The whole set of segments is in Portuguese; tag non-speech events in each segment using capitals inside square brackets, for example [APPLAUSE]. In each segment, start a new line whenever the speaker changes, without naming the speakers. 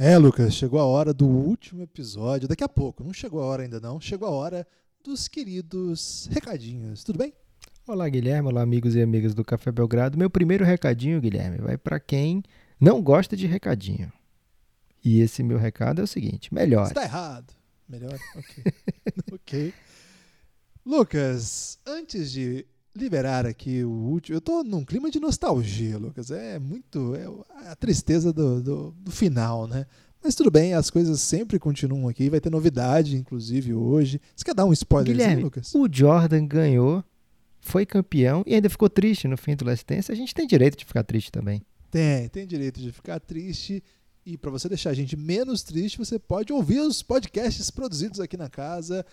É, Lucas, chegou a hora do último episódio. Daqui a pouco, não chegou a hora ainda não. Chegou a hora dos queridos recadinhos. Tudo bem?
Olá, Guilherme. Olá, amigos e amigas do Café Belgrado. Meu primeiro recadinho, Guilherme, vai para quem não gosta de recadinho. E esse meu recado é o seguinte: melhor.
Está errado. Melhor? Ok. [LAUGHS] ok. Lucas, antes de liberar aqui o último. Eu tô num clima de nostalgia, Lucas. É muito. É a tristeza do, do, do, final, né? Mas tudo bem, as coisas sempre continuam aqui. Vai ter novidade, inclusive, hoje. Você quer dar um spoiler,
Guilherme,
Lucas?
O Jordan ganhou, foi campeão e ainda ficou triste no fim do Last Dance. A gente tem direito de ficar triste também.
Tem, tem direito de ficar triste. E para você deixar a gente menos triste, você pode ouvir os podcasts produzidos aqui na casa.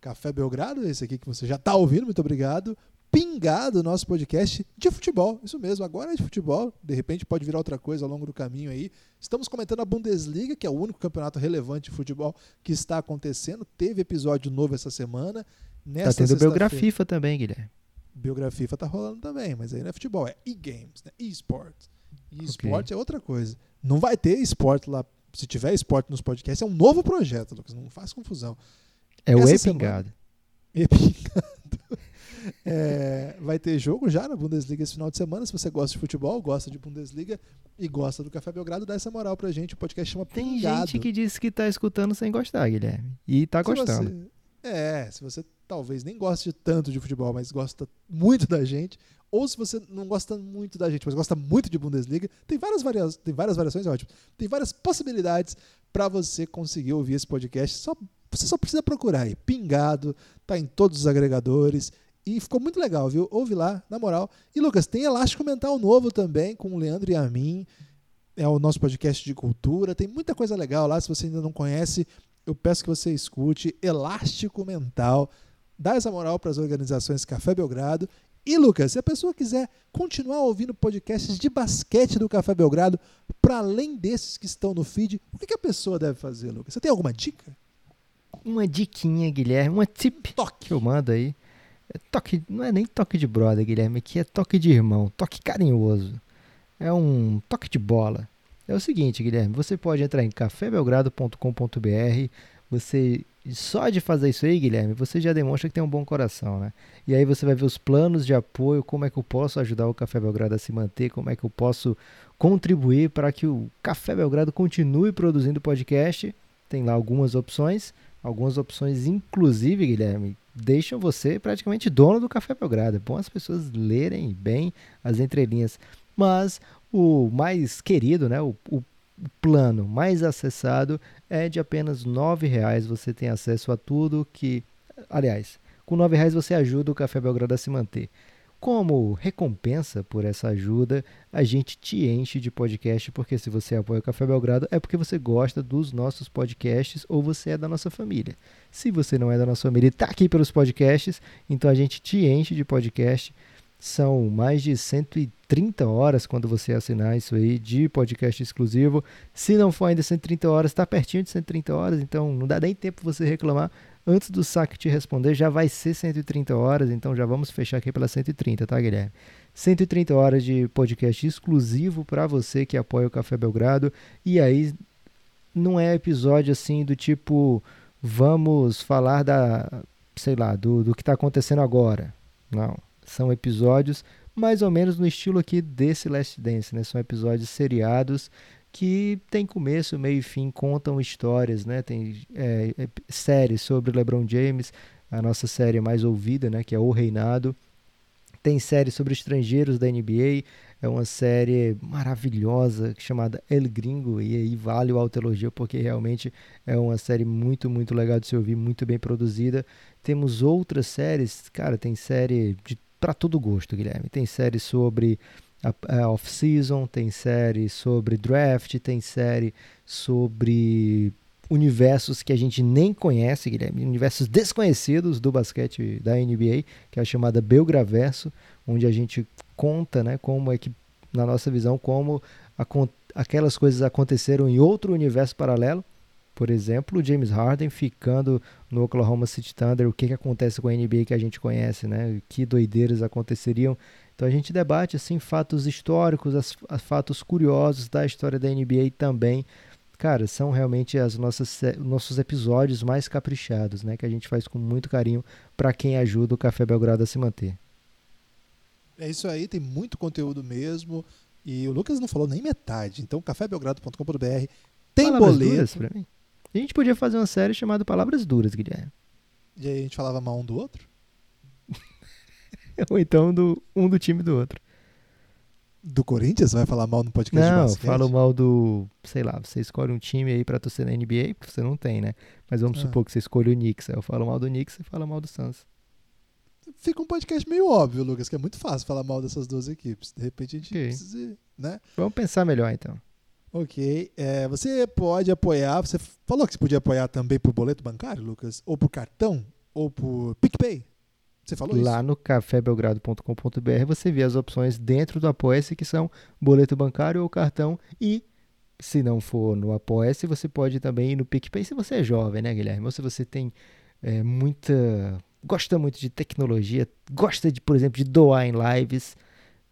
Café Belgrado, esse aqui que você já está ouvindo, muito obrigado pingado nosso podcast de futebol. Isso mesmo, agora é de futebol. De repente pode virar outra coisa ao longo do caminho aí. Estamos comentando a Bundesliga, que é o único campeonato relevante de futebol que está acontecendo. Teve episódio novo essa semana.
Nesta tá tendo Biografia também, Guilherme.
Biografia tá rolando também, mas aí não é futebol, é e-games, né? e-sport. E-sport okay. é outra coisa. Não vai ter esporte lá. Se tiver esporte nos podcasts, é um novo projeto, Lucas. Não faz confusão.
É Essa o E-Pingado.
E-Pingado. É, vai ter jogo já na Bundesliga esse final de semana. Se você gosta de futebol, gosta de Bundesliga e gosta do Café Belgrado, dá essa moral pra gente. O podcast chama
Tem Pingado. gente que disse que tá escutando sem gostar, Guilherme. E tá se gostando.
Você, é, se você talvez nem goste tanto de futebol, mas gosta muito da gente, ou se você não gosta muito da gente, mas gosta muito de Bundesliga, tem várias, varia tem várias variações, é ótimo. Tem várias possibilidades para você conseguir ouvir esse podcast. Só, você só precisa procurar aí. Pingado, tá em todos os agregadores. E ficou muito legal, viu? Ouve lá, na moral. E Lucas, tem Elástico Mental novo também, com o Leandro e a mim. É o nosso podcast de cultura. Tem muita coisa legal lá. Se você ainda não conhece, eu peço que você escute. Elástico Mental. Dá essa moral para as organizações Café Belgrado. E, Lucas, se a pessoa quiser continuar ouvindo podcasts de basquete do Café Belgrado, para além desses que estão no feed, o que a pessoa deve fazer, Lucas? Você tem alguma dica?
Uma diquinha, Guilherme, uma tip Toque. que eu mando aí. É toque, não é nem toque de brother, Guilherme, aqui é toque de irmão, toque carinhoso. É um toque de bola. É o seguinte, Guilherme, você pode entrar em cafébelgrado.com.br, você só de fazer isso aí, Guilherme, você já demonstra que tem um bom coração, né? E aí você vai ver os planos de apoio, como é que eu posso ajudar o Café Belgrado a se manter, como é que eu posso contribuir para que o Café Belgrado continue produzindo podcast. Tem lá algumas opções, algumas opções inclusive, Guilherme, deixam você praticamente dono do Café Belgrado. É bom as pessoas lerem bem as entrelinhas. Mas o mais querido, né, o, o plano mais acessado é de apenas R$ reais. Você tem acesso a tudo que, aliás, com R$ reais você ajuda o Café Belgrado a se manter. Como recompensa por essa ajuda, a gente te enche de podcast, porque se você apoia o Café Belgrado é porque você gosta dos nossos podcasts ou você é da nossa família. Se você não é da nossa família e está aqui pelos podcasts, então a gente te enche de podcast. São mais de 130 horas quando você assinar isso aí de podcast exclusivo. Se não for ainda 130 horas, está pertinho de 130 horas, então não dá nem tempo você reclamar antes do saque te responder, já vai ser 130 horas, então já vamos fechar aqui pela 130, tá, Guilherme? 130 horas de podcast exclusivo para você que apoia o Café Belgrado. E aí não é episódio assim do tipo vamos falar da, sei lá, do, do que está acontecendo agora. Não, são episódios mais ou menos no estilo aqui desse Last Dance, né? São episódios seriados que tem começo, meio e fim, contam histórias, né? Tem é, é, séries sobre LeBron James, a nossa série mais ouvida, né? Que é O Reinado. Tem série sobre estrangeiros da NBA, é uma série maravilhosa chamada El Gringo, e aí vale o autoelogio porque realmente é uma série muito, muito legal de se ouvir, muito bem produzida. Temos outras séries, cara, tem série para todo gosto, Guilherme. Tem série sobre off-season, tem série sobre draft, tem série sobre universos que a gente nem conhece, Guilherme, universos desconhecidos do basquete da NBA, que é a chamada Belgraverso, onde a gente conta, né, como é que, na nossa visão, como aquelas coisas aconteceram em outro universo paralelo. Por exemplo, James Harden ficando no Oklahoma City Thunder, o que, que acontece com a NBA que a gente conhece, né? Que doideiras aconteceriam então a gente debate assim fatos históricos, as, as fatos curiosos da história da NBA também cara, são realmente as nossas nossos episódios mais caprichados, né, que a gente faz com muito carinho para quem ajuda o Café Belgrado a se manter.
É isso aí, tem muito conteúdo mesmo. E o Lucas não falou nem metade. Então, cafébelgrado.com.br tem
Palavras
boleto.
Duras pra mim. A gente podia fazer uma série chamada Palavras Duras, Guilherme.
E aí a gente falava mal um do outro? [LAUGHS]
Ou então do, um do time do outro.
Do Corinthians? Vai falar mal no podcast
não,
de basquete?
falo mal do. Sei lá, você escolhe um time aí pra torcer na NBA, porque você não tem, né? Mas vamos
Ah.
supor que você escolhe o Knicks. Aí eu falo mal do Knicks e fala mal do Suns.
Fica um podcast meio óbvio, Lucas, que é muito fácil falar mal dessas duas equipes. De repente a gente
Ok.
precisa, né?
Vamos pensar melhor então.
Ok. É, você pode apoiar, você falou que você podia apoiar também por boleto bancário, Lucas? Ou por cartão? Ou por PicPay? Você falou
Lá
isso?
no cafébelgrado.com.br você vê as opções dentro do Apoia-se que são boleto bancário ou cartão e se não for no Apoia-se, você pode também ir no PicPay se você é jovem, né, Guilherme? Ou se você tem é, muita... gosta muito de tecnologia, gosta, de, por exemplo, de doar em lives.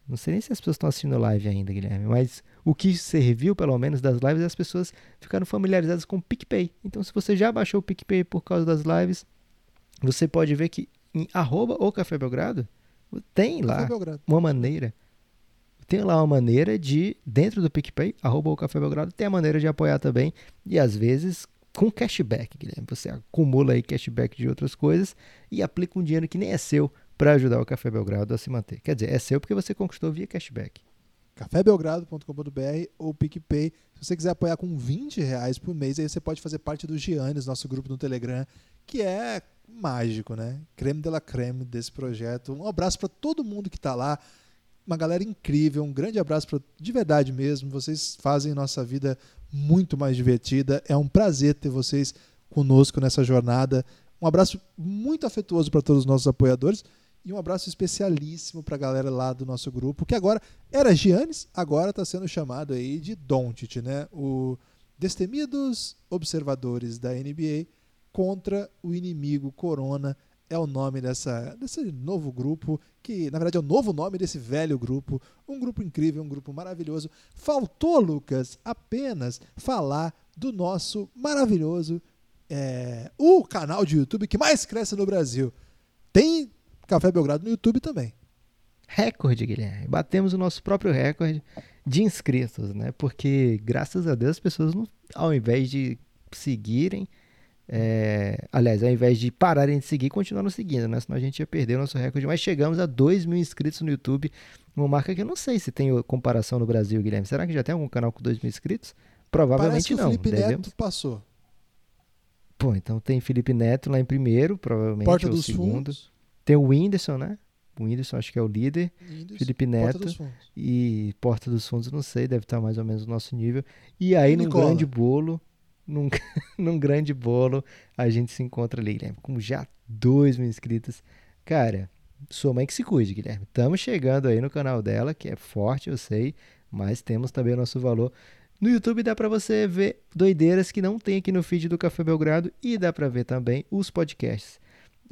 Não sei nem se as pessoas estão assistindo live ainda, Guilherme, mas o que serviu, pelo menos, das lives é as pessoas ficaram familiarizadas com o PicPay. Então, se você já baixou o PicPay por causa das lives, você pode ver que em arroba ou Café Belgrado, tem lá
Belgrado.
uma maneira. Tem lá uma maneira de, dentro do PicPay, arroba o Café Belgrado, tem a maneira de apoiar também. E às vezes com cashback, Guilherme. Você acumula aí cashback de outras coisas e aplica um dinheiro que nem é seu para ajudar o Café Belgrado a se manter. Quer dizer, é seu porque você conquistou via cashback.
cafébelgrado.com.br ou PicPay. Se você quiser apoiar com 20 reais por mês, aí você pode fazer parte do Giannis, nosso grupo no Telegram, que é mágico, né? Creme de la creme desse projeto. Um abraço para todo mundo que está lá. Uma galera incrível, um grande abraço pra, de verdade mesmo. Vocês fazem nossa vida muito mais divertida. É um prazer ter vocês conosco nessa jornada. Um abraço muito afetuoso para todos os nossos apoiadores e um abraço especialíssimo para a galera lá do nosso grupo, que agora era Giannis, agora está sendo chamado aí de Doncic, né? O Destemidos Observadores da NBA contra o inimigo Corona é o nome dessa, desse novo grupo, que na verdade é o novo nome desse velho grupo, um grupo incrível, um grupo maravilhoso. Faltou, Lucas, apenas falar do nosso maravilhoso, é, o canal de YouTube que mais cresce no Brasil. Tem Café Belgrado no YouTube também.
Recorde, Guilherme. Batemos o nosso próprio recorde de inscritos, né? Porque, graças a Deus, as pessoas, não, ao invés de seguirem, é, aliás, ao invés de pararem de seguir, continuaram seguindo, né? Senão a gente ia perder o nosso recorde. Mas chegamos a 2 mil inscritos no YouTube, uma marca que eu não sei se tem comparação no Brasil, Guilherme. Será que já tem algum canal com 2 mil inscritos? Provavelmente não.
o Felipe
devemos...
Neto passou.
Pô, então tem Felipe Neto lá em primeiro, provavelmente
Porta
é o
dos
segundo.
Fundos.
Tem o Whindersson, né? O Whindersson acho que é o líder.
Whindersson,
Felipe
Porta
Neto.
Fundos.
E Porta dos Fundos, não sei, deve estar mais ou menos no nosso nível. E aí,
E
num
Nicola?
grande bolo, num, [LAUGHS] num grande bolo, a gente se encontra ali, Guilherme, com já 2 mil inscritos. Cara, sua mãe que se cuide, Guilherme. Estamos chegando aí no canal dela, que é forte, eu sei, mas temos também o nosso valor. No YouTube dá para você ver doideiras que não tem aqui no feed do Café Belgrado e dá para ver também os podcasts.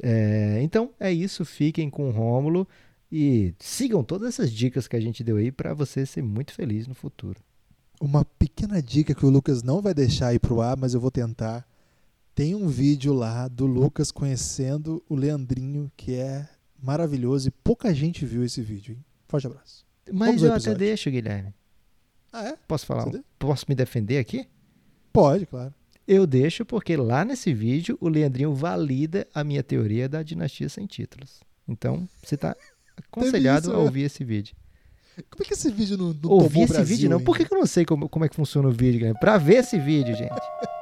É, então é isso, fiquem com o Rômulo e sigam todas essas dicas que a gente deu aí para você ser muito feliz no futuro.
Uma pequena dica que o Lucas não vai deixar ir pro ar, mas eu vou tentar. Tem um vídeo lá do Lucas conhecendo o Leandrinho, que é maravilhoso e pouca gente viu esse vídeo. Hein? Forte abraço.
Mas eu até deixo, Guilherme.
Ah, é?
Posso falar?
Você
Posso me defender aqui?
Pode, claro.
Eu deixo porque lá nesse vídeo o Leandrinho valida a minha teoria da dinastia sem títulos. Então, você [LAUGHS] está aconselhado
isso,
a
né?
ouvir esse vídeo.
Como é que esse vídeo não, não
Ouvir
tomou
esse
Brasil
vídeo não? Por que, que eu não sei como, como é que funciona o vídeo, Guilherme? Pra ver esse vídeo, gente. [LAUGHS]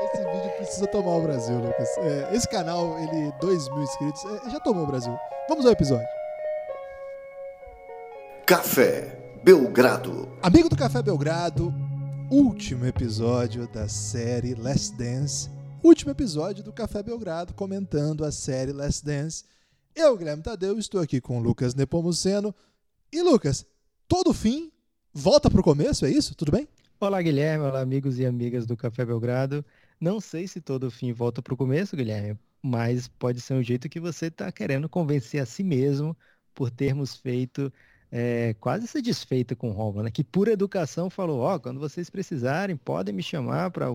Esse vídeo precisa tomar o Brasil, Lucas. É, esse canal, ele, 2 mil inscritos, é, já tomou o Brasil. Vamos ao episódio.
Café Belgrado.
Amigo do Café Belgrado, último episódio da série Last Dance. Último episódio do Café Belgrado, comentando a série Last Dance. Eu, Guilherme Tadeu, estou aqui com o Lucas Nepomuceno. E Lucas, todo fim volta pro começo, é isso? Tudo bem?
Olá, Guilherme. Olá, amigos e amigas do Café Belgrado. Não sei se todo fim volta pro começo, Guilherme, mas pode ser um jeito que você está querendo convencer a si mesmo por termos feito é, quase satisfeita com Roma, né? Que por educação falou, ó, oh, quando vocês precisarem, podem me chamar para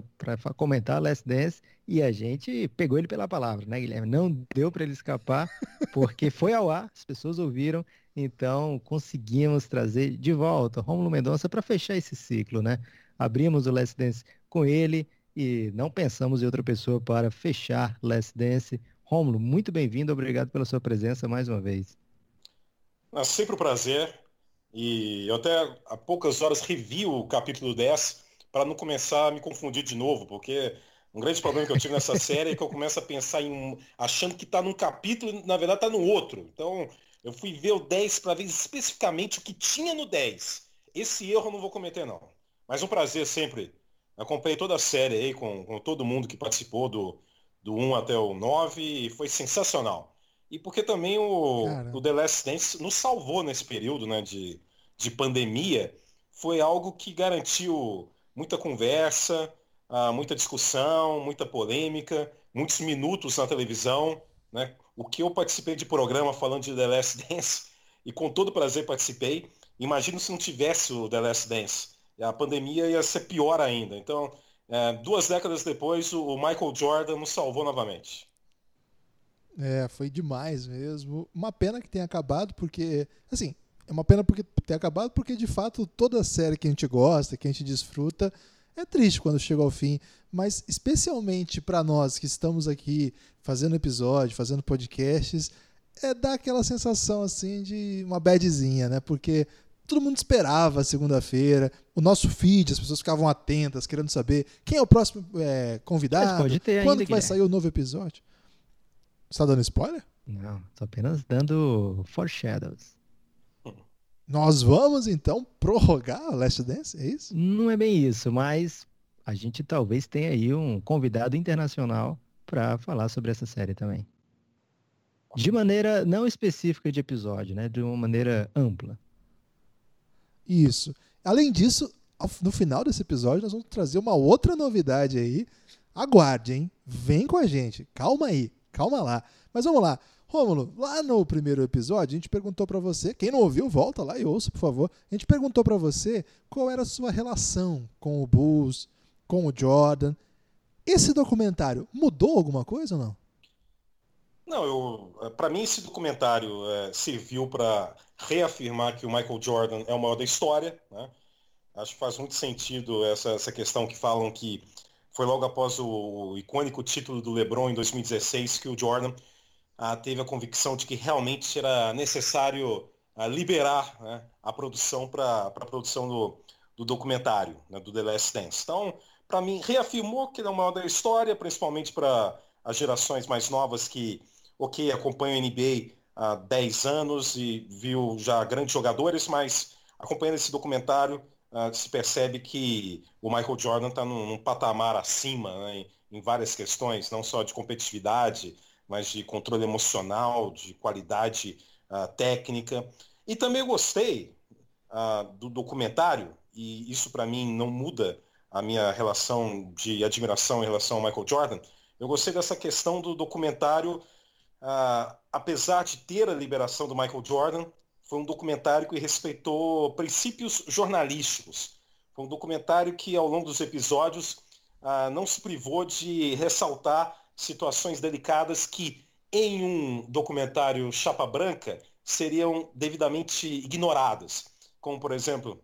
comentar Last Dance. E a gente pegou ele pela palavra, né, Guilherme? Não deu para ele escapar, porque foi ao ar, as pessoas ouviram, então conseguimos trazer de volta Rômulo Mendonça para fechar esse ciclo, né? Abrimos o Last Dance com ele e não pensamos em outra pessoa para fechar Last Dance. Rômulo, muito bem-vindo, obrigado pela sua presença mais uma vez.
É sempre um prazer. E eu até há poucas horas revi o capítulo 10 para não começar a me confundir de novo, porque um grande problema que eu tive nessa série é que eu começo a pensar em achando que está num capítulo e na verdade está no outro. Então eu fui ver o 10 para ver especificamente o que tinha no 10. Esse erro eu não vou cometer não. Mas um prazer sempre. Acompanhei toda a série aí com, com todo mundo que participou do, do 1 até o 9 e foi sensacional. E porque também o, o The Last Dance nos salvou nesse período né, de, de pandemia. Foi algo que garantiu muita conversa, uh, muita discussão, muita polêmica, muitos minutos na televisão. Né? O que eu participei de programa falando de The Last Dance, [LAUGHS] e com todo prazer participei. Imagino se não tivesse o The Last Dance. A pandemia ia ser pior ainda. Então, é, duas décadas depois, o Michael Jordan nos salvou novamente.
É, foi demais mesmo. Uma pena que tenha acabado, porque, assim, é uma pena porque ter acabado, porque de fato toda série que a gente gosta, que a gente desfruta, é triste quando chega ao fim. Mas especialmente para nós que estamos aqui fazendo episódio, fazendo podcasts, é dar aquela sensação assim de uma badzinha, né? Porque todo mundo esperava segunda-feira, o nosso feed, as pessoas ficavam atentas, querendo saber quem é o próximo é, convidado, quando que vai sair o novo episódio. Você tá dando spoiler?
Não, tô apenas dando foreshadows.
Nós vamos então prorrogar o Last Dance, é isso?
Não é bem isso, mas a gente talvez tenha aí um convidado internacional para falar sobre essa série também. De maneira não específica de episódio, né? De uma maneira ampla.
Isso. Além disso, no final desse episódio, nós vamos trazer uma outra novidade aí. Aguarde, hein? Vem com a gente. Calma aí. Calma lá. Mas vamos lá. Rômulo, lá no primeiro episódio, a gente perguntou para você, quem não ouviu, volta lá e ouça, por favor. A gente perguntou para você qual era a sua relação com o Bulls, com o Jordan. Esse documentário mudou alguma coisa ou não?
Não, para mim esse documentário é, serviu para reafirmar que o Michael Jordan é o maior da história. Né? Acho que faz muito sentido essa, essa questão que falam que foi logo após o, icônico título do LeBron em 2016 que o Jordan ah, teve a convicção de que realmente era necessário ah, liberar né, a produção para a produção do, do documentário, né, do The Last Dance. Então, para mim, reafirmou que é o maior da história, principalmente para as gerações mais novas que, ok, acompanham a NBA há 10 anos e viu já grandes jogadores, mas acompanhando esse documentário, uh, se percebe que o Michael Jordan está num, num, patamar acima né, em, em, várias questões, não só de competitividade, mas de controle emocional, de qualidade uh, técnica. E também gostei uh, do documentário, e isso para mim não muda a minha relação de admiração em relação ao Michael Jordan. Eu gostei dessa questão do documentário, apesar de ter a liberação do Michael Jordan, foi um documentário que respeitou princípios jornalísticos. Foi um documentário que, ao longo dos episódios, ah, não se privou de ressaltar situações delicadas que, em um documentário chapa branca, seriam devidamente ignoradas. Como, por exemplo,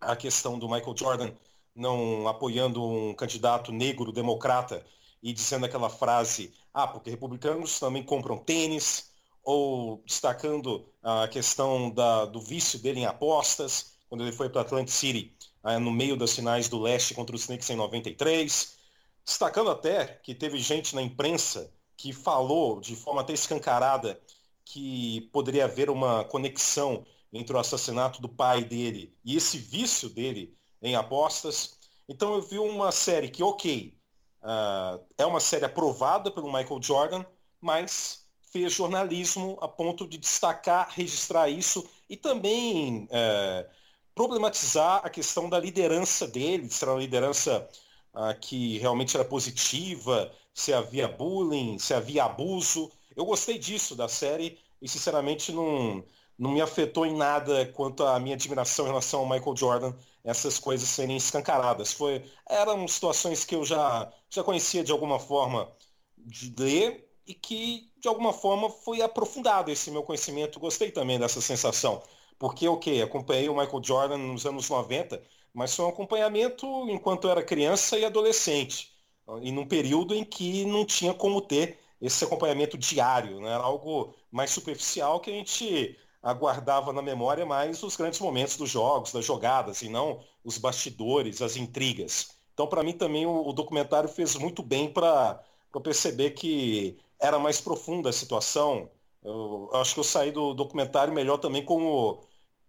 a questão do Michael Jordan não apoiando um candidato negro democrata e dizendo aquela frase: ah, porque republicanos também compram tênis, ou destacando a questão da, do vício dele em apostas, quando ele foi para Atlantic City, ah, no meio das finais do leste contra os Snakes em 93. Destacando até que teve gente na imprensa que falou de forma até escancarada que poderia haver uma conexão entre o assassinato do pai dele e esse vício dele em apostas. Então eu vi uma série que, ok, uh, é uma série aprovada pelo Michael Jordan, mas fez jornalismo a ponto de destacar, registrar isso e também é, problematizar a questão da liderança dele, se era uma liderança ah, que realmente era positiva, se havia bullying, se havia abuso. Eu gostei disso da série e, sinceramente, não, não me afetou em nada quanto à minha admiração em relação ao Michael Jordan, essas coisas serem escancaradas. Foi, eram situações que eu já, já conhecia de alguma forma de ler e que, de alguma forma, foi aprofundado esse meu conhecimento. Gostei também dessa sensação. Porque, ok, acompanhei o Michael Jordan nos anos 90, mas foi um acompanhamento enquanto eu era criança e adolescente. E num período em que não tinha como ter esse acompanhamento diário, né? era algo mais superficial que a gente aguardava na memória mais os grandes momentos dos jogos, das jogadas, e não os bastidores, as intrigas. Então, para mim também o, o, documentário fez muito bem para perceber que era mais profunda a situação. Eu, eu acho que eu saí do documentário melhor também como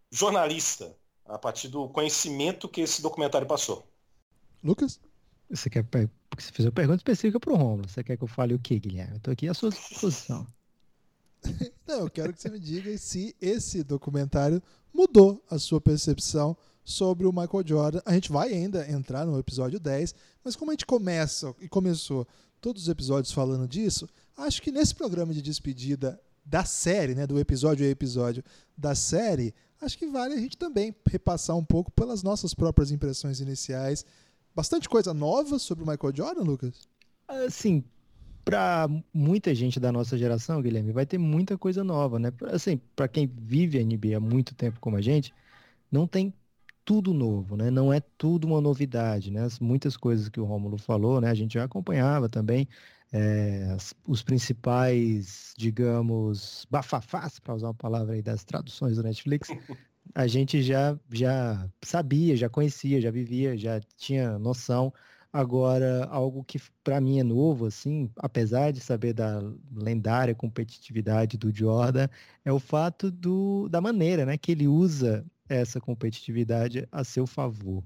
jornalista, a partir do conhecimento que esse documentário passou.
Lucas?
Você quer porque você fez uma pergunta específica para o Romulo. Você quer que eu fale o quê, Guilherme? Eu estou aqui à sua disposição. [LAUGHS]
Não, eu quero que você me diga se esse documentário mudou a sua percepção sobre o Michael Jordan. A gente vai ainda entrar no episódio 10, mas como a gente começa e começou todos os episódios falando disso, acho que nesse programa de despedida da série, né, do episódio a episódio da série, acho que vale a gente também repassar um pouco pelas nossas próprias impressões iniciais. Bastante coisa nova sobre o Michael Jordan, Lucas?
Assim, para muita gente da nossa geração, Guilherme, vai ter muita coisa nova, né? Assim, para quem vive a NBA há muito tempo como a gente, não tem tudo novo, né? Não é tudo uma novidade, né? As, muitas coisas que o Rômulo falou, né? A gente já acompanhava também é, os principais, digamos, bafafás, para usar uma palavra aí das traduções do Netflix, [LAUGHS] a gente já, já sabia, já conhecia, já vivia, já tinha noção. Agora, algo que para mim é novo, assim, apesar de saber da lendária competitividade do Jordan, é o fato do, da maneira né, que ele usa essa competitividade a seu favor.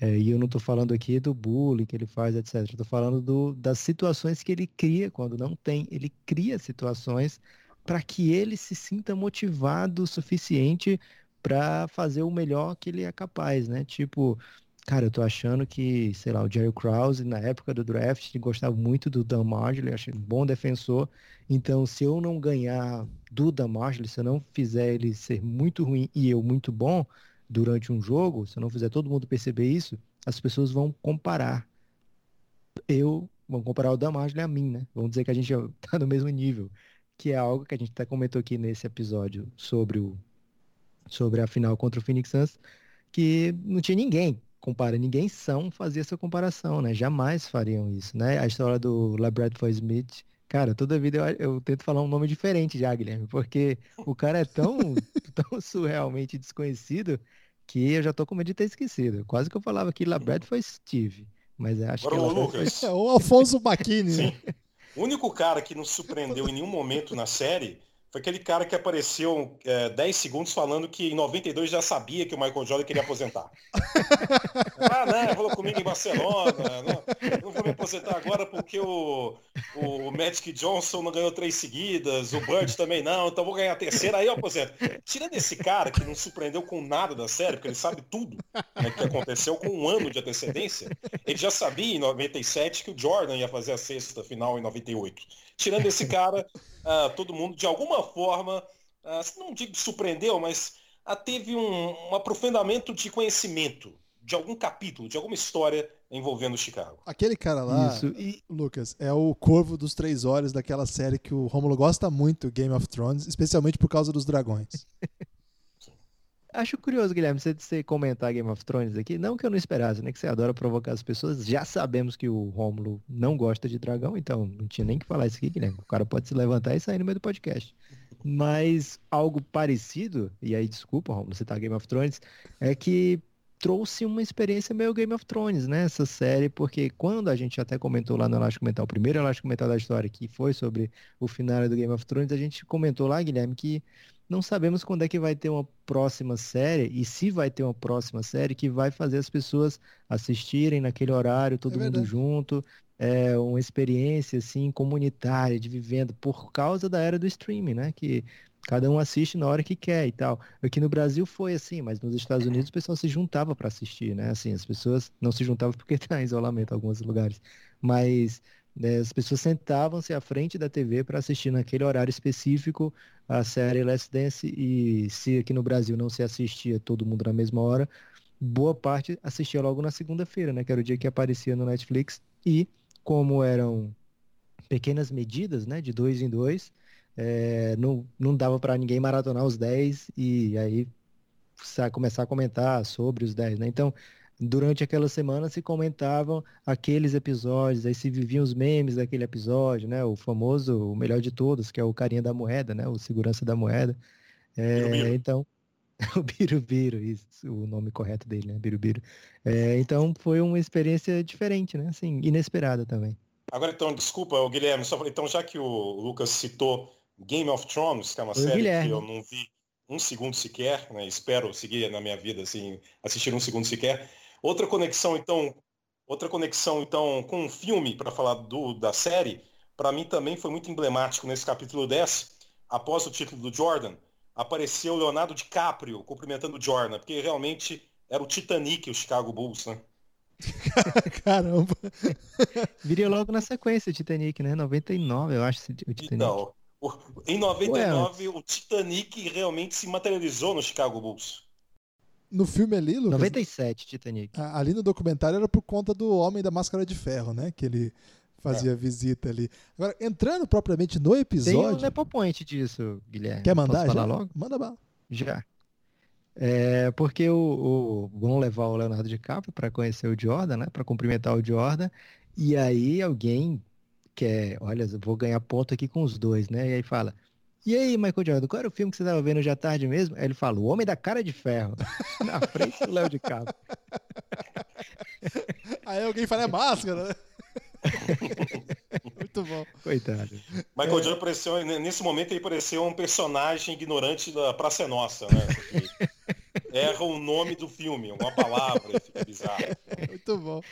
É, e eu não estou falando aqui do bullying que ele faz, etc. Estou falando do, das situações que ele cria quando não tem. Ele cria situações para que ele se sinta motivado o suficiente para fazer o melhor que ele é capaz, né? Tipo, cara, eu tô achando que, sei lá, o Jerry Krause, na época do draft, ele gostava muito do Dan Marjorie, achei um bom defensor. Então, se eu não ganhar do Dan Marjorie, se eu não fizer ele ser muito ruim e eu muito bom, durante um jogo, se eu não fizer todo mundo perceber isso, as pessoas vão comparar. Eu, vão comparar o Damasio a mim, né? Vão dizer que a gente tá no mesmo nível. Que é algo que a gente até comentou aqui nesse episódio sobre o sobre a final contra o Phoenix Suns, que não tinha ninguém compara, ninguém são fazia essa comparação, né? Jamais fariam isso, né? A história do LeBradford Smith, cara, toda vida eu, eu, tento falar um nome diferente já, Guilherme, porque o cara é tão, [LAUGHS] tão surrealmente desconhecido que eu já tô com medo de ter esquecido. Quase que eu falava que Labred foi Steve. Mas acho Agora, que.
O Lucas. Foi... É o Alfonso Bacchini. Sim.
Né? O único cara que não surpreendeu em nenhum momento na série foi aquele cara que apareceu é, 10 segundos falando que em 92 já sabia que o Michael Jordan queria aposentar. [LAUGHS] ah, não, falou comigo em Barcelona. Não, não, vou me aposentar agora porque o, o Magic Johnson não ganhou três seguidas, o Bird também não, então vou ganhar a terceira, aí eu aposento. Tirando esse cara que não surpreendeu com nada da série, porque ele sabe tudo né, que aconteceu com um ano de antecedência, ele já sabia em 97 que o Jordan ia fazer a sexta final em 98. Tirando esse cara, uh, [LAUGHS] todo mundo de alguma forma, uh, não digo surpreendeu, mas uh, teve um, um aprofundamento de conhecimento de algum capítulo, de alguma história envolvendo Chicago.
Aquele cara lá, Isso. E... Lucas, é o Corvo dos Três Olhos daquela série que o Romulo gosta muito, Game of Thrones, especialmente por causa dos dragões. [LAUGHS]
Acho curioso, Guilherme, você, você comentar Game of Thrones aqui. Não que eu não esperasse, né? Que você adora provocar as pessoas. Já sabemos que o Rômulo não gosta de dragão, então não tinha nem que falar isso aqui, Guilherme. O cara pode se levantar e sair no meio do podcast. Mas algo parecido, e aí desculpa, Rômulo, você tá Game of Thrones, é que trouxe uma experiência meio Game of Thrones, né? Essa série, porque quando a gente até comentou lá no Elástico Mental, o primeiro Elástico Mental da história, que foi sobre o final do Game of Thrones, a gente comentou lá, Guilherme, que não sabemos quando é que vai ter uma próxima série e se vai ter uma próxima série que vai fazer as pessoas assistirem naquele horário, todo é mundo junto, é uma experiência assim comunitária de vivendo por causa da era do streaming, né? Que cada um assiste na hora que quer e tal. Aqui no Brasil foi assim, mas nos Estados Unidos o pessoal se juntava para assistir, né? Assim, as pessoas não se juntavam porque está [LAUGHS] em isolamento em alguns lugares, mas Né? As pessoas sentavam-se à frente da TV para assistir naquele horário específico a série Last Dance e se aqui no Brasil não se assistia todo mundo na mesma hora, boa parte assistia logo na segunda-feira, né? Que era o dia que aparecia no Netflix e como eram pequenas medidas, né? De dois em dois, é, não, não dava para ninguém maratonar os 10 e aí começar a comentar sobre os 10, né? Então, durante aquela semana se comentavam aqueles episódios, aí se viviam os memes daquele episódio, né? O famoso, o melhor de todos, que é o carinha da moeda, né? O segurança da moeda. É, então, [LAUGHS] o Birubiru, isso, o nome correto dele, né? Birubiru. É, então foi uma experiência diferente, né? Assim, inesperada também.
Agora então, desculpa, Guilherme, só, então já que o Lucas citou Game of Thrones, que é uma série Guilherme. que eu não vi um segundo sequer, né? espero seguir na minha vida assim, assistir um segundo sequer. Outra conexão, então, outra conexão, então, com um filme, para falar do, da série, para mim também foi muito emblemático nesse capítulo 10, após o título do Jordan, apareceu o Leonardo DiCaprio cumprimentando o Jordan, porque realmente era o Titanic, o Chicago Bulls, né? [LAUGHS]
Caramba. [LAUGHS]
Viria logo na sequência o Titanic, né? 99, eu acho, o Titanic. Então,
em 99, Ué, o Titanic realmente se materializou no Chicago Bulls
no filme ali, Lucas,
97, Titanic.
Ali no documentário era por conta do Homem da Máscara de Ferro, né? Que ele fazia é. visita ali. Agora, entrando propriamente no episódio... Tem
um nepopoint disso, Guilherme.
Quer mandar
Posso
já?
logo?
Manda bala.
Já. É, porque o, o, vão levar o Leonardo DiCaprio para conhecer o Jordan, né? Para cumprimentar o Jordan. E aí alguém quer, olha, vou ganhar ponto aqui com os dois, né? E aí fala, e aí, Michael Jordan, qual era o filme que você estava vendo à tarde mesmo? Aí ele fala, O Homem da Cara de Ferro, [LAUGHS] na frente do Léo de Cabo.
Aí alguém fala, é máscara, né? [LAUGHS] Muito bom.
Coitado.
Michael é. Jordan apareceu, nesse momento ele pareceu um personagem ignorante da Praça é Nossa, né? Erra o nome do filme, uma palavra, fica bizarro.
Muito bom.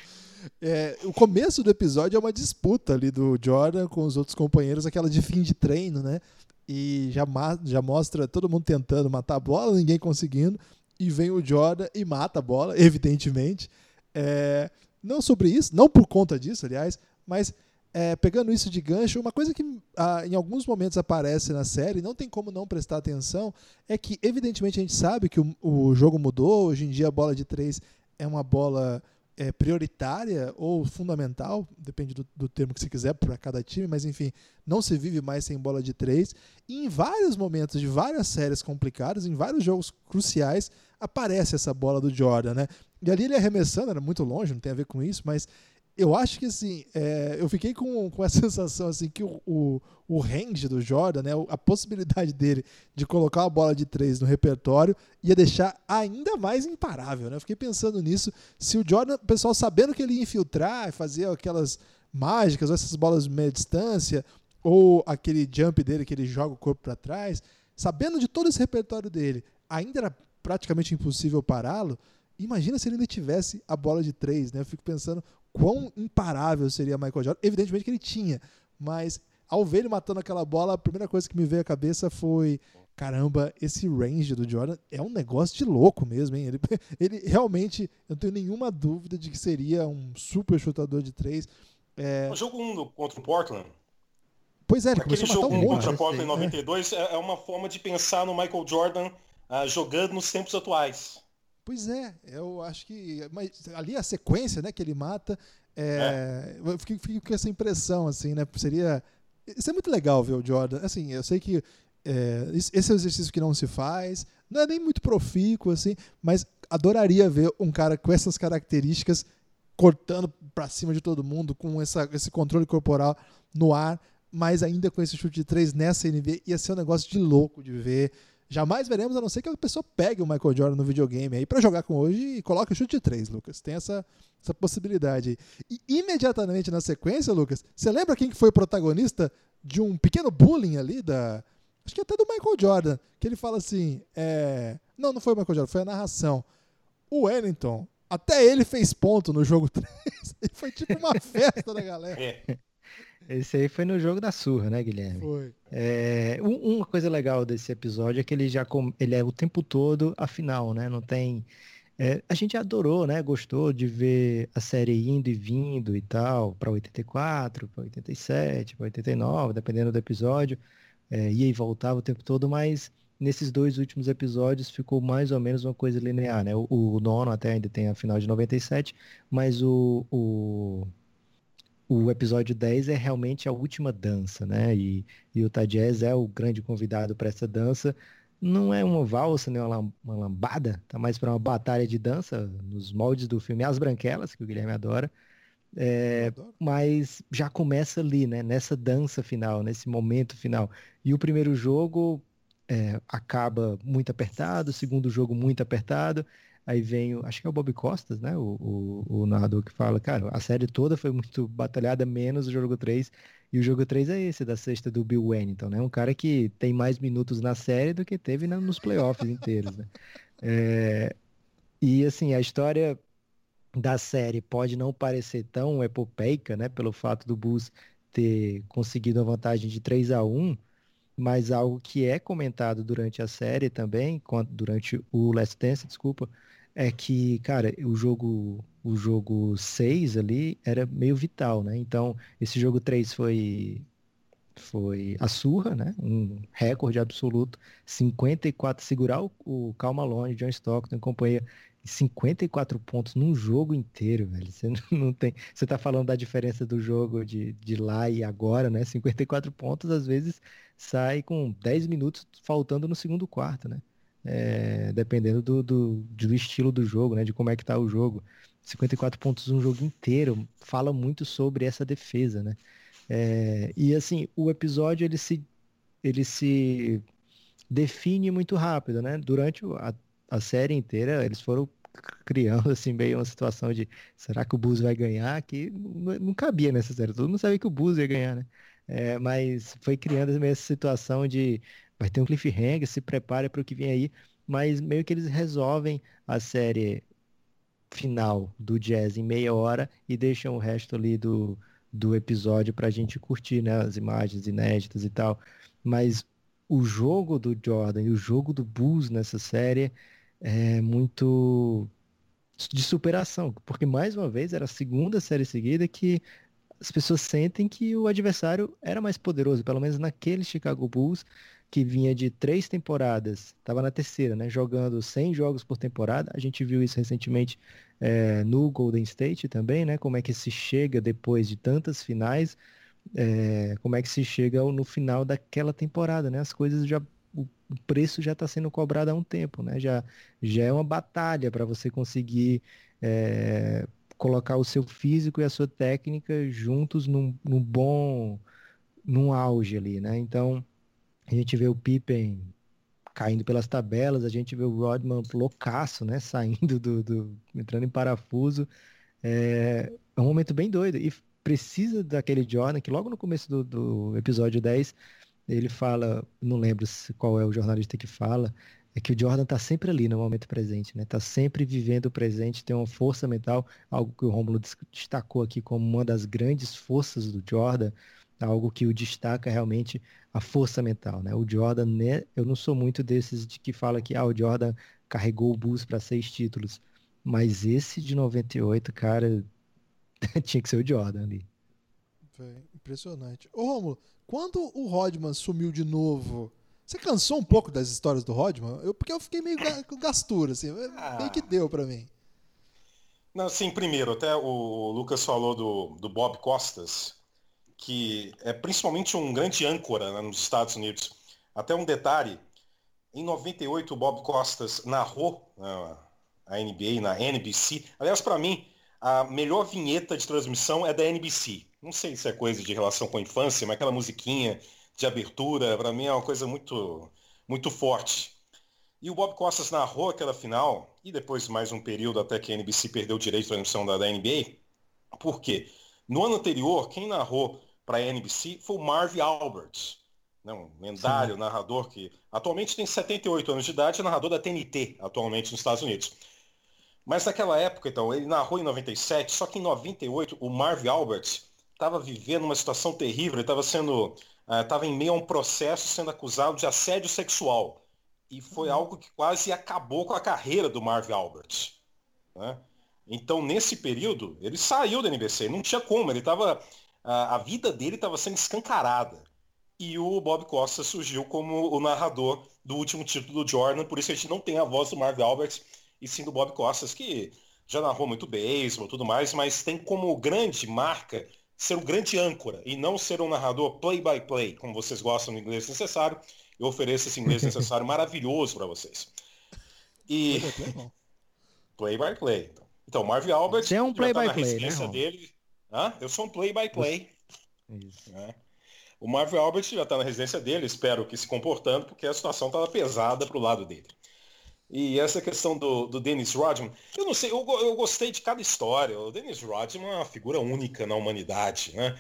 É, o começo do episódio é uma disputa ali do Jordan com os outros companheiros, aquela de fim de treino, né? E já, já mostra todo mundo tentando matar a bola, ninguém conseguindo, e vem o Jordan e mata a bola, [LAUGHS] evidentemente. É, não sobre isso, não por conta disso, aliás, mas é, pegando isso de gancho, uma coisa que ah, em alguns momentos aparece na série, não tem como não prestar atenção, é que evidentemente a gente sabe que o, o jogo mudou, hoje em dia a bola de três é uma bola é, prioritária ou fundamental, depende do, do termo que você quiser para cada time, mas enfim, não se vive mais sem bola de três. E em vários momentos de várias séries complicadas, em vários jogos cruciais, aparece essa bola do Jordan, né? E ali ele arremessando, era muito longe, não tem a ver com isso, mas eu acho que assim, é, eu fiquei com, com a [LAUGHS] sensação assim que o, o, o range do Jordan, né, a possibilidade dele de colocar uma bola de três no repertório ia deixar ainda mais imparável. Né? Eu fiquei pensando nisso. Se o Jordan, o pessoal sabendo que ele ia infiltrar, fazer aquelas mágicas, essas bolas de meia distância, ou aquele jump dele que ele joga o corpo para trás, sabendo de todo esse repertório dele, ainda era praticamente impossível pará-lo. Imagina se ele ainda tivesse a bola de três, né? Eu fico pensando quão imparável seria Michael Jordan. Evidentemente que ele tinha, mas ao ver ele matando aquela bola, a primeira coisa que me veio à cabeça foi: caramba, esse range do Jordan é um negócio de louco mesmo, hein? Ele, [LAUGHS] ele realmente, eu não tenho nenhuma dúvida de que seria um super chutador de três.
É... O jogo 1 contra o Portland.
Pois é, ele
Aquele jogo um contra o Portland em 92 é. é uma forma de pensar no Michael Jordan uh, jogando nos tempos atuais.
Pois é, eu acho que. Mas ali a sequência né, que ele mata. É, é. Eu fiquei, fiquei, com essa impressão, assim, né? Seria. Isso é muito legal ver o Jordan. Assim, eu sei que é, esse é um exercício que não se faz, não é nem muito profícuo, assim, mas adoraria ver um cara com essas características cortando para cima de todo mundo, com essa, esse controle corporal no ar, mas ainda com esse chute de três nessa NBA. Ia ser um negócio de louco de ver. Jamais veremos, a não ser que a pessoa pegue o Michael Jordan no videogame aí para jogar com hoje e coloque o chute de três, Lucas. Tem essa, essa possibilidade. E imediatamente na sequência, Lucas, você lembra quem que foi protagonista de um pequeno bullying ali da. Acho que até do Michael Jordan, que ele fala assim. É... Não, não foi o Michael Jordan, foi a narração. O Wellington, até ele fez ponto no jogo [LAUGHS] 3. foi tipo uma festa da galera.
Esse aí foi no jogo da surra, né, Guilherme?
Foi.
É, uma coisa legal desse episódio é que ele já com, ele é o tempo todo a final, né? Não tem É, a gente adorou, né? Gostou de ver a série indo e vindo e tal, para 84, para 87, para 89, dependendo do episódio. É, ia e voltava o tempo todo, mas nesses dois últimos episódios ficou mais ou menos uma coisa linear, né? O, o nono até ainda tem a final de 97, mas o, o, o episódio 10 é realmente a última dança, né? E, e o Tadjez é o grande convidado para essa dança. Não é uma valsa, nem uma, uma lambada, tá mais para uma batalha de dança, nos moldes do filme As Branquelas, que o Guilherme adora. É, mas já começa ali, né? Nessa dança final, nesse momento final. E o primeiro jogo é, acaba muito apertado, o segundo jogo muito apertado. Aí vem, o, acho que é o Bob Costas, né? O, o, o, narrador que fala, cara, a série toda foi muito batalhada, menos o jogo 3. E o jogo 3 é esse, da sexta do Bill Wennington, né? Um cara que tem mais minutos na série do que teve na, nos playoffs inteiros, né? É, e assim, a história da série pode não parecer tão epopeica, né? Pelo fato do Bulls ter conseguido a vantagem de 3 a 1 mas algo que é comentado durante a série também, durante o Last Dance, desculpa, é que, cara, o jogo o jogo 6 ali era meio vital, né? Então, esse jogo 3 foi foi a surra, né? Um recorde absoluto, 54 segurar o, o Cal Malone, John Stockton, companhia 54 pontos num jogo inteiro, velho. Você [LAUGHS] não tem. Você tá falando da diferença do jogo de, de lá e agora, né? 54 pontos, às vezes, sai com 10 minutos faltando no segundo quarto, né? É, dependendo do, do, do, estilo do jogo, né? De como é que tá o jogo. 54 pontos um jogo inteiro fala muito sobre essa defesa, né? É, e assim, o episódio ele se, ele se define muito rápido, né? Durante a, a série inteira, eles foram criando assim meio uma situação de será que o Bulls vai ganhar? Que não, cabia nessa série. Todo mundo sabia que o Bulls ia ganhar, né? É, mas foi criando essa situação de vai ter um cliffhanger, se prepare para o que vem aí. Mas meio que eles resolvem a série final do Jazz em meia hora e deixam o resto ali do, do episódio para a gente curtir, né? As imagens inéditas e tal. Mas o jogo do Jordan e o jogo do Bulls nessa série é muito de superação, porque mais uma vez era a segunda série seguida que as pessoas sentem que o adversário era mais poderoso, pelo menos naquele Chicago Bulls que vinha de três temporadas, estava na terceira, né, jogando 100 jogos por temporada. A gente viu isso recentemente é, no Golden State também, né, como é que se chega depois de tantas finais, é, como é que se chega no final daquela temporada, né? As coisas já o preço já está sendo cobrado há um tempo, né? Já, já é uma batalha para você conseguir é, colocar o seu físico e a sua técnica juntos num, num bom, num auge ali, né? Então, a gente vê o Pippen caindo pelas tabelas, a gente vê o Rodman loucaço, né? [LAUGHS] Saindo do, do entrando em parafuso. É, é um momento bem doido. E precisa daquele Jordan que logo no começo do, do episódio 10 ele fala, não lembro qual é o jornalista que fala, é que o Jordan está sempre ali no momento presente, né? Está sempre vivendo o presente, tem uma força mental, algo que o Romulo destacou aqui como uma das grandes forças do Jordan, algo que o destaca realmente a força mental, né? O Jordan, né? Eu não sou muito desses de que fala que ah, o Jordan carregou o Bulls para seis títulos, mas esse de 98, cara, [LAUGHS] tinha que ser o Jordan ali.
impressionante. Ô Romulo, quando o Rodman sumiu de novo, você cansou um pouco das histórias do Rodman? Eu, porque eu fiquei meio com gastura, assim, ah. meio que deu para mim.
Não, sim, primeiro, até o Lucas falou do, do Bob Costas, que é principalmente um grande âncora né, nos Estados Unidos. Até um detalhe, em 98 o Bob Costas narrou né, a NBA na NBC. Aliás, para mim, a melhor vinheta de transmissão é da NBC. Não sei se é coisa de relação com a infância, mas aquela musiquinha de abertura, para mim é uma coisa muito, muito forte. E o Bob Costas narrou aquela final, e depois mais um período até que a NBC perdeu o direito de transmissão da, da NBA. Por quê? No ano anterior, quem narrou para a NBC foi o Marv Alberts, né, um lendário Sim. narrador que atualmente tem 78 anos de idade, é narrador da TNT, atualmente nos Estados Unidos. Mas naquela época, então, ele narrou em 97, só que em 98 o Marv Alberts estava vivendo uma situação terrível, ele estava sendo, estava uh, em meio a um processo sendo acusado de assédio sexual. E foi uhum. algo que quase acabou com a carreira do Marv Alberts. Né? Então, nesse período, ele saiu da NBC, não tinha como, ele estava. A, a vida dele estava sendo escancarada. E o Bob Costa surgiu como o narrador do último título do Jordan, por isso a gente não tem a voz do Marv Alberts, e sim do Bob Costas, que já narrou muito beisebol e tudo mais, mas tem como grande marca ser um grande âncora e não ser um narrador play-by-play, -play, como vocês gostam do inglês necessário. Eu ofereço esse inglês necessário [LAUGHS] maravilhoso para vocês. E play-by-play. [LAUGHS] Então. então, Marvin Albert
é um play-by-play, tá né?
Dele. Hã? Eu sou um play-by-play. É. O Marvin Albert já está na residência dele, espero que se comportando, porque a situação estava pesada para o lado dele. E essa questão do, do Dennis Rodman, eu não sei, eu, eu gostei de cada história. O Dennis Rodman é uma figura única na humanidade, né?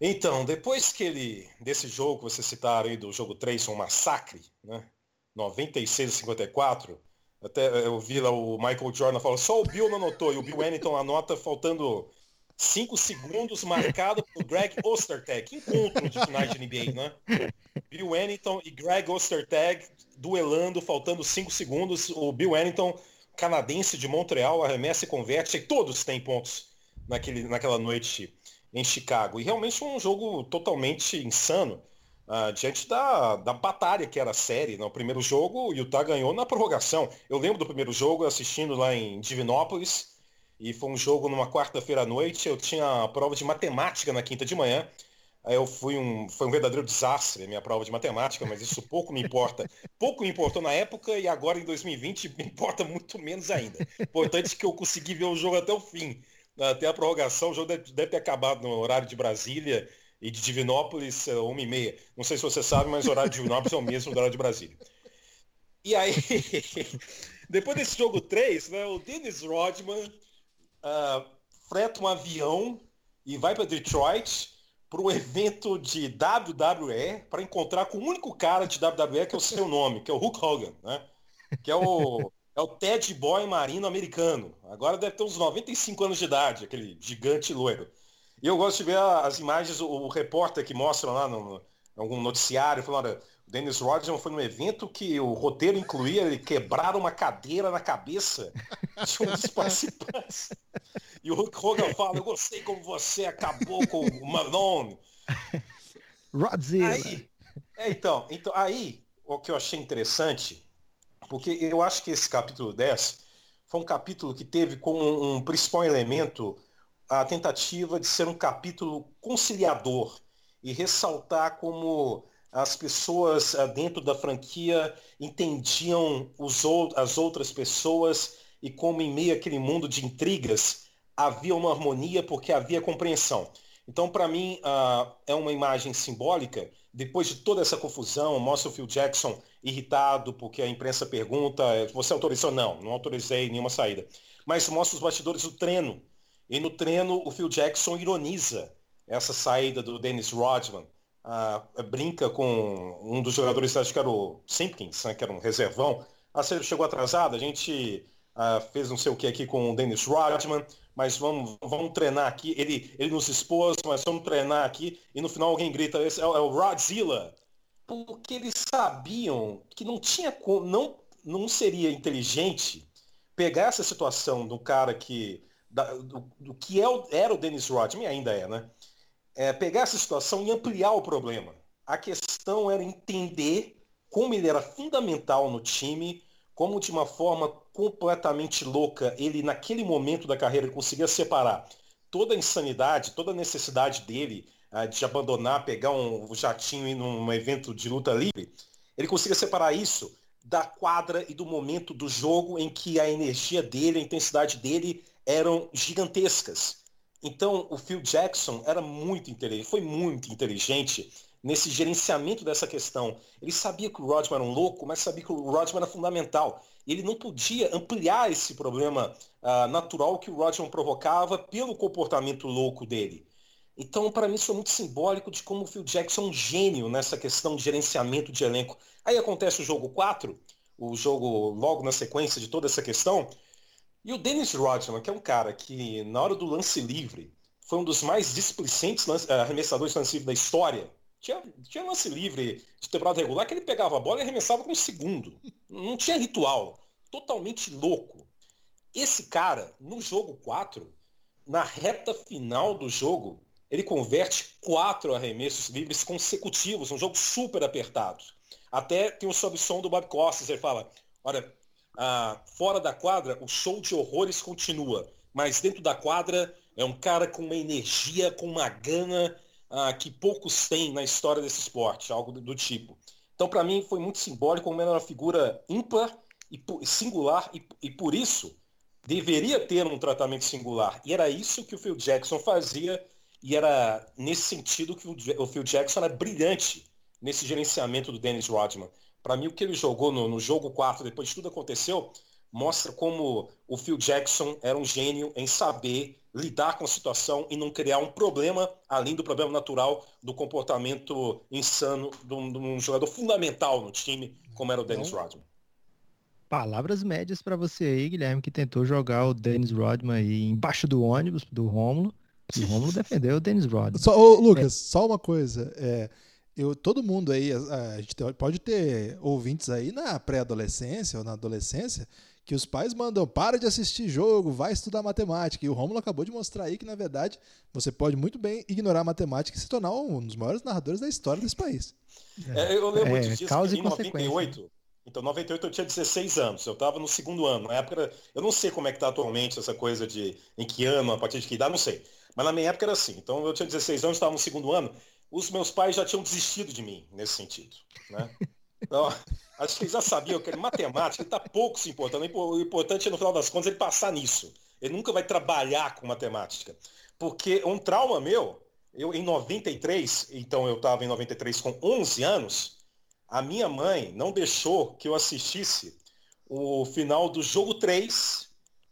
Então, depois que ele, desse jogo que vocês citaram aí, do jogo 3, um massacre, né? 96 a 54, até eu vi lá o Michael Jordan falando, só o Bill não anotou, e o Bill Wennington anota faltando 5 segundos, marcado por Greg Ostertag. Encontro de finais de NBA, né? Bill Wennington e Greg Ostertag duelando, faltando 5 segundos. O Bill Wennington, canadense de Montreal, arremessa e converte, e todos têm pontos naquele, naquela noite em Chicago. E realmente um jogo totalmente insano. Uh, diante da, da batalha que era a série. No né? primeiro jogo, o Utah ganhou na prorrogação. Eu lembro do primeiro jogo assistindo lá em Divinópolis, e foi um jogo numa quarta-feira à noite. Eu tinha a prova de matemática na quinta de manhã. Aí eu fui um, foi um verdadeiro desastre a minha prova de matemática, mas isso pouco me importa. [LAUGHS] Pouco me importou na época e agora em 2020 [LAUGHS] me importa muito menos ainda. Importante que eu consegui ver o jogo até o fim. Até a prorrogação, o jogo deve, deve ter acabado no horário de Brasília e de Divinópolis, é, uma e meia. Não sei se você sabe, mas o horário de Divinópolis é o mesmo do horário de Brasília. E aí, [LAUGHS] depois desse jogo 3, né, o Dennis Rodman uh, freta um avião e vai para Detroit para um evento de WWE para encontrar com o único cara de WWE que é o seu nome, que é o Hulk Hogan, né? Que é o, é o Ted Boy marino americano. Agora deve ter uns 95 anos de idade, aquele gigante loiro. E eu gosto de ver as imagens, o, o repórter que mostra lá no, no algum noticiário, falando, Dennis Rodman foi num evento que o roteiro incluía ele quebrar uma cadeira na cabeça de um dos participantes. E o Hulk Hogan fala, eu gostei como você acabou com o Malone.
Rodzilla.
Aí, é, então, então, aí, o que eu achei interessante, porque eu acho que esse capítulo 10 foi um capítulo que teve como um principal elemento a tentativa de ser um capítulo conciliador e ressaltar como as pessoas ah, dentro da franquia entendiam os, as outras pessoas e como em meio àquele mundo de intrigas havia uma harmonia porque havia compreensão. Então, para mim, uh, é uma imagem simbólica. Depois de toda essa confusão, mostra o Phil Jackson irritado porque a imprensa pergunta, você autorizou? Não, não autorizei nenhuma saída. Mas mostra os bastidores do treino, e no treino, o Phil Jackson ironiza essa saída do Dennis Rodman. Brinca com um dos jogadores, acho que era o Simpkins, né, que era um reservão. A série chegou atrasada, a gente uh, fez não sei o que aqui com o Dennis Rodman, mas vamos, vamos treinar aqui. Ele, ele nos expôs, mas vamos treinar aqui. E no final alguém grita, esse é, é o Rodzilla. Porque eles sabiam que não tinha não, não seria inteligente pegar essa situação do cara que da, do, do, que é o, era o Dennis Rodman, ainda é, né? É, pegar essa situação e ampliar o problema. A questão era entender como ele era fundamental no time, como de uma forma completamente louca ele, naquele momento da carreira, conseguia separar toda a insanidade, toda a necessidade dele uh, de abandonar, pegar um jatinho e num evento de luta livre, ele conseguia separar isso da quadra e do momento do jogo em que a energia dele, a intensidade dele eram gigantescas. Então, o Phil Jackson era muito inteligente, foi muito inteligente nesse gerenciamento dessa questão. Ele sabia que o Rodman era um louco, mas sabia que o Rodman era fundamental. Ele não podia ampliar esse problema uh, natural que o Rodman provocava pelo comportamento louco dele. Então, para mim, isso é muito simbólico de como o Phil Jackson é um gênio nessa questão de gerenciamento de elenco. Aí acontece o jogo 4, o jogo logo na sequência de toda essa questão, e o Dennis Rodman, que é um cara que, na hora do lance livre, foi um dos mais displicentes lance, uh, arremessadores de lance livre da história. Tinha, tinha lance livre de temporada regular que ele pegava a bola e arremessava com um segundo. Não tinha ritual. Totalmente louco. Esse cara, no jogo 4, na reta final do jogo, ele converte quatro arremessos livres consecutivos, um jogo super apertado. Até tem o sob-som do Bob Costas, ele fala, olha, ah, fora da quadra, o show de horrores continua, mas dentro da quadra é um cara com uma energia, com uma gana ah, que poucos têm na história desse esporte, algo do, do tipo. Então, para mim, foi muito simbólico, como era uma figura ímpar e singular, e, e por isso deveria ter um tratamento singular. E era isso que o Phil Jackson fazia, e era nesse sentido que o Phil Jackson era brilhante nesse gerenciamento do Dennis Rodman. Para mim, o que ele jogou no, no jogo 4, depois de tudo aconteceu, mostra como o Phil Jackson era um gênio em saber lidar com a situação e não criar um problema, além do problema natural do comportamento insano de um, de um jogador fundamental no time, como era o Dennis então, Rodman.
Palavras médias para você aí, Guilherme, que tentou jogar o Dennis Rodman aí embaixo do ônibus do Rômulo. E o Rômulo [LAUGHS] defendeu o Dennis Rodman.
Só, ô, Lucas, é... só uma coisa. É, eu, todo mundo aí, a, a gente pode ter ouvintes aí na pré-adolescência ou na adolescência que os pais mandam, para de assistir jogo, vai estudar matemática. E o Rômulo acabou de mostrar aí que, na verdade, você pode muito bem ignorar a matemática e se tornar um dos maiores narradores da história desse país.
É, eu lembro é, disso, causa em 98, então, 98 eu tinha 16 anos, eu estava no segundo ano. Na época, eu não sei como é que está atualmente essa coisa de em que ano, a partir de que idade, não sei. Mas na minha época era assim. Então, eu tinha 16 anos, estava no segundo ano. Os meus pais já tinham desistido de mim, nesse sentido. Né? Então, [LAUGHS] acho que eles já sabiam que matemática está pouco se importando. O importante é, no final das contas, ele passar nisso. Ele nunca vai trabalhar com matemática. Porque um trauma meu, eu em 93, então eu estava em 93 com 11 anos, a minha mãe não deixou que eu assistisse o final do jogo 3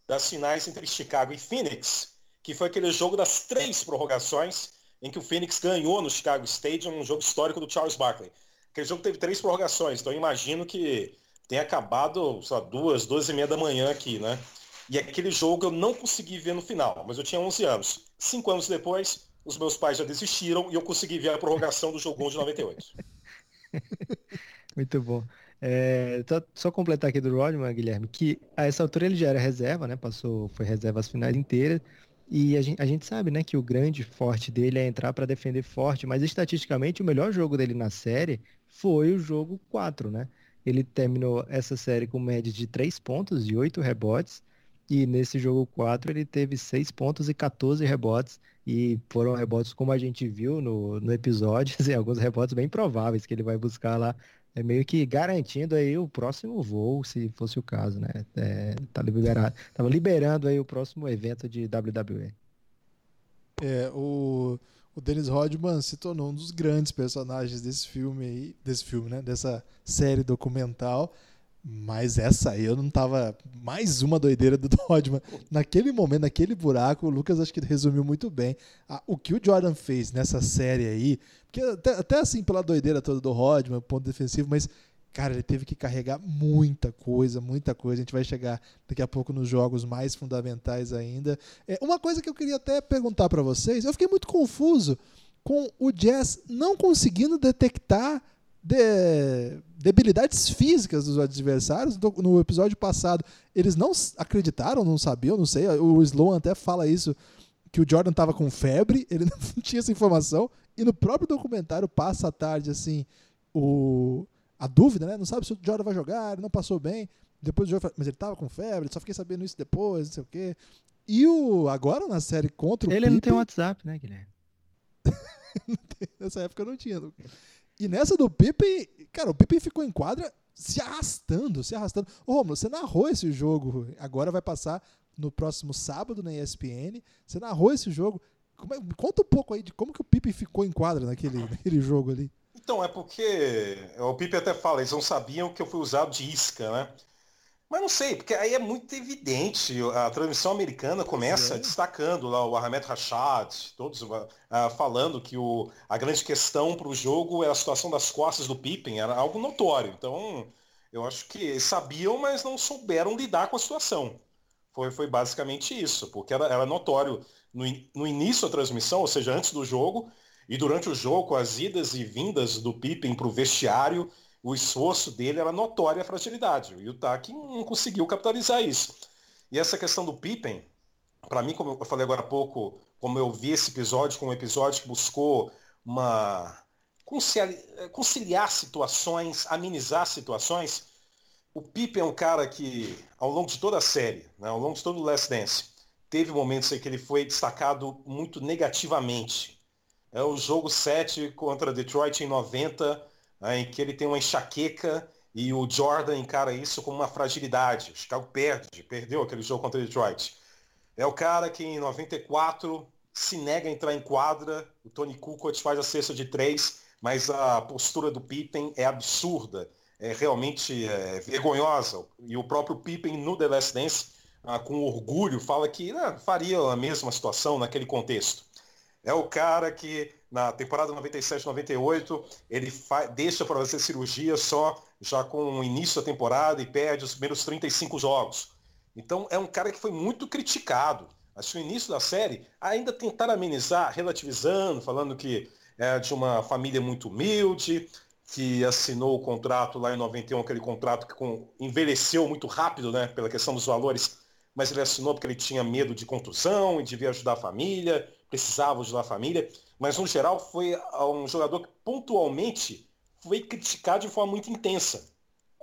das finais entre Chicago e Phoenix, que foi aquele jogo das três prorrogações em que o Phoenix ganhou no Chicago Stadium, um jogo histórico do Charles Barkley. Aquele jogo teve três prorrogações, então imagino que tenha acabado, sei lá, duas, duas e meia da manhã aqui, né? E aquele jogo eu não consegui ver no final, mas eu tinha 11 anos. Cinco anos depois, os meus pais já desistiram e eu consegui ver a prorrogação do jogo 1 de 98. [LAUGHS]
Muito bom. É, só, só, completar aqui do Rodman, Guilherme, que a essa altura ele já era reserva, né? Passou, foi reserva as finais inteiras. E a gente, a gente sabe, né, que o grande forte dele é entrar para defender forte, mas estatisticamente o melhor jogo dele na série foi o jogo 4, né? Ele terminou essa série com média de 3 pontos e 8 rebotes. E nesse jogo 4 ele teve 6 pontos e 14 rebotes. E foram rebotes como a gente viu no, no episódio, [LAUGHS] assim, alguns rebotes bem prováveis que ele vai buscar lá. É meio que garantindo aí o próximo voo, se fosse o caso, né? É, tá liberado, tava liberando aí o próximo evento de WWE.
É, o o Dennis Rodman se tornou um dos grandes personagens desse filme aí, desse filme, né? Dessa série documental. Mas essa aí eu não tava. Mais uma doideira do [LAUGHS] Rodman. Naquele momento, naquele buraco, o Lucas acho que resumiu muito bem. O que o Jordan fez nessa série aí. Até, até assim, pela doideira toda do Rodman, ponto defensivo, mas cara, ele teve que carregar muita coisa, muita coisa. A gente vai chegar daqui a pouco nos jogos mais fundamentais ainda. É, uma coisa que eu queria até perguntar para vocês, eu fiquei muito confuso com o Jazz não conseguindo detectar de, debilidades físicas dos adversários. No episódio passado, eles não acreditaram, não sabiam, não sei. O Sloan até fala isso, que o Jordan estava com febre, ele [LAUGHS] não tinha essa informação. E no próprio documentário passa a tarde assim, o a dúvida, né? Não sabe se o Jordan vai jogar, não passou bem. Depois do jogo, mas ele tava com febre, só fiquei sabendo isso depois, não sei o quê. E o agora na série contra o
Ele Pippen, não tem WhatsApp, né, Guilherme? [LAUGHS]
Nessa época eu não tinha. E nessa do Pippen, cara, o Pippen ficou em quadra se arrastando, se arrastando. Ô, Romulo, você narrou esse jogo, agora vai passar no próximo sábado na ESPN. Você narrou esse jogo. É, conta um pouco aí de como que o Pippen ficou em quadra naquele, [LAUGHS] naquele jogo ali.
Então, é porque o Pipe até fala, eles não sabiam que eu fui usado de isca, né? Mas não sei, porque aí é muito evidente. A transmissão americana começa é. destacando lá o Ahmed Rashad, todos uh, falando que o, a grande questão para o jogo era a situação das costas do Pippen, era algo notório. Então, eu acho que eles sabiam, mas não souberam lidar com a situação. Foi, foi basicamente isso, porque era, era notório no, no início da transmissão, ou seja, antes do jogo, e durante o jogo, as idas e vindas do Pippen para o vestiário, o esforço dele era notória a fragilidade. O Utah não conseguiu capitalizar isso. E essa questão do Pippen, para mim, como eu falei agora há pouco, como eu vi esse episódio como um episódio que buscou uma conciliar, conciliar situações, amenizar situações, o Pippen é um cara que, ao longo de toda a série, né, ao longo de todo o Last Dance, teve momentos em que ele foi destacado muito negativamente. É o jogo 7 contra Detroit em 90, né, em que ele tem uma enxaqueca e o Jordan encara isso como uma fragilidade. O Chicago perde, perdeu aquele jogo contra Detroit. É o cara que em 94 se nega a entrar em quadra, o Tony Kukoc faz a cesta de três, mas a postura do Pippen é absurda é realmente é, vergonhosa. E o próprio Pippen no The Last Dance, ah, com orgulho, fala que ah, faria a mesma situação naquele contexto. É o cara que na temporada 97-98 ele deixa para fazer cirurgia só já com o início da temporada e perde os primeiros 35 jogos. Então é um cara que foi muito criticado. Que no início da série ainda tentaram amenizar, relativizando, falando que é de uma família muito humilde, que assinou o contrato lá em 91, aquele contrato que com, envelheceu muito rápido, né, pela questão dos valores, mas ele assinou porque ele tinha medo de contusão e devia ajudar a família, precisava ajudar a família, mas no geral foi um jogador que pontualmente foi criticado de forma muito intensa.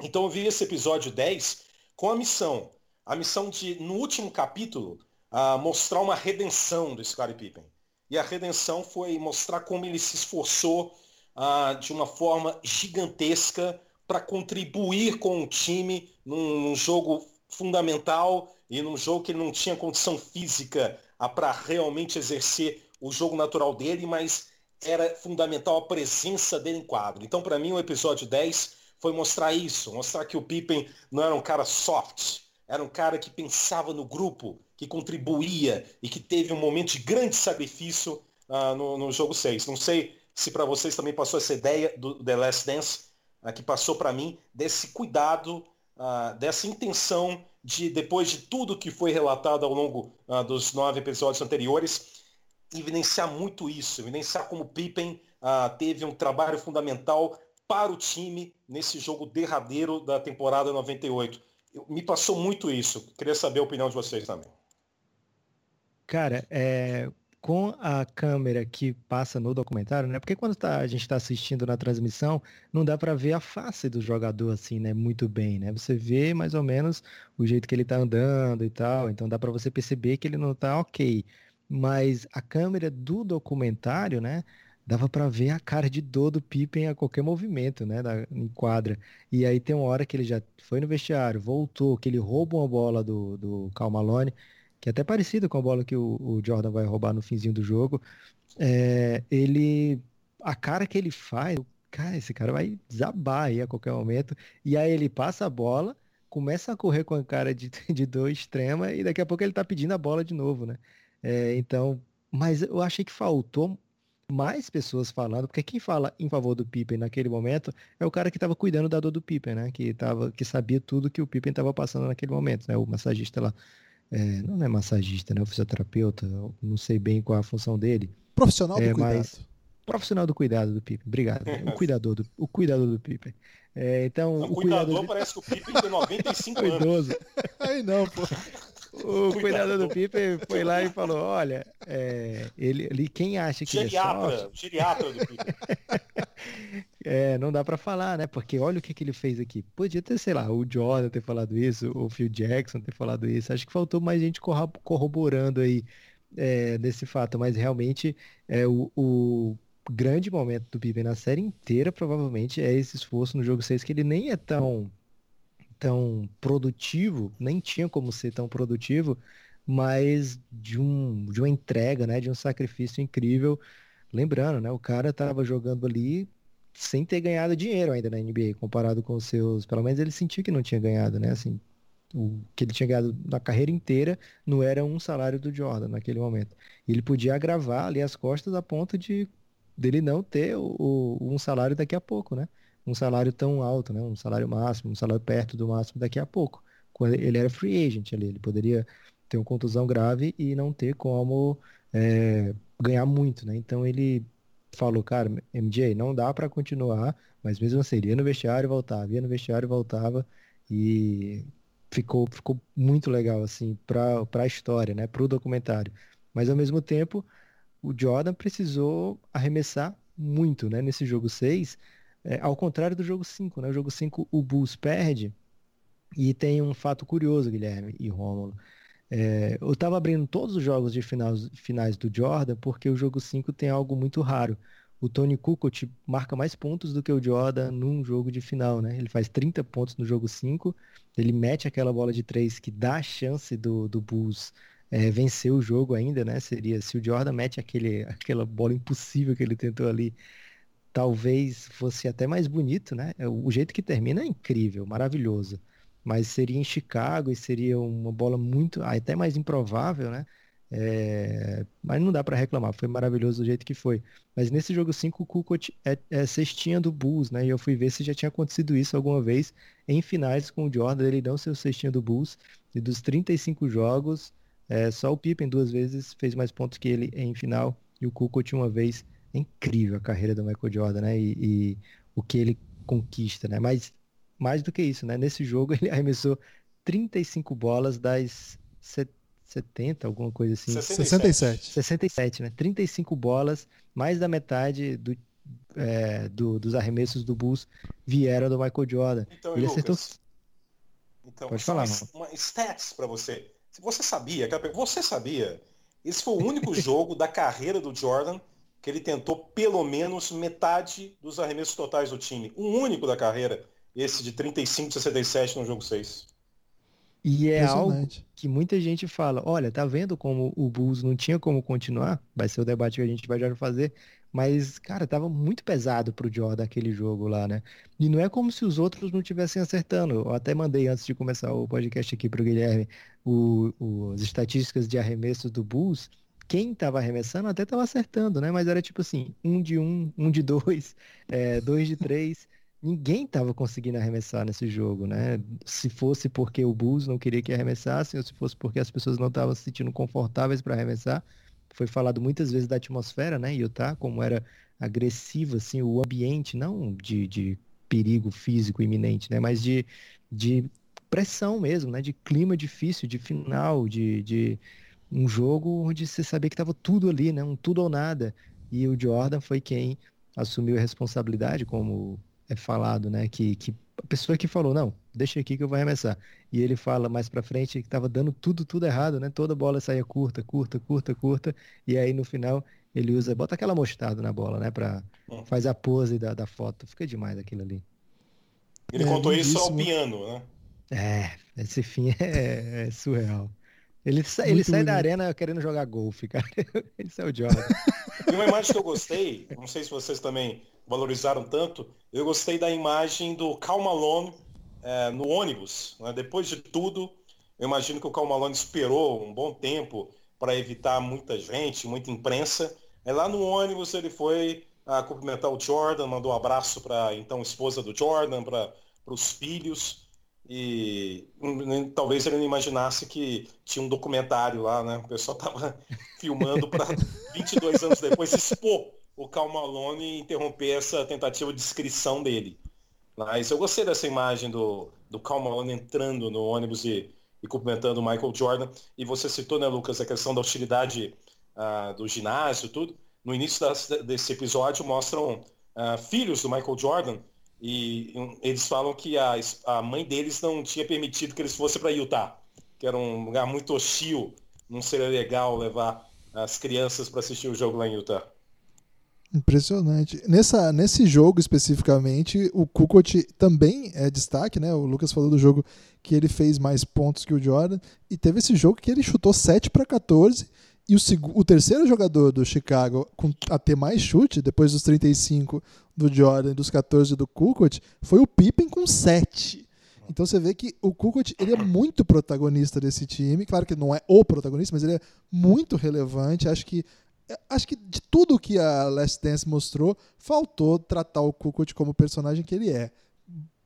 Então eu vi esse episódio 10 com a missão, a missão de, no último capítulo, uh, mostrar uma redenção do Scottie Pippen. E a redenção foi mostrar como ele se esforçou ah, de uma forma gigantesca para contribuir com o time num, num, jogo fundamental e num jogo que ele não tinha condição física ah, para realmente exercer o jogo natural dele, mas era fundamental a presença dele em quadro. Então, para mim, o episódio 10 foi mostrar isso, mostrar que o Pippen não era um cara soft, era um cara que pensava no grupo, que contribuía e que teve um momento de grande sacrifício uh, no, no jogo 6. Não sei se para vocês também passou essa ideia do The Last Dance, uh, que passou para mim, desse cuidado, uh, dessa intenção de, depois de tudo que foi relatado ao longo uh, dos nove episódios anteriores, evidenciar muito isso, evidenciar como Pippen teve um trabalho fundamental para o time nesse jogo derradeiro da temporada 98. Eu, me passou muito isso. Queria saber a opinião de vocês também.
Cara, é, com a câmera que passa no documentário, né? Porque quando tá, a gente está assistindo na transmissão, não dá para ver a face do jogador assim, né? Muito bem, né? Você vê mais ou menos o jeito que ele tá andando e tal, então dá para você perceber que ele não tá ok. Mas a câmera do documentário, né? Dava para ver a cara de dor do Pippen a qualquer movimento, né? Da, em quadra. E aí tem uma hora que ele já foi no vestiário, voltou, que ele rouba uma bola do, do Cal Malone que é até parecido com a bola que o, o Jordan vai roubar no finzinho do jogo, é, ele, a cara que ele faz, cara, esse cara vai desabar aí a qualquer momento, e aí ele passa a bola, começa a correr com a cara de, [LAUGHS] de dor extrema, e daqui a pouco ele tá pedindo a bola de novo, né? É, então, mas eu achei que faltou mais pessoas falando, porque quem fala em favor do Pippen naquele momento é o cara que estava cuidando da dor do Pippen, né? Que, tava, que sabia tudo que o Pippen estava passando naquele momento, né? O massagista lá é, não é massagista, né? O fisioterapeuta, não sei bem qual é a função dele.
Profissional do é, cuidado. Mas,
profissional do cuidado do Pipe. Obrigado. o [LAUGHS] cuidador do, o cuidador do Pipe. É, então,
o, o cuidador, cuidador parece que o Pipe tem 95 [LAUGHS] anos. Idoso.
Aí não, pô.
O cuidador do Pipe foi lá e falou, olha, é, ele, ele, quem acha que
geriatra,
ele é soft...
geriatra do Pipe. [LAUGHS]
é, não dá para falar, né? Porque olha o que, que ele fez aqui. Podia ter, sei lá, o Jordan ter falado isso, o Phil Jackson ter falado isso. Acho que faltou mais gente corroborando aí é, desse fato, mas realmente é o, o grande momento do Pippen na série inteira provavelmente é esse esforço no jogo 6 que ele nem é tão tão produtivo, nem tinha como ser tão produtivo, mas de, um, de uma entrega, né, de um sacrifício incrível. Lembrando, né, o cara estava jogando ali sem ter ganhado dinheiro ainda na NBA, comparado com os seus, pelo menos ele sentiu que não tinha ganhado, né, assim, o que ele tinha ganhado na carreira inteira não era um salário do Jordan naquele momento. Ele podia agravar ali as costas a ponto de dele não ter o, o, um salário daqui a pouco, né? Um salário tão alto, né? um salário máximo, um salário perto do máximo daqui a pouco. Quando ele era free agent ali, ele poderia ter uma contusão grave e não ter como é, ganhar muito, né? Então ele falou, cara, MJ, não dá para continuar, mas mesmo assim, ele ia no vestiário e voltava, ia no vestiário e voltava, e ficou, ficou muito legal, assim, para a história, né? Para o documentário. Mas ao mesmo tempo, o Jordan precisou arremessar muito, né? Nesse jogo 6, é, ao contrário do jogo 5, né? O jogo 5 o Bulls perde e tem um fato curioso, Guilherme e Rômulo. É, eu estava abrindo todos os jogos de finais, finais do Jordan porque o jogo 5 tem algo muito raro. O Tony Kukoc marca mais pontos do que o Jordan num jogo de final, né? Ele faz 30 pontos no jogo 5, ele mete aquela bola de 3 que dá a chance do, do Bulls é, vencer o jogo ainda, né? Seria se o Jordan mete aquele, aquela bola impossível que ele tentou ali, talvez fosse até mais bonito, né? É, o jeito que termina é incrível, maravilhoso. Mas seria em Chicago e seria uma bola muito, até mais improvável, né? É, mas não dá para reclamar, foi maravilhoso do jeito que foi. Mas nesse jogo 5, o Kukoc é, é cestinha do Bulls, né? E eu fui ver se já tinha acontecido isso alguma vez em finais com o Jordan, ele não ser o cestinha do Bulls. E dos 35 jogos, é, só o Pippen duas vezes fez mais pontos que ele em final. E o Kukoc uma vez. É incrível a carreira do Michael Jordan, né? E, e o que ele conquista, né? Mas mais do que isso, né? Nesse jogo [LAUGHS] ele arremessou 35 bolas das 70, alguma coisa assim.
67.
67, né? 35 bolas, mais da metade do, é, do, dos arremessos do Bulls vieram do Michael Jordan.
Então, ele Lucas, acertou. Então, Pode falar, uma, uma stats para você. Se você sabia, você sabia, esse foi o único [LAUGHS] jogo da carreira do Jordan que ele tentou pelo menos metade dos arremessos totais do time. Um único da carreira, esse de 35 67 no jogo 6.
E é algo que muita gente fala, olha, tá vendo como o Bulls não tinha como continuar? Vai ser o debate que a gente vai já fazer. Mas, cara, tava muito pesado pro Jordan aquele jogo lá, né? E não é como se os outros não estivessem acertando. Eu até mandei antes de começar o podcast aqui pro Guilherme o, o, as estatísticas de arremessos do Bulls. Quem tava arremessando até tava acertando, né? Mas era tipo assim, um de um, um de dois, [LAUGHS] é, dois de três. Ninguém tava conseguindo arremessar nesse jogo, né? Se fosse porque o Bulls não queria que arremessassem, ou se fosse porque as pessoas não estavam se sentindo confortáveis para arremessar, foi falado muitas vezes da atmosfera, né, Utah, como era agressiva, assim, o ambiente, não de, de perigo físico iminente, né, mas de, de pressão mesmo, né, de clima difícil, de final, de, de um jogo onde você sabia que estava tudo ali, né, um tudo ou nada. E o Jordan foi quem assumiu a responsabilidade, como é falado, né, que, que a pessoa que falou, não, deixa aqui que eu vou arremessar. E ele fala mais pra frente que tava dando tudo, tudo errado, né? Toda bola saía curta, curta, curta, curta. E aí no final ele usa, bota aquela mostarda na bola, né? Pra, é. Faz a pose da, da foto. Fica demais aquilo ali.
Ele é, contou isso ao piano, né?
É, esse fim [LAUGHS] é, é surreal. Ele, sa ele sai da arena querendo jogar golfe, cara. [LAUGHS] Esse é o Jordan. [LAUGHS]
E uma imagem que eu gostei, não sei se vocês também valorizaram tanto, eu gostei da imagem do Cal Malone é, no ônibus. Né? Depois de tudo, eu imagino que o Cal Malone esperou um bom tempo para evitar muita gente, muita imprensa. É lá no ônibus ele foi a cumprimentar o Jordan, mandou um abraço para então esposa do Jordan, para os filhos. E talvez ele não imaginasse que tinha um documentário lá, né? O pessoal estava [LAUGHS] filmando para 22 anos depois expor o Cal Malone e interromper essa tentativa de inscrição dele. Mas eu gostei dessa imagem do, do Cal Malone entrando no ônibus e, e cumprimentando o Michael Jordan. E você citou, né, Lucas, a questão da hostilidade uh, do ginásio tudo. No início das, desse episódio mostram uh, filhos do Michael Jordan e eles falam que a, a mãe deles não tinha permitido que eles fossem para Utah, que era um lugar muito hostil, não seria legal levar as crianças para assistir o jogo lá em Utah.
Impressionante. Nessa, nesse jogo especificamente, o Kukoc também é destaque, né? O Lucas falou do jogo que ele fez mais pontos que o Jordan. E teve esse jogo que ele chutou 7 para 14. E o, o terceiro jogador do Chicago com, a ter mais chute, depois dos 35 do Jordan dos 14 do Kukoc, foi o Pippen com 7. Então você vê que o Kukoc ele é muito protagonista desse time. Claro que não é o protagonista, mas ele é muito relevante. Acho que acho que de tudo que a Last Dance mostrou, faltou tratar o Kukoc como o personagem que ele é.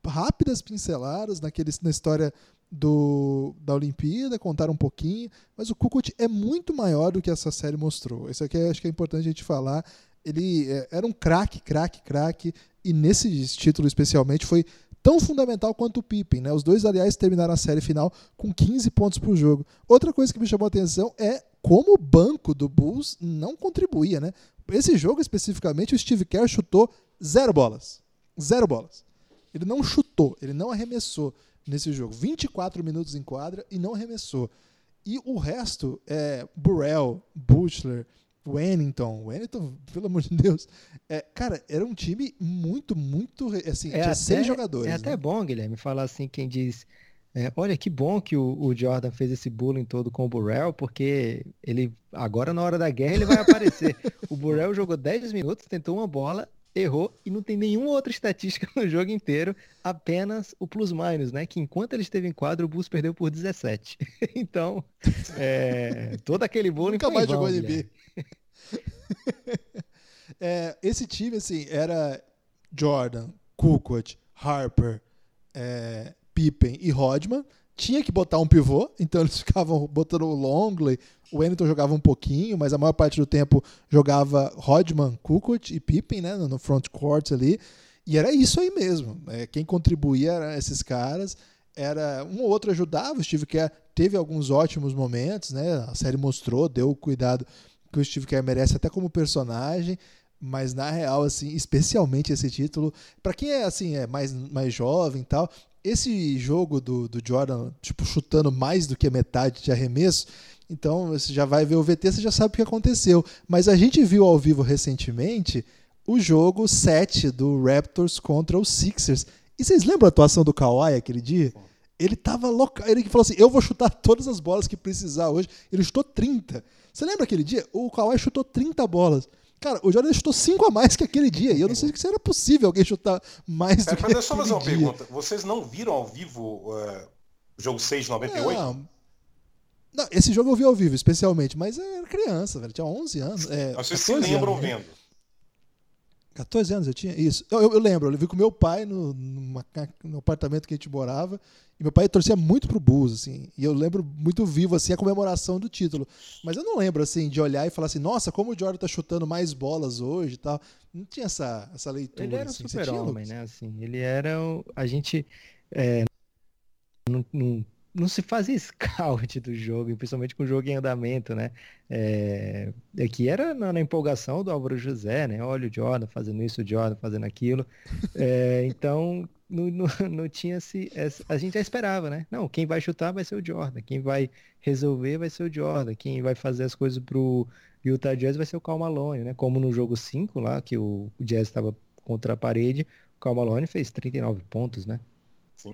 Rápidas pinceladas naquele, na história do, da Olimpíada, contar um pouquinho, mas o Kukoc é muito maior do que essa série mostrou. Isso aqui acho que é importante a gente falar. ele é, era um craque, craque, craque, e nesse título especialmente foi tão fundamental quanto o Pippen, né? Os dois, aliás, terminaram a série final com 15 pontos por jogo. Outra coisa que me chamou a atenção é como o banco do Bulls não contribuía, né? Esse jogo especificamente, o Steve Kerr chutou zero bolas. Zero bolas. Ele não chutou, ele não arremessou nesse jogo. 24 minutos em quadra e não arremessou. E o resto é Burrell, Butler, Wennington. Wennington, pelo amor de Deus. É, cara, era um time muito, muito. Assim,
É
tinha
até-
seis jogadores.
É
né?
até bom, Guilherme, falar assim, quem diz. é, olha que bom que o, o Jordan fez esse bullying todo com o Burrell, porque ele agora na hora da guerra ele vai aparecer. [LAUGHS] o Burrell jogou 10 minutos, tentou uma bola, errou e não tem nenhuma outra estatística [LAUGHS] no jogo inteiro, apenas o plus-minus, né? Que enquanto ele esteve em quadro, o Bulls perdeu por 17. [LAUGHS] então, é, todo aquele bullying
Nunca mais jogou. NBA. [LAUGHS] É, esse time, assim, era Jordan, Kukoc, Harper, é, Pippen e Rodman. Tinha que botar um pivô, [LAUGHS] então eles ficavam botando o Longley. O Wellington jogava um pouquinho, mas a maior parte do tempo jogava Rodman, Kukoc e Pippen, né, no front court ali. E era isso aí mesmo. É, quem contribuía eram esses caras. Era um ou outro ajudava. O Steve Kerr teve alguns ótimos momentos, né? A série mostrou, deu o cuidado que o Steve Kerr merece até como personagem, mas na real assim, especialmente esse título, para quem é assim, é mais mais jovem e tal, esse jogo do, do Jordan, tipo, chutando mais do que metade de arremesso, então você já vai ver o VT, você já sabe o que aconteceu. Mas a gente viu ao vivo recentemente o jogo 7 do Raptors contra os Sixers. E vocês lembram a atuação do Kawhi aquele dia? Ele tava louco. Ele falou assim: eu vou chutar todas as bolas que precisar hoje. Ele chutou 30. Você lembra aquele dia? O Kawhi chutou 30 bolas. Cara, o Jordan chutou 5 a mais que aquele dia. E eu não sei se era possível alguém chutar mais
Cara,
do que
mas deixa eu fazer uma
dia.
pergunta. Vocês não viram ao vivo uh, o jogo 6 de 98?
Não. Não, esse jogo eu vi ao vivo, especialmente, mas era criança, velho. Tinha 11 anos. É,
Vocês se
14
lembram
anos, né?
vendo.
14 anos eu tinha? Isso. Eu, eu- eu lembro, eu vi com meu pai no, numa no apartamento que a gente morava. E meu pai torcia muito pro Bulls, assim. E eu lembro muito vivo, assim, a comemoração do título. Mas eu não lembro, assim, de olhar e falar assim, nossa, como o Jordan tá chutando mais bolas hoje e tal. Não tinha essa, essa leitura.
Ele era um
assim.
Super-homem, né? Assim, ele era. o- A gente. é, não, não, não se fazia [LAUGHS] scout do jogo, principalmente com o jogo em andamento, né? É, é que era na, na empolgação do Álvaro José, né? Olha o Jordan fazendo isso, o Jordan fazendo aquilo. É, então, não, não, [LAUGHS] não tinha se. A gente já esperava, né? Não, quem vai chutar vai ser o Jordan, quem vai resolver vai ser o Jordan, quem vai fazer as coisas pro Utah Jazz vai ser o Karl Malone, né? Como no jogo 5 lá, que o, o Jazz estava contra a parede, o Karl Malone fez 39 pontos, né?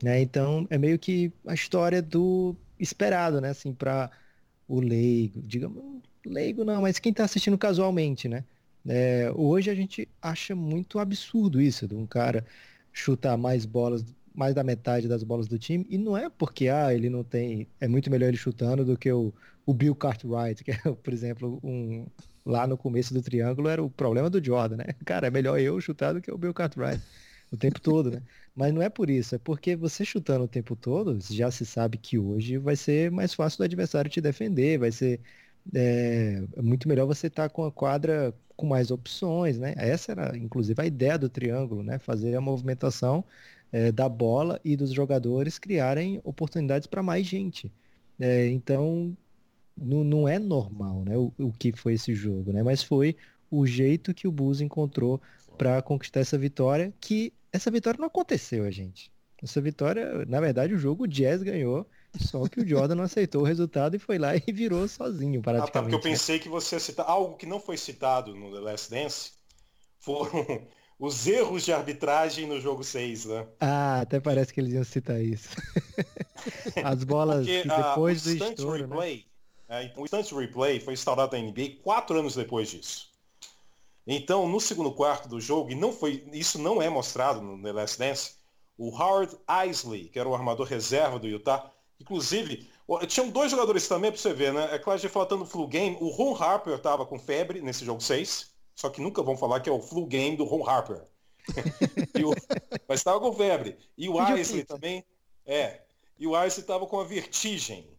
Né, Então, é meio que a história do esperado, né? Assim, para o leigo, digamos, leigo não, mas quem tá assistindo casualmente, né? É, hoje a gente acha muito absurdo isso, de um cara chutar mais bolas, mais da metade das bolas do time, e não é porque, ah, ele não tem, é muito melhor ele chutando do que o, o Bill Cartwright, que é, [LAUGHS] por exemplo, um, lá no começo do triângulo era o problema do Jordan, né? [LAUGHS] Cara, é melhor eu chutar do que o Bill Cartwright o tempo todo, né? Mas não é por isso, é porque você chutando o tempo todo, já se sabe que hoje vai ser mais fácil do adversário te defender, vai ser é, muito melhor você estar com a quadra com mais opções, né? Essa era, inclusive, a ideia do triângulo, né? Fazer a movimentação é, da bola e dos jogadores criarem oportunidades para mais gente. É, então, não, não é normal, né? O, o que foi esse jogo, né? Mas foi o jeito que o Bulls encontrou para conquistar essa vitória, que essa vitória não aconteceu, a gente. Essa vitória, na verdade, o jogo o Jazz ganhou, só que o Jordan não aceitou o resultado e foi lá [LAUGHS] e virou sozinho,
Ah, tá, porque
praticamente.
eu
né?
pensei que você ia citar algo que não foi citado no The Last Dance. Foram [LAUGHS] os erros de arbitragem no jogo 6, né?
Ah, até parece que eles iam citar isso. [LAUGHS] As bolas
Porque
que
ah,
depois
o
do estouro, né?
replay, é, o instant replay foi instaurado na NBA quatro anos depois disso. Então, no segundo quarto do jogo, e não foi, isso não é mostrado no The Last Dance, o Howard Isley, que era o armador reserva do Utah, inclusive, tinham dois jogadores também para você ver, né? É claro, a gente falando do flu game, o Ron Harper estava com febre nesse jogo 6, só que nunca vão falar que é o flu game do Ron Harper. [LAUGHS] O- mas estava com febre. E o Isley também, é. E o Isley estava com a vertigem.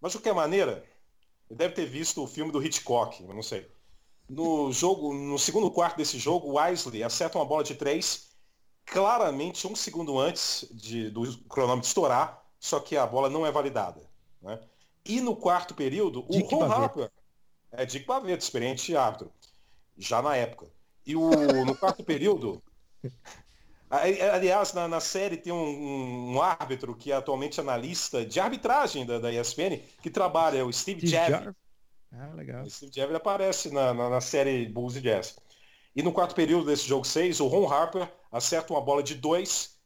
Mas de qualquer maneira, ele deve ter visto o filme do Hitchcock, eu não sei. No jogo, no segundo quarto desse jogo, o Wesley acerta uma bola de três, claramente um segundo antes de, do cronômetro estourar, só que a bola não é validada. Né? E no quarto período, o Ron Harper, é Dick Pavetta, experiente árbitro, já na época. E o, no quarto período, [LAUGHS] aliás, na, na série tem um, um, árbitro que é atualmente analista de arbitragem da, da ESPN, que trabalha, o Steve, Steve Jav.
Ah, legal. O
Steve Jav aparece na, na, na, série Bulls e Jazz. E no quarto período desse jogo 6, o Ron Harper acerta uma bola de dois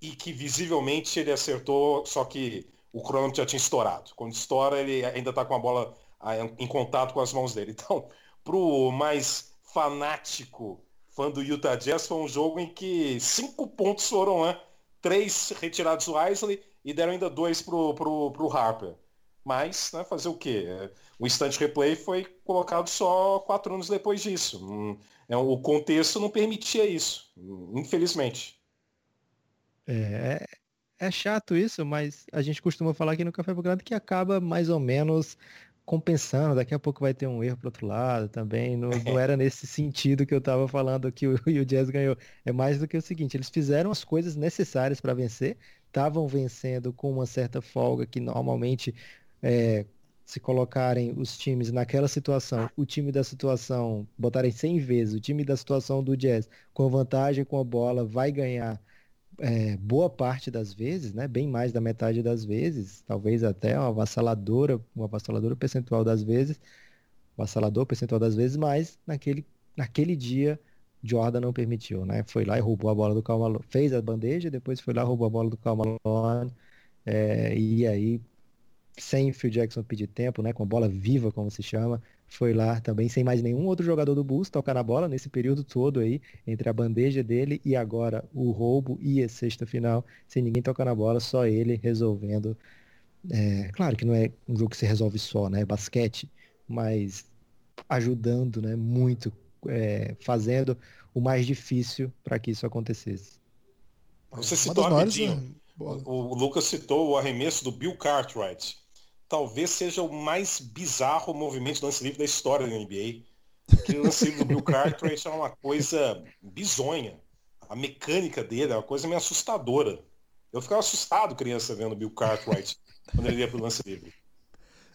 e que visivelmente ele acertou, só que o cronômetro já tinha estourado. Quando estoura, ele ainda está com a bola ah, em contato com as mãos dele. [LAUGHS] Então, pro mais fanático fã do Utah Jazz, foi um jogo em que cinco pontos foram, né? Três retirados do Isley e deram ainda dois pro, pro, pro Harper. Mas, né, fazer o quê? O instant replay foi colocado só quatro anos depois disso. Hum, é, o contexto não permitia isso, infelizmente.
É, é chato isso, mas a gente costuma falar aqui no Café Belgrado que acaba mais ou menos compensando, daqui a pouco vai ter um erro pro outro lado também. Não, [LAUGHS] não era nesse sentido que eu estava falando que o, o Jazz ganhou. É mais do que o seguinte, eles fizeram as coisas necessárias para vencer, estavam vencendo com uma certa folga que normalmente é, se colocarem os times naquela situação, o time da situação, botarem 100 vezes, o time da situação do Jazz com vantagem com a bola vai ganhar é, boa parte das vezes, né, bem mais da metade das vezes, talvez até uma avassaladora, uma avassaladora percentual das vezes, avassalador percentual das vezes, mas naquele, naquele dia Jordan não permitiu, né? Foi lá e roubou a bola do Calma fez a bandeja, depois foi lá roubou a bola do Calma é, e aí sem Phil Jackson pedir tempo, né, com a bola viva, como se chama, foi lá também sem mais nenhum outro jogador do Bulls tocar na bola nesse período todo aí, entre a bandeja dele e agora o roubo e a sexta final, sem ninguém tocar na bola, só ele resolvendo. É, claro que não é um jogo que se resolve só, né? É basquete, mas ajudando, né? Muito, é, fazendo o mais difícil para que isso acontecesse.
Você citou rapidinho. Né? O, o Lucas citou o arremesso do Bill Cartwright talvez seja o mais bizarro movimento de lance livre da história da NBA. Aquele lance livre do Bill Cartwright é uma coisa bizonha. A mecânica dele é uma coisa meio assustadora. Eu ficava assustado criança vendo o Bill Cartwright quando ele ia pro lance livre.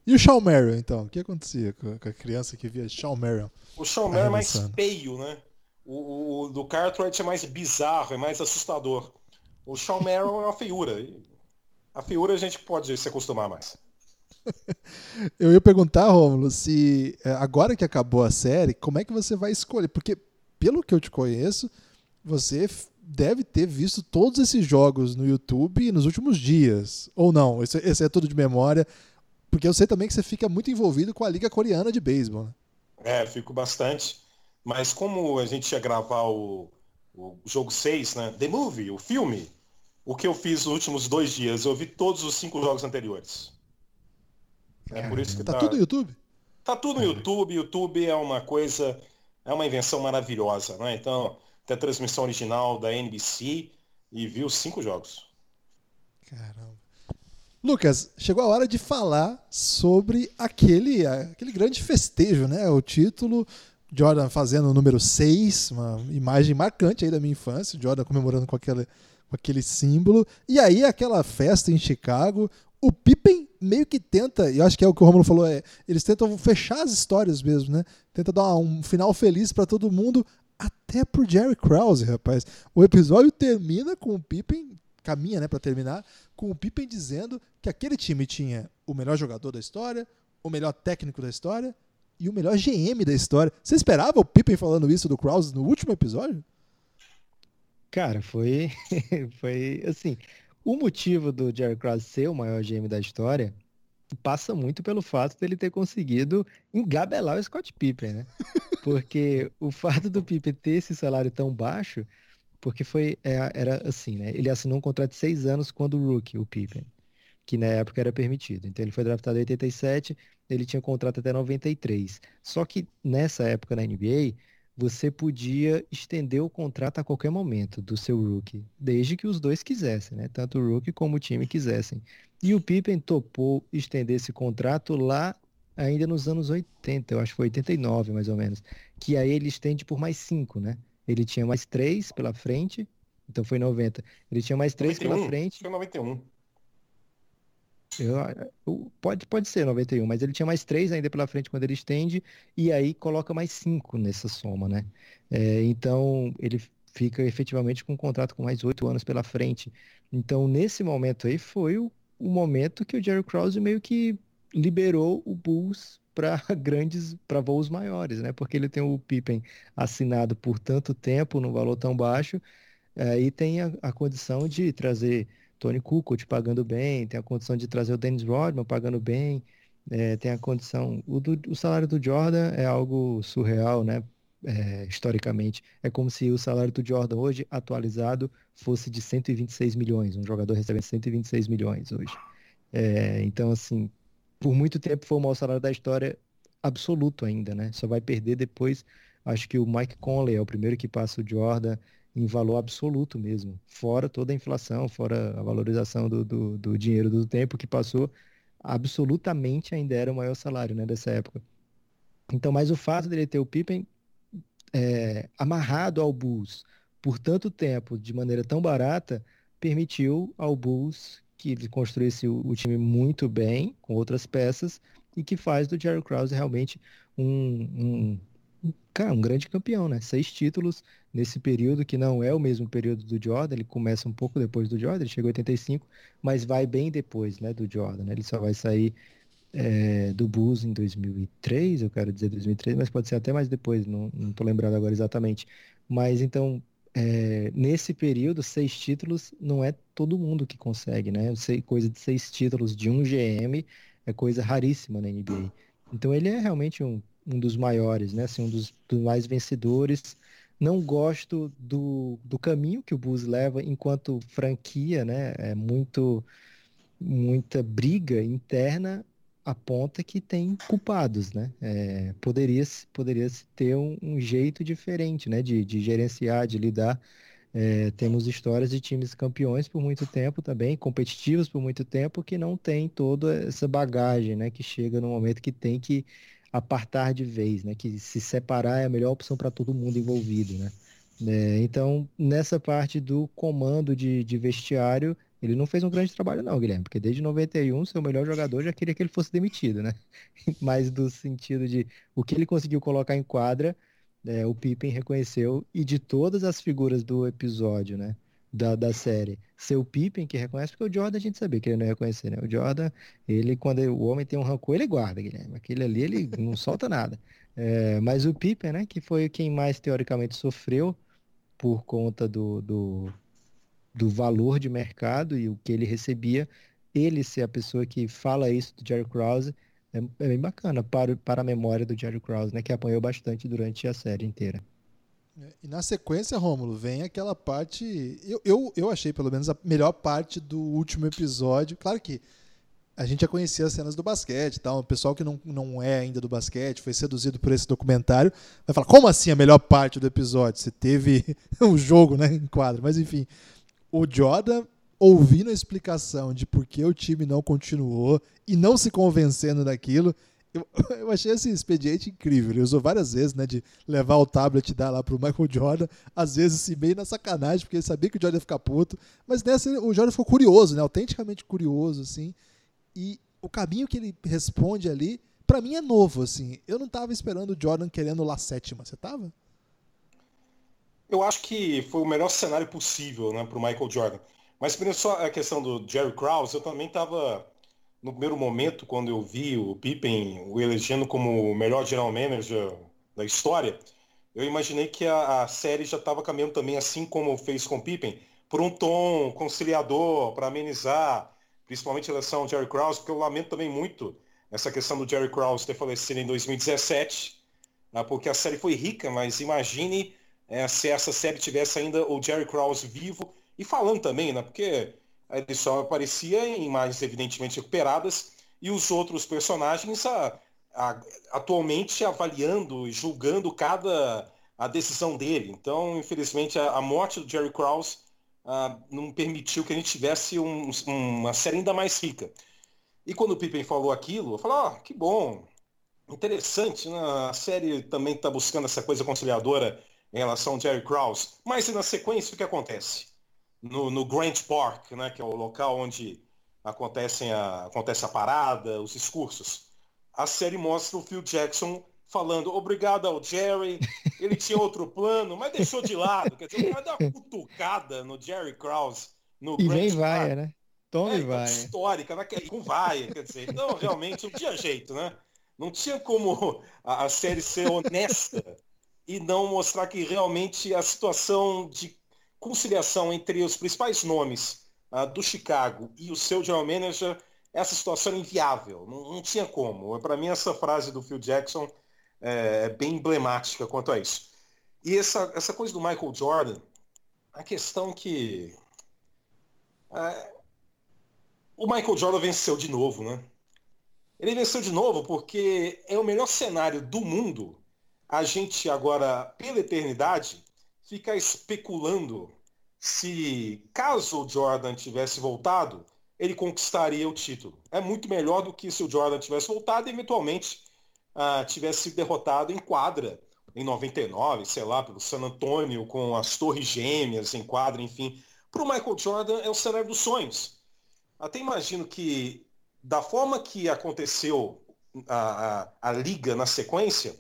E o Shawn Merrill, então? O que acontecia com a criança que via Shawn Merrill?
O Shawn Merrill é mais feio, né? O, o, do Cartwright é mais bizarro, é mais assustador. O Shawn Merrill é uma feiura. A feiura a gente pode se acostumar mais. [LAUGHS]
Eu ia perguntar, Romulo, se é, agora que acabou a série, como é que você vai escolher? Porque, pelo que eu te conheço, você deve ter visto todos esses jogos no YouTube nos últimos dias. Ou não? Esse, esse é tudo de memória. Porque eu sei também que você fica muito envolvido com a Liga Coreana de Beisebol. Né?
É, fico bastante. Mas como a gente ia gravar o, o jogo 6, né? The Movie, o filme, o que eu fiz nos últimos dois dias? Eu vi todos os cinco jogos anteriores.
É por isso que tá, tá tudo no YouTube?
Tá tudo no YouTube. YouTube é uma coisa, é uma invenção maravilhosa, né? Então, tem a transmissão original da NBC e viu cinco jogos.
Caramba. Lucas, chegou a hora de falar sobre aquele, aquele grande festejo, né? O título, Jordan fazendo o número 6, uma imagem marcante aí da minha infância, Jordan comemorando com aquele, com aquele símbolo. E aí aquela festa em Chicago, o Pippen meio que tenta, e eu acho que é o que o Romulo falou, é, eles tentam fechar as histórias mesmo, né? Tenta dar um final feliz para todo mundo, até pro Jerry Krause, rapaz. O episódio termina com o Pippen, caminha, né, para terminar, com o Pippen dizendo que aquele time tinha o melhor jogador da história, o melhor técnico da história e o melhor GM da história. Você esperava o Pippen falando isso do Krause no último episódio?
Cara, foi [LAUGHS] foi assim, o motivo do Jerry Krause ser o maior GM da história passa muito pelo fato dele ter conseguido engabelar o Scott Pippen, né? [LAUGHS] Porque o fato do Pippen ter esse salário tão baixo, porque foi é, era assim, né? Ele assinou um contrato de seis anos quando o rookie, o Pippen, que na época era permitido. Então ele foi draftado em 87, ele tinha contrato até 93. Só que nessa época na NBA você podia estender o contrato a qualquer momento do seu rookie, desde que os dois quisessem, né? Tanto o rookie como o time quisessem. E o Pippen topou estender esse contrato lá ainda nos anos 80, eu acho que foi 89 mais ou menos, que aí ele estende por mais 5, né? Ele tinha mais 3 pela frente, então foi 90. Ele tinha mais 3 pela frente.
Foi 91.
Eu, eu, pode, pode ser 91, mas ele tinha mais 3 ainda pela frente quando ele estende, e aí coloca mais 5 nessa soma, né? É, então ele fica efetivamente com um contrato com mais 8 anos pela frente. Então, nesse momento aí, foi o, o momento que o Jerry Krause meio que liberou o Bulls para [LAUGHS] grandes, para voos maiores, né? Porque ele tem o Pippen assinado por tanto tempo, num valor tão baixo, é, e tem a, a, condição de trazer Tony Kukoc pagando bem, tem a condição de trazer o Dennis Rodman pagando bem, é, tem a condição. O, do, o salário do Jordan é algo surreal, né? É, historicamente. É como se o salário do Jordan hoje, atualizado, fosse de 126 milhões. Um jogador recebendo 126 milhões hoje. É, então, assim, por muito tempo foi o maior salário da história absoluto ainda, né? Só vai perder depois. Acho que o Mike Conley é o primeiro que passa o Jordan em valor absoluto mesmo, fora toda a inflação, fora a valorização do, do, do dinheiro do tempo que passou, absolutamente ainda era o maior salário né, dessa época. Então, mas o fato dele ter o Pippen é, amarrado ao Bulls por tanto tempo, de maneira tão barata, permitiu ao Bulls que ele construísse o, o, time muito bem, com outras peças, e que faz do Jerry Krause realmente um, um, cara, um grande campeão, né? Seis títulos nesse período, que não é o mesmo período do Jordan, ele começa um pouco depois do Jordan, ele chegou em 85, mas vai bem depois né, do Jordan, né? Ele só vai sair é, do Bulls em 2003, eu quero dizer 2003, mas pode ser até mais depois, não, não tô lembrado agora exatamente. Mas então, é, nesse período, seis títulos não é todo mundo que consegue, né? Sei, coisa de seis títulos de um GM é coisa raríssima na NBA. Então ele é realmente um, um dos maiores, né? Assim, um dos, dos, mais vencedores. Não gosto do, do caminho que o Bulls leva enquanto franquia, né? É muito muita briga interna aponta que tem culpados, né? É, poderia, poderia ter um, um, jeito diferente, né? De, de gerenciar, de lidar. É, temos histórias de times campeões por muito tempo também, competitivos por muito tempo, que não tem toda essa bagagem, né? Que chega no momento que tem que apartar de vez, né? Que se separar é a melhor opção para todo mundo envolvido, né? É, então, nessa parte do comando de, de vestiário, ele não fez um grande trabalho, não, Guilherme, porque desde 91, seu melhor jogador já queria que ele fosse demitido, né? [LAUGHS] Mas do sentido de o que ele conseguiu colocar em quadra, é, o Pippen reconheceu, e de todas as figuras do episódio, né? Da, da série, seu Pippen que reconhece, porque o Jordan a gente sabia que ele não ia reconhecer, né? O Jordan, ele, quando o homem tem um rancor, ele guarda, Guilherme. Aquele ali, ele não solta nada. É, mas o Pippen, né? Que foi quem mais teoricamente sofreu por conta do, do do valor de mercado e o que ele recebia, ele ser a pessoa que fala isso do Jerry Krause é, é bem bacana para, para a memória do Jerry Krause, né, que apanhou bastante durante a série inteira.
E na sequência, Rômulo, vem aquela parte. Eu, eu, eu achei, pelo menos, a melhor parte do último episódio. Claro que a gente já conhecia as cenas do basquete tal. O pessoal que não, não é ainda do basquete, foi seduzido por esse documentário, vai falar: como assim a melhor parte do episódio? Você teve [LAUGHS] um jogo né, em quadro. Mas enfim, o Jordan ouvindo a explicação de por que o time não continuou e não se convencendo daquilo, [LAUGHS] eu, achei esse expediente incrível. Ele usou várias vezes, né, de levar o tablet e dar lá pro Michael Jordan, às vezes assim, meio na sacanagem, porque ele sabia que o Jordan ia ficar puto, mas nessa o Jordan ficou curioso, né, autenticamente curioso, assim, e o caminho que ele responde ali, para mim é novo, assim. Eu não tava esperando o Jordan querendo lá sétima, você tava?
Eu acho que foi o melhor cenário possível né, para o Michael Jordan. Mas só a questão do Jerry Krause, eu também estava no primeiro momento, quando eu vi o Pippen o elegendo como o melhor general manager da história, eu imaginei que a, a série já estava caminhando também, assim como fez com o Pippen, por um tom conciliador, para amenizar, principalmente a eleição do Jerry Krause, porque eu lamento também muito essa questão do Jerry Krause ter falecido em 2017, né, porque a série foi rica, mas imagine é, se essa série tivesse ainda o Jerry Krause vivo e falando também, né? Porque ele só aparecia em imagens evidentemente recuperadas e os outros personagens a, a, atualmente avaliando e julgando cada a decisão dele. Então, infelizmente, a, a morte do Jerry Krause não permitiu que a gente tivesse um, uma série ainda mais rica. E quando o Pippen falou aquilo, eu falei, ah, que bom, interessante, né? a série também está buscando essa coisa conciliadora em relação ao Jerry Krause, mas na sequência o que acontece? No, no Grant Park, né, que é o local onde acontecem a, acontece a parada, os discursos, a série mostra o Phil Jackson falando obrigado ao Jerry, ele [LAUGHS] tinha outro plano, mas deixou de lado. Quer dizer, vai dar uma cutucada no Jerry Krause. No
e vem vai, né? Toma é, e vai.
Histórica, né? com vai, quer dizer. Então, realmente, não tinha jeito, né? Não tinha como a, a série ser honesta e não mostrar que realmente a situação de conciliação entre os principais nomes uh, do Chicago e o seu general manager, essa situação era inviável. Não, não tinha como. Para mim, essa frase do Phil Jackson é, é bem emblemática quanto a isso. E essa, essa coisa do Michael Jordan, a questão que. É, o Michael Jordan venceu de novo, né? Ele venceu de novo porque é o melhor cenário do mundo. A gente agora, pela eternidade, fica especulando se, caso o Jordan tivesse voltado, ele conquistaria o título. É muito melhor do que se o Jordan tivesse voltado e eventualmente uh, tivesse derrotado em quadra em 99, sei lá, pelo San Antonio, com as Torres Gêmeas em quadra, enfim. Para o Michael Jordan é o cenário dos sonhos. Até imagino que da forma que aconteceu a, a, a liga na sequência,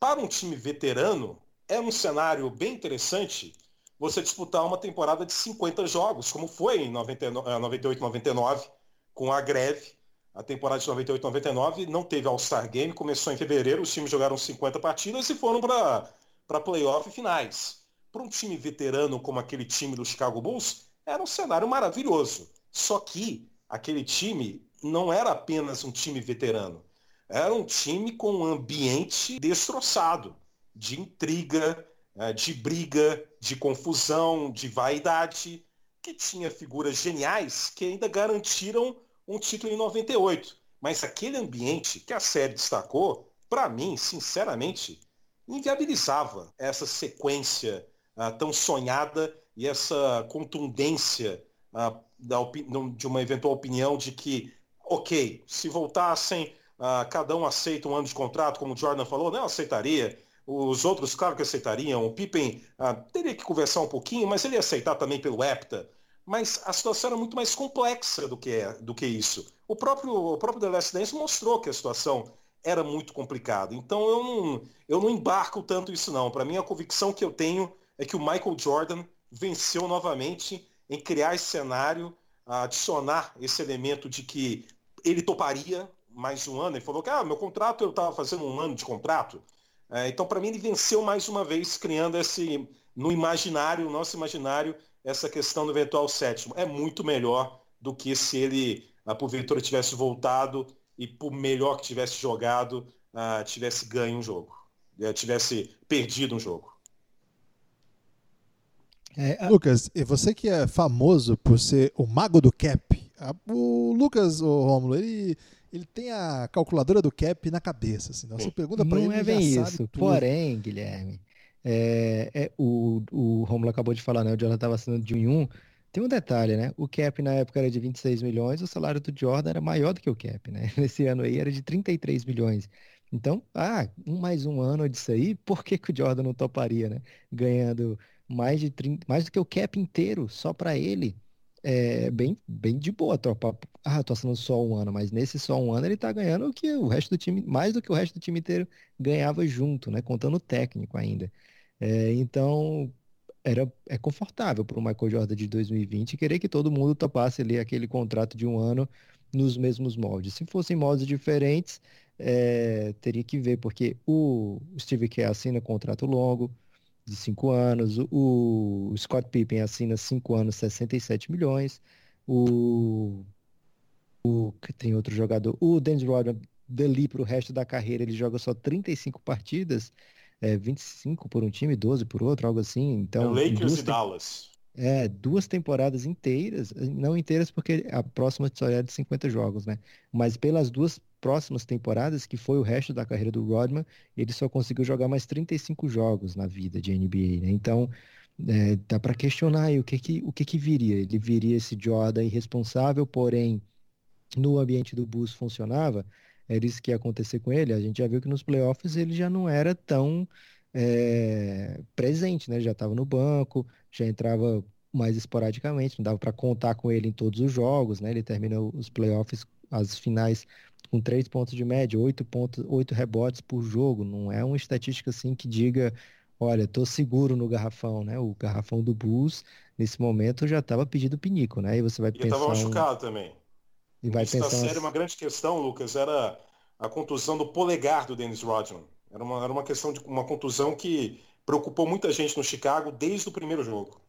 para um time veterano, é um cenário bem interessante você disputar uma temporada de 50 jogos, como foi em 98, 99, eh, com a greve. A temporada de 98, 99 não teve All-Star Game, começou em fevereiro, os times jogaram 50 partidas e foram para playoff finais. Para um time veterano como aquele time do Chicago Bulls, era um cenário maravilhoso. Só que aquele time não era apenas um time veterano. Era um time com um ambiente destroçado, de intriga, eh, de briga, de confusão, de vaidade, que tinha figuras geniais que ainda garantiram um título em 98. Mas aquele ambiente que a série destacou, para mim, sinceramente, inviabilizava essa sequência uh, tão sonhada e essa contundência da de uma eventual opinião de que ok, se voltassem, uh, cada um aceita um ano de contrato, como o Jordan falou, não aceitaria. Os outros, claro que aceitariam. O Pippen uh, teria que conversar um pouquinho, mas ele ia aceitar também pelo EPTA. Mas a situação era muito mais complexa do que, é, do que isso. O próprio, o próprio The Last Dance mostrou que a situação era muito complicada. Então eu não, eu não embarco tanto isso não. Para mim a convicção que eu tenho é que o Michael Jordan venceu novamente em criar esse cenário, adicionar esse elemento de que ele toparia mais um ano. Ele falou que ah, meu contrato, eu estava fazendo um ano de contrato. É, então, para mim, ele venceu mais uma vez, criando esse, no imaginário, nosso imaginário, essa questão do eventual sétimo. É muito melhor do que se ele, ah, porventura, tivesse voltado e, por melhor que tivesse jogado, uh, tivesse ganho um jogo, uh, tivesse perdido um jogo.
É, a... Lucas, e você que é famoso por ser o mago do cap, o Lucas, o Romulo, ele, ele tem a calculadora do cap na cabeça. Assim, então você pergunta para ele.
Não é bem isso. Porém, Guilherme, é, é, o, o Romulo acabou de falar, né? O Jordan estava assinando de um em um. Tem um detalhe, né? O cap na época era de 26 milhões, o salário do Jordan era maior do que o cap, né? [LAUGHS] Nesse ano aí era de 33 milhões. Então, ah, um mais um ano disso aí, por que, que o Jordan não toparia, né? Ganhando mais de 30, mais do que o cap inteiro só para ele é bem, bem de boa tropa. Ah, tô assinando só um ano, mas nesse só um ano ele tá ganhando o que o resto do time, mais do que o resto do time inteiro ganhava junto, né? Contando o técnico ainda. É, então, era, é confortável para o Michael Jordan de 2020 querer que todo mundo topasse ali aquele contrato de um ano nos mesmos moldes. Se fossem moldes diferentes, é, teria que ver, porque o Steve Kerr assina contrato longo, de 5 anos. O, o Scott Pippen assina 5 anos, 67 milhões. O, o tem outro jogador, o Dennis Rodman, dali para o resto da carreira, ele joga só 35 partidas, é, 25 por um time, 12 por outro, algo assim. Então,
é Lakers e Dallas.
É, duas temporadas inteiras, não inteiras porque a próxima só é de 50 jogos, né? Mas pelas duas próximas temporadas, que foi o resto da carreira do Rodman, ele só conseguiu jogar mais 35 jogos na vida de NBA, né? Então, é, dá para questionar aí o que que, o que que viria. Ele viria esse Jordan irresponsável, porém, no ambiente do Bulls funcionava. era isso que ia acontecer com ele. A gente já viu que nos playoffs ele já não era tão é, presente, né? Já estava no banco, já entrava mais esporadicamente, não dava para contar com ele em todos os jogos, né? Ele terminou os playoffs, as finais com três pontos de média, oito pontos, oito rebotes por jogo. Não é uma estatística assim que diga, olha, tô seguro no garrafão, né? O garrafão do Bulls nesse momento já estava pedindo pinico, né? E você vai
e
pensar.
estava machucado um... também.
E vai
Isso
pensar.
série, umas... uma grande questão, Lucas, era a contusão do polegar do Dennis Rodman. Era uma, era uma questão de uma contusão que preocupou muita gente no Chicago desde o primeiro jogo.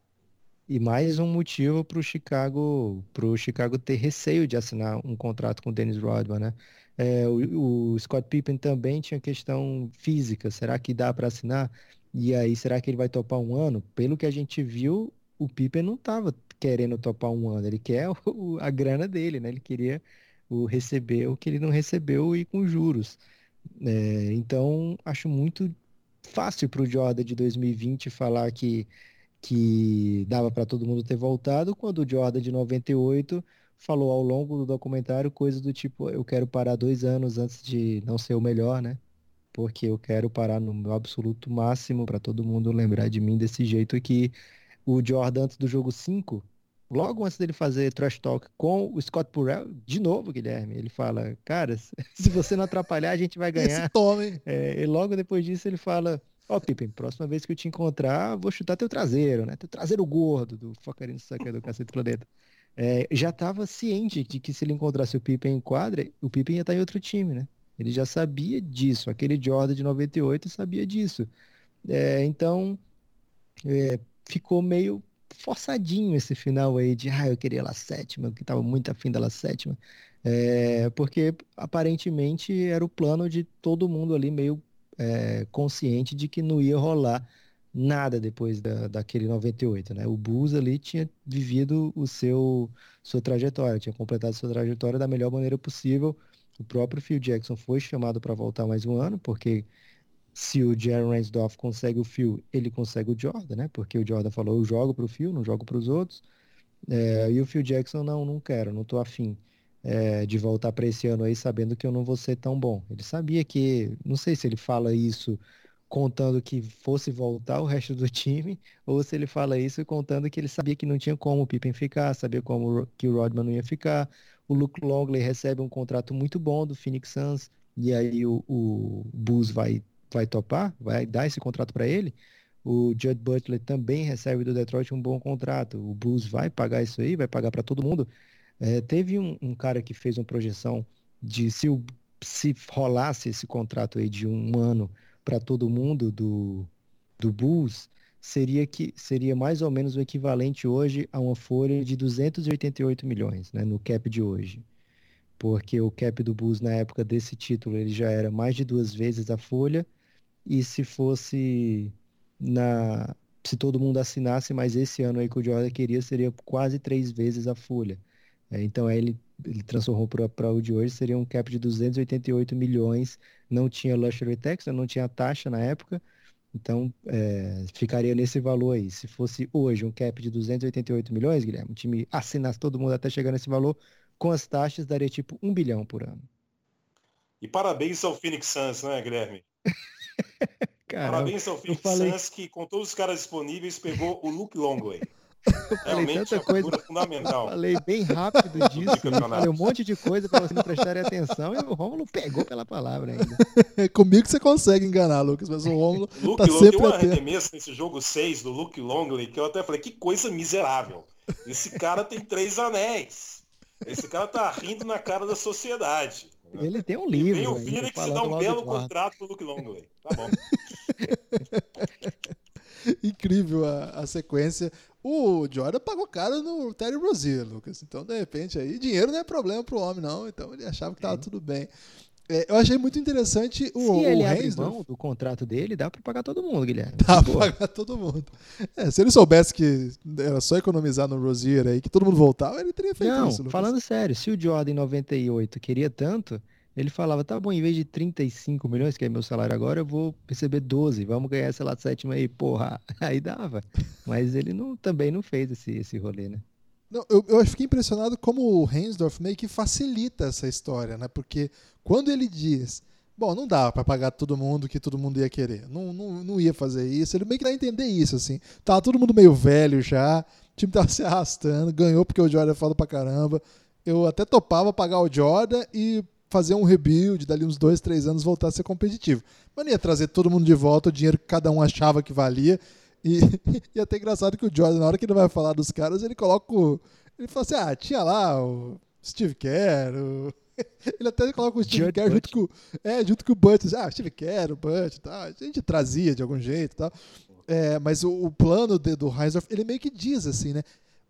E mais um motivo para o Chicago, pro Chicago ter receio de assinar um contrato com o Dennis Rodman, né? É, o, o, Scott Pippen também tinha questão física. Será que dá para assinar? E aí, será que ele vai topar um ano? Pelo que a gente viu, o Pippen não estava querendo topar um ano. Ele quer [LAUGHS] o, a grana dele, né? Ele queria o receber o que ele não recebeu e com juros. É, então, acho muito fácil para o Jordan de 2020 falar que que dava para todo mundo ter voltado, quando o Jordan de 98 falou ao longo do documentário coisas do tipo, eu quero parar dois anos antes de não ser o melhor, né? Porque eu quero parar no meu absoluto máximo para todo mundo lembrar de mim desse jeito que o Jordan antes do jogo 5, logo antes dele fazer trash talk com o Scott Purell, de novo, Guilherme, ele fala, cara, [LAUGHS] se você não atrapalhar, a gente vai ganhar.
Esse tome.
É, e logo depois disso ele fala, Ó, oh, Pippen, próxima vez que eu te encontrar, vou chutar teu traseiro, né? Teu traseiro gordo do Focarino Sucker do Cacete Planeta. É, já estava ciente de que se ele encontrasse o Pippen em quadra, o Pippen ia estar em outro time, né? Ele já sabia disso. Aquele Jordan de 98 sabia disso. É, então, é, ficou meio forçadinho esse final aí de, ah, eu queria lá sétima, que estava muito afim dela sétima. É, porque aparentemente era o plano de todo mundo ali meio é, consciente de que não ia rolar nada depois da, daquele 98, né? O Bulls ali tinha vivido o seu sua trajetória, tinha completado sua trajetória da melhor maneira possível. O próprio Phil Jackson foi chamado para voltar mais um ano, porque se o Jerry Reinsdorf consegue o Phil, ele consegue o Jordan, né? Porque o Jordan falou, eu jogo para o Phil, não jogo para os outros. É, e o Phil Jackson, não, não quero, não tô afim é, de voltar para esse ano aí sabendo que eu não vou ser tão bom. Ele sabia que, não sei se ele fala isso contando que fosse voltar o resto do [LAUGHS] time, ou se ele fala isso contando que ele sabia que não tinha como o Pippen ficar, sabia como que o Rodman não ia ficar. O Luke Longley recebe um contrato muito bom do Phoenix Suns, e aí o, o Bulls vai, vai topar, vai dar esse contrato para ele. O Judd Butler também recebe do Detroit um bom contrato. O Bulls vai pagar isso aí, vai pagar para todo mundo. É, teve um, um, cara que fez uma projeção de se, o, se rolasse esse contrato aí de um ano para todo mundo do, do Bulls, seria que seria mais ou menos o equivalente hoje a uma folha de 288 milhões, né, no cap de hoje. Porque o cap do Bulls na época desse título ele já era mais de duas vezes a folha e se fosse na se todo mundo assinasse, mas esse ano aí que o Jordan queria seria quase três vezes a folha. É, então ele, ele transformou para o de hoje, seria um cap de 288 milhões, não tinha luxury tax, né, não tinha taxa na época, então é, ficaria nesse valor aí. Se fosse hoje um cap de 288 milhões, Guilherme, o time assinasse todo mundo até chegar nesse valor, com as taxas daria tipo um bilhão por ano.
E parabéns ao Phoenix Suns, né, Guilherme? [LAUGHS] [LAUGHS] Caramba, parabéns ao Phoenix falei... Suns que, com todos os caras disponíveis, pegou o Luke Longley.
Eu [LAUGHS] falei Realmente tanta coisa.
Fundamental. [LAUGHS]
Falei bem rápido disso. falei um monte de coisa para vocês não prestarem atenção e o Rômulo pegou pela palavra ainda.
Comigo você consegue enganar, Lucas, mas o Rômulo
Luke
tá
Long,
sempre
Tem um arremesso nesse jogo 6 do Luke Longley que eu até falei, que coisa miserável. Esse cara tem três anéis. Esse cara tá rindo na cara da sociedade.
Ele tem um livro. E
vem o Phoenix dá um belo contrato pro Luke Longley. Tá bom. [LAUGHS]
Incrível a, a sequência. O Jordan pagou caro no Terry Rozier, Lucas. Então, de repente, aí dinheiro não é problema pro homem, não. Então ele achava que tava é. tudo bem. É, eu achei muito interessante o,
se
ele
o Reis, mão do contrato dele, dá para pagar todo mundo, Guilherme.
Dá para pagar todo mundo. É, se ele soubesse que era só economizar no Rozier aí, que todo mundo voltava, ele teria feito
não,
isso. Lucas.
falando sério, se o Jordan em 98 queria tanto, ele falava, tá bom, em vez de 35 milhões, que é meu salário agora, eu vou receber 12, vamos ganhar, sei lá, sétima aí, porra. [LAUGHS] Aí dava. Mas ele não, também não fez esse, esse rolê, né?
Não, eu, eu fiquei impressionado como o Hensdorf meio que facilita essa história, né? Porque quando ele diz, bom, não dá para pagar todo mundo que todo mundo ia querer, não, não, não ia fazer isso, ele meio que dá a entender isso, assim. Tava todo mundo meio velho já, o time tava [LAUGHS] se arrastando, ganhou porque o Jordan é foda pra caramba. Eu até topava pagar o Jordan e fazer um rebuild, dali uns dois, três anos voltar a ser competitivo. Mas não ia trazer todo mundo de volta, o dinheiro que cada um achava que valia. E, [LAUGHS] e é até engraçado que o Jordan, na hora que ele vai falar dos caras, ele coloca o. Ele fala assim: ah, tinha lá o Steve Kerr, o... [LAUGHS] Ele até coloca o Steve Kerr junto com, é, junto com o Butch. Ah, Steve Kerr, o Butch e tal. A gente trazia de algum jeito e tal. É, mas o, o plano de, do Heinsdorf, ele meio que diz assim, né?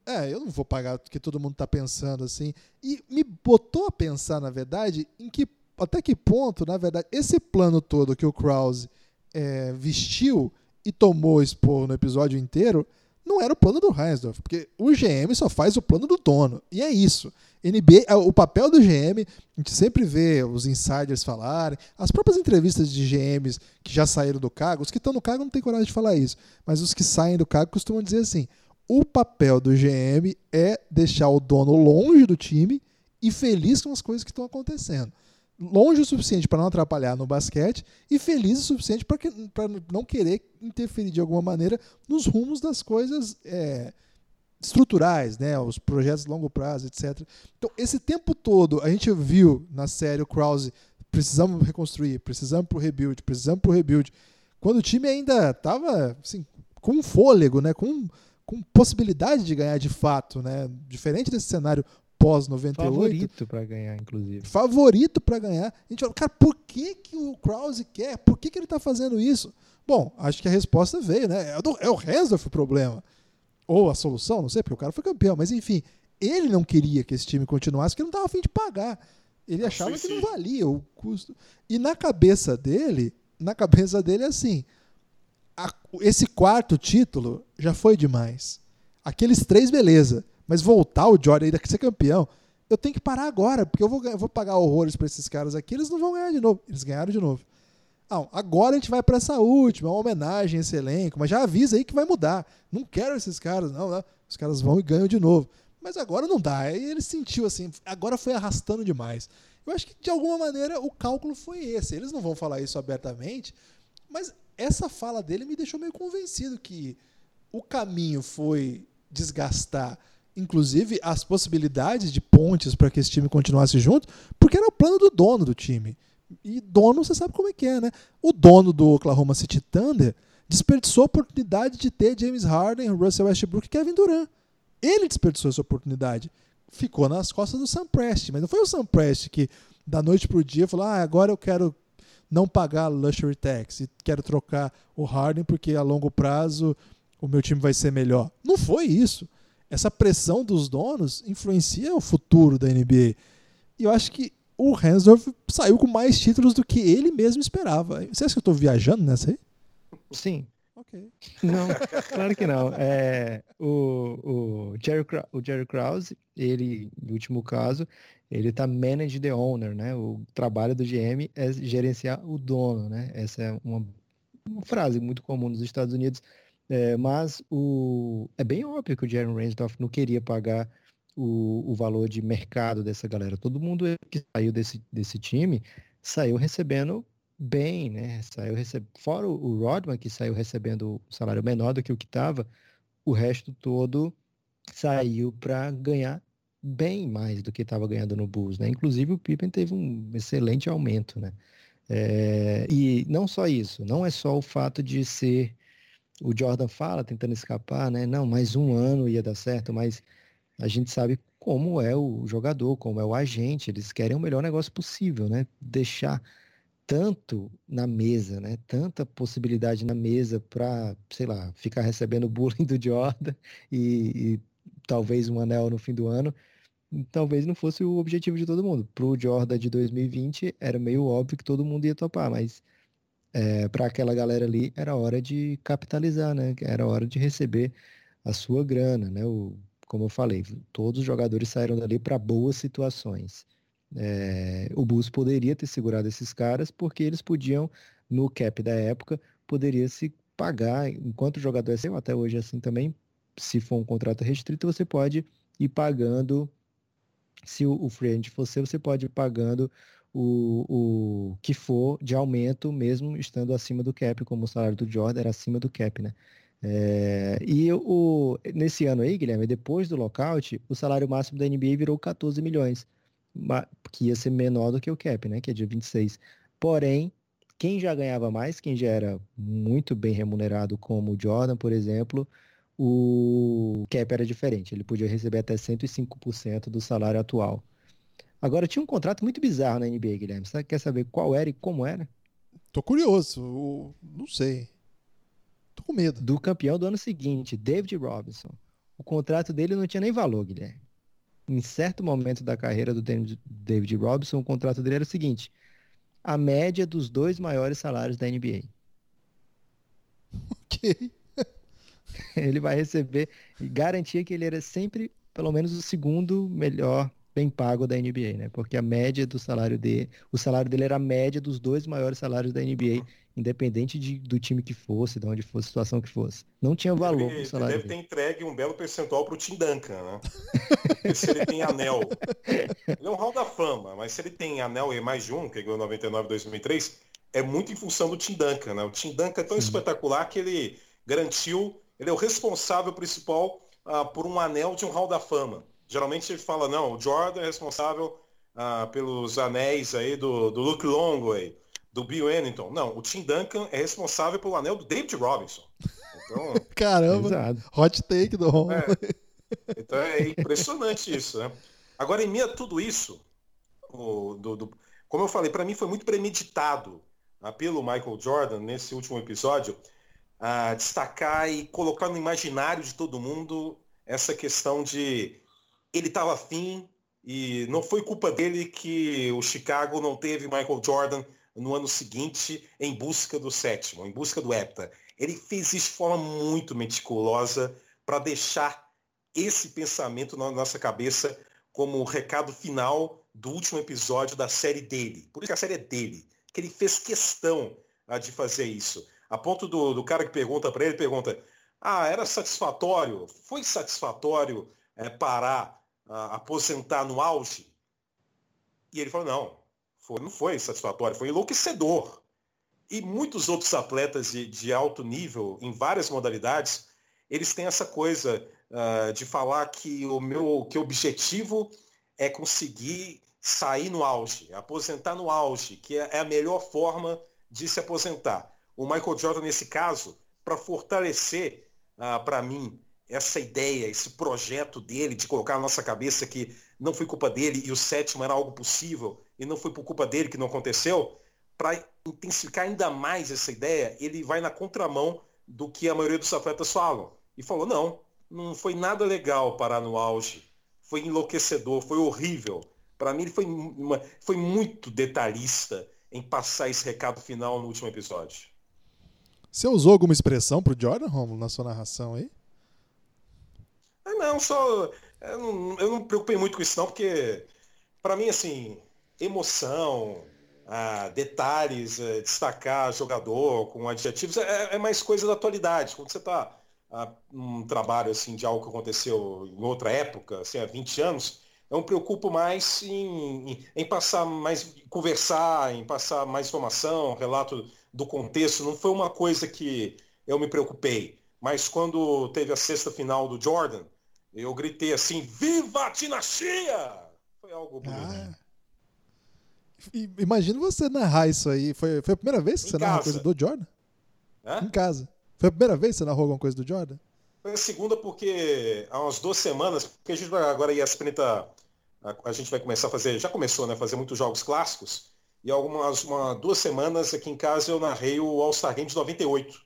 É, eu não vou pagar o que todo mundo está pensando assim. E me botou a pensar, na verdade, em que até que ponto, na verdade, esse plano todo que o Krause é, vestiu e tomou expor no episódio inteiro não era o plano do Heinsdorf, porque o GM só faz o plano do dono. E é isso. NBA, é, o papel do GM, a gente sempre vê os insiders falarem, as próprias entrevistas de GMs que já saíram do cargo, os que estão no cargo não têm coragem de falar isso, mas os que saem do cargo costumam dizer assim: o papel do GM é deixar o dono longe do time e feliz com as coisas que estão acontecendo longe o suficiente para não atrapalhar no basquete e feliz o suficiente para não querer interferir de alguma maneira nos rumos das coisas é, estruturais, né, os projetos de longo prazo, etc. Então, esse tempo todo, a gente viu na série o Krause, precisamos reconstruir, precisamos para o rebuild, precisamos para o rebuild, quando o time ainda estava assim, com fôlego, né, com, com possibilidade de ganhar de fato, né, diferente desse cenário pós-98.
Favorito para ganhar, inclusive.
Favorito para ganhar. A gente fala, cara, por que, que o Krause quer? Por que, que ele está fazendo isso? Bom, acho que a resposta veio, né? É, do, é o Resdorf o problema. Ou a solução, não sei, porque o cara foi campeão. Mas enfim, ele não queria que esse time continuasse, porque ele não estava afim de pagar. Ele é achava que não valia o custo. E na cabeça dele, na cabeça dele é assim, a, esse quarto título já foi demais. Aqueles três, beleza. Mas voltar o Jordan ainda que ser campeão, eu tenho que parar agora, porque eu vou, eu vou pagar horrores para esses caras aqui, eles não vão ganhar de novo. Eles ganharam de novo. Não, agora a gente vai para essa última, uma homenagem a esse elenco, mas já avisa aí que vai mudar. Não quero esses caras, não, não. Os caras vão e ganham de novo. Mas agora não dá. Aí ele sentiu assim, agora foi arrastando demais. Eu acho que de alguma maneira o cálculo foi esse. Eles não vão falar isso abertamente, mas essa fala dele me deixou meio convencido que o caminho foi desgastar inclusive, as possibilidades de pontes para que esse time continuasse junto, porque era o plano do dono do time. E dono, você sabe como é que é, né? O dono do Oklahoma City Thunder desperdiçou a oportunidade de ter James Harden, Russell Westbrook e Kevin Durant. Ele desperdiçou essa oportunidade. Ficou nas costas do Sam Prest, mas não foi o Sam Prest que da noite para o dia falou: ah, agora eu quero não pagar luxury tax e quero trocar o Harden porque a longo prazo o meu time vai ser melhor. Não foi isso essa pressão dos donos influencia o futuro da NBA. E eu acho que o Hansdorff saiu com mais títulos do que ele mesmo esperava. Você acha que eu estou viajando nessa aí?
Sim. Ok. Não, claro que não. É, o, o, Jerry, o Jerry Krause, ele, no último caso, ele está manage the owner, né? O trabalho do GM é gerenciar o dono, né? Essa é uma, uma frase muito comum nos Estados Unidos é, mas o, é bem óbvio que o Jeremy Reinsdorf não queria pagar o, o valor de mercado dessa galera. Todo mundo que saiu desse, desse time saiu recebendo bem, né? Saiu receb... Fora o Rodman, que saiu recebendo um salário menor do que o que estava, o resto todo saiu para ganhar bem mais do que estava ganhando no Bulls, né? Inclusive o Pippen teve um excelente aumento, né? É... E não só isso, não é só o fato de ser o Jordan fala, tentando escapar, né? Não, mais um ano ia dar certo, mas a gente sabe como é o jogador, como é o agente, eles querem o melhor negócio possível, né? Deixar tanto na mesa, né? Tanta possibilidade na mesa para, sei lá, ficar recebendo bullying do Jordan e, e, talvez um anel no fim do ano, talvez não fosse o objetivo de todo mundo. Para o Jordan de 2020 era meio óbvio que todo mundo ia topar, mas é, para aquela galera ali era hora de capitalizar, né? Era hora de receber a sua grana, né? O, como eu falei, todos os jogadores saíram dali para boas situações. É, o Bulls poderia ter segurado esses caras porque eles podiam, no cap da época, poderia se pagar, enquanto o jogador é seu, até hoje é assim também, se for um contrato restrito, você pode e pagando, se o, o free agent for seu, você pode ir pagando o, o que for de aumento, mesmo estando acima do cap, como o salário do Jordan era acima do cap, né? É, e o, nesse ano aí, Guilherme, depois do lockout, o salário máximo da NBA virou 14 milhões, que ia ser menor do que o cap, né? Que é de 26. Porém, quem já ganhava mais, quem já era muito bem remunerado, como o Jordan, por exemplo, o cap era diferente. Ele podia receber até 105% do salário atual. Agora, tinha um contrato muito bizarro na NBA, Guilherme. Você quer saber qual era e como era?
Tô curioso. não sei. Tô com medo.
Do campeão do ano seguinte, David Robinson. O contrato dele não tinha nem valor, Guilherme. Em certo momento da carreira do David Robinson, o contrato dele era o seguinte: a média dos dois maiores salários da NBA. [LAUGHS]
Ok.
ele vai receber e garantia que ele era sempre pelo menos o segundo melhor bem pago da NBA, né? Porque a média do salário dele, o salário dele era a média dos dois maiores salários da NBA, independente de, do time que fosse, de onde fosse, situação que fosse. Não tinha valor
ele,
o salário.
Ele deve ter entregue um belo percentual para o Tim Duncan, né? se ele tem anel. [LAUGHS] Ele é um hall da fama, mas se ele tem anel e mais de um, que ganhou 99 2003, é muito em função do Tim Duncan, né? O Tim Duncan é tão Sim. espetacular que ele garantiu ele é o responsável principal uh, por um anel de um Hall da Fama. Geralmente ele fala, não, o Jordan é responsável uh, pelos anéis aí do, do Luke Longway, do Bill Ennington. Não, o Tim Duncan é responsável pelo anel do David Robinson.
Então, [LAUGHS] Caramba, exato. hot take do Ron. É,
então é impressionante isso, né? Agora, em meio a tudo isso, o, do, do, como eu falei, para mim foi muito premeditado uh, pelo Michael Jordan nesse último episódio, a destacar e colocar no imaginário de todo mundo essa questão de ele estava afim e não foi culpa dele que o Chicago não teve Michael Jordan no ano seguinte em busca do sétimo, em busca do hepta. Ele fez isso de forma muito meticulosa para deixar esse pensamento na nossa cabeça como o recado final do último episódio da série dele. Por isso que a série é dele, que ele fez questão ah, de fazer isso. A ponto do, do cara que pergunta para ele, pergunta, ah, era satisfatório? Foi satisfatório é, parar, aposentar no auge? E ele falou, não, foi, não foi satisfatório, foi enlouquecedor. E muitos outros atletas de, de alto nível, em várias modalidades, eles têm essa coisa uh, de falar que o meu que o objetivo é conseguir sair no auge, aposentar no auge, que é, é a melhor forma de se aposentar o Michael Jordan nesse caso, para fortalecer ah, para mim essa ideia, esse projeto dele de colocar na nossa cabeça que não foi culpa dele e o sétimo era algo possível e não foi por culpa dele que não aconteceu, para intensificar ainda mais essa ideia, ele vai na contramão do que a maioria dos atletas falam. E falou, não, não foi nada legal parar no auge. Foi enlouquecedor, foi horrível. Para mim ele foi, uma, foi muito detalhista em passar esse recado final no último episódio.
Você usou alguma expressão pro Jordan, Romulo, na sua narração aí?
Ah, não, só. Eu não, eu não me preocupei muito com isso, não, porque, para mim, assim, emoção, ah, detalhes, é, destacar jogador com adjetivos, é, é, mais coisa da atualidade. Quando você está ah, num trabalho assim, de algo que aconteceu em outra época, assim, há 20 anos, eu me preocupo mais em, em, em passar mais, conversar, em passar mais informação, relato do contexto, não foi uma coisa que eu me preocupei. Mas quando teve a sexta final do Jordan, eu gritei assim, viva a dinastia! Foi algo bonito. Ah.
Imagina você narrar isso aí. Foi, foi a primeira vez que em você narrou coisa do Jordan? Hã? Em casa. Foi a primeira vez que você narrou alguma coisa do Jordan?
Foi a segunda porque há umas duas semanas, porque a gente vai agora ir a 30, a, a gente vai começar a fazer, já começou, né? Fazer muitos jogos clássicos. E algumas uma, duas semanas aqui em casa eu narrei o All-Star Game de 98,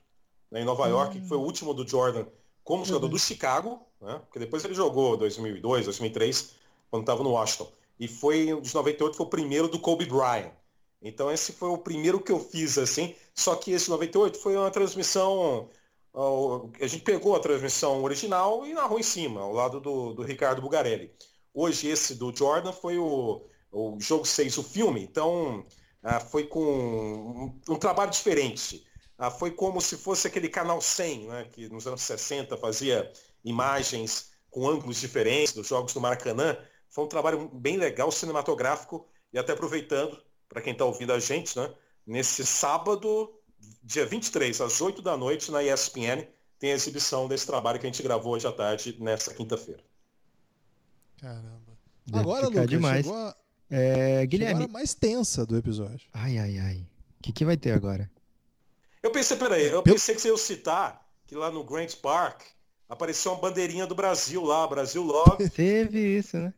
né, em Nova hum. York, que foi o último do Jordan como jogador do Chicago, né, porque depois ele jogou 2002, 2003, quando estava no Washington. E foi, de 98, foi o primeiro do Kobe Bryant. Então esse foi o primeiro que eu fiz assim, só que esse 98 foi uma transmissão, a gente pegou a transmissão original e narrou em cima, ao lado do, do Ricardo Bugarelli. Hoje esse do Jordan foi o o jogo 6, o filme, então ah, foi com um, um trabalho diferente. Ah, foi como se fosse aquele canal 100, né, que nos anos 60 fazia imagens com ângulos diferentes dos jogos do Maracanã. Foi um trabalho bem legal, cinematográfico, e até aproveitando, para quem está ouvindo a gente, né? Nesse sábado, dia 23, às 8 da noite, na ESPN, tem a exibição desse trabalho que a gente gravou hoje à tarde, nessa quinta-feira.
Caramba.
Deve
Agora, Lucas,
demais.
chegou a,
É, Guilherme.
hora mais tensa do episódio.
Ai, ai, ai. O que, que vai ter agora?
Eu pensei, peraí, eu
Pelo-
pensei que você ia citar que lá no Grant Park apareceu uma bandeirinha do Brasil lá, Brasil Love. [LAUGHS]
Teve isso, né?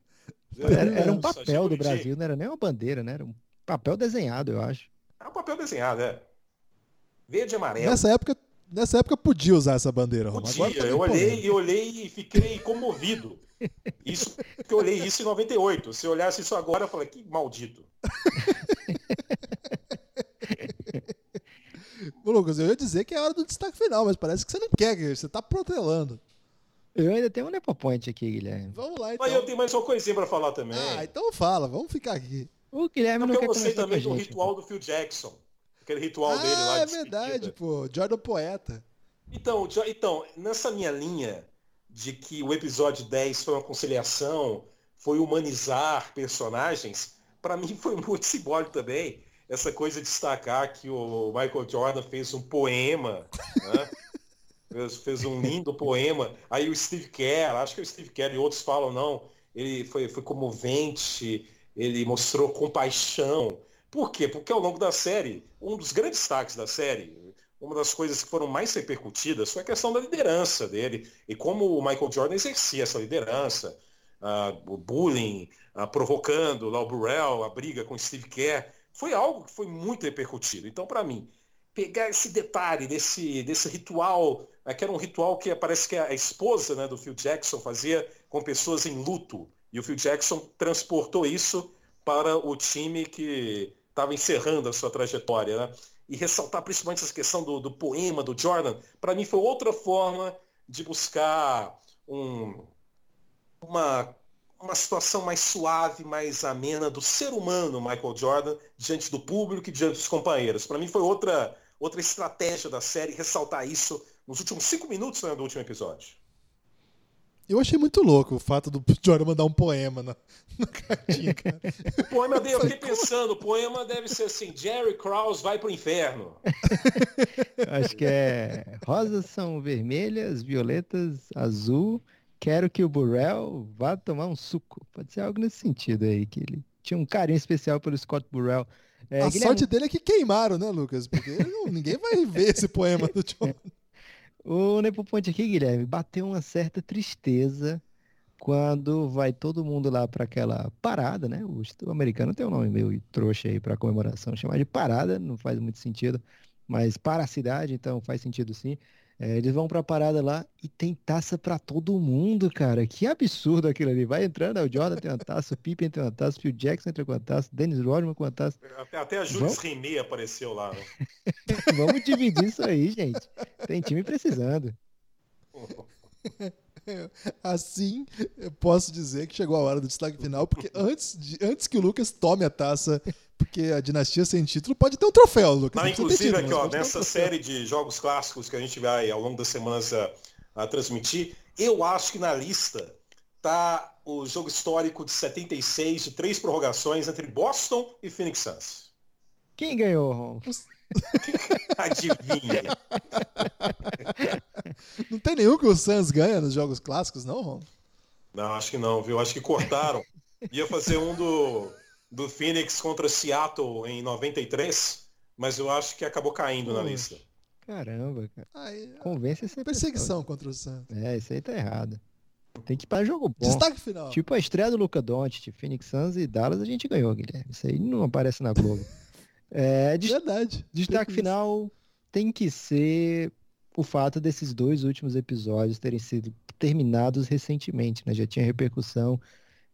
Era, era um papel do. Brasil, não era nem uma bandeira, né? Era um papel desenhado, eu acho.
É um papel desenhado, é. Verde e amarelo.
Nessa época, nessa época podia usar essa bandeira, Roma.
Podia,
Agora tá
eu olhei
polêmico.
e olhei e fiquei comovido. Isso, porque eu olhei isso em 98. Se eu olhasse isso agora, eu falei, que maldito. [LAUGHS]
Ô, Lucas, eu ia dizer que é hora do destaque final, mas parece que você não quer, que você tá protelando.
Eu ainda tenho um Nepopoint aqui, Guilherme.
Vamos lá, então.
Mas eu tenho mais uma coisinha pra falar também.
Ah, então fala, vamos ficar aqui.
O Guilherme não
porque
quer
eu gostei
a
também do
gente.
ritual do Phil Jackson. Aquele ritual dele lá.
ah, é
de
verdade, pô. Jordan Poeta.
Então, então, nessa minha linha de que o episódio 10 foi uma conciliação, foi humanizar personagens, para mim foi muito [LAUGHS] simbólico também. Essa coisa de destacar que o Michael Jordan fez um poema, né? [LAUGHS] fez, fez um lindo poema. Aí o Steve Kerr, acho que o Steve Kerr e outros falam, não, ele foi, foi comovente, ele mostrou compaixão. Por quê? Porque ao longo da série, um dos grandes destaques da série, uma das coisas que foram mais repercutidas foi a questão da liderança dele e como o Michael Jordan exercia essa liderança, ah, o bullying, ah, provocando lá o Burrell, a briga com o Steve Kerr, foi algo que foi muito repercutido. Então, para mim, pegar esse detalhe desse, desse ritual, né, que era um ritual que parece que a esposa né, do Phil Jackson fazia com pessoas em luto, e o Phil Jackson transportou isso para o time que estava encerrando a sua trajetória, né? E ressaltar principalmente essa questão do, do poema do Jordan, para mim foi outra forma de buscar um, uma, uma situação mais suave, mais amena do ser humano Michael Jordan diante do público e diante dos companheiros. Para mim foi outra, outra estratégia da série ressaltar isso nos últimos cinco minutos né, do último episódio.
Eu achei muito louco o fato do [LAUGHS] Jordan mandar um poema na, na cartinha, cara.
O poema [LAUGHS] dele, eu fiquei pensando, o poema deve ser assim, Jerry Krause vai pro inferno. [LAUGHS]
Acho que é rosas são vermelhas, violetas, azul. Quero que o Burrell vá tomar um suco. Pode ser algo nesse sentido aí, que ele tinha um carinho especial pelo Scott Burrell. É,
a
Guilherme,
sorte dele é que queimaram, né, Lucas? Porque não- ninguém vai ver esse poema do Jordan. [LAUGHS]
O Nepoponte aqui, Guilherme, bateu uma certa tristeza quando vai todo mundo lá para aquela parada, né? O, o americano tem um nome meio trouxa aí para comemoração, chamar de parada, não faz muito sentido, mas para a cidade, então faz sentido sim. É, eles vão para a parada lá e tem taça para todo mundo, cara. Que absurdo aquilo ali. Vai entrando, aí o Jordan tem uma taça, o Pippen tem uma taça, o Phil Jackson entra com uma taça, o Dennis Rodman com uma taça.
Até, até a Jules Rimet apareceu lá. Né? [LAUGHS]
Vamos dividir isso aí, gente. Tem time precisando. [LAUGHS] [LAUGHS]
Assim, eu posso dizer que chegou a hora do destaque final, porque antes, de- antes que o Lucas tome a taça, porque a dinastia sem título pode ter um troféu, Lucas.
Não, inclusive,
título,
aqui, ó,
um
nessa
troféu.
série de jogos clássicos que a gente vai ao longo das semanas a, a transmitir, eu acho que na lista tá o jogo histórico de 76, de três prorrogações entre Boston e Phoenix Suns.
Quem ganhou, Ron? [LAUGHS]
Adivinha. [LAUGHS] [LAUGHS]
Não tem nenhum que o Suns ganha nos jogos clássicos, não, Ron?
Não, acho que não, viu? Acho que cortaram. Ia fazer um do, do Phoenix contra Seattle em 93, mas eu acho que acabou caindo na lista.
Caramba, cara.
Aí,
Convence essa pessoa.
perseguição contra o Suns.
É, isso aí tá errado. Tem que ir para jogo bom.
Destaque final.
Tipo a estreia do Luca Doncic, Phoenix Suns e Dallas a gente ganhou, Guilherme. Isso aí não aparece na Globo. [LAUGHS] É,
Verdade.
destaque final tem que ser o fato desses dois últimos episódios terem sido terminados recentemente, né? Já tinha repercussão,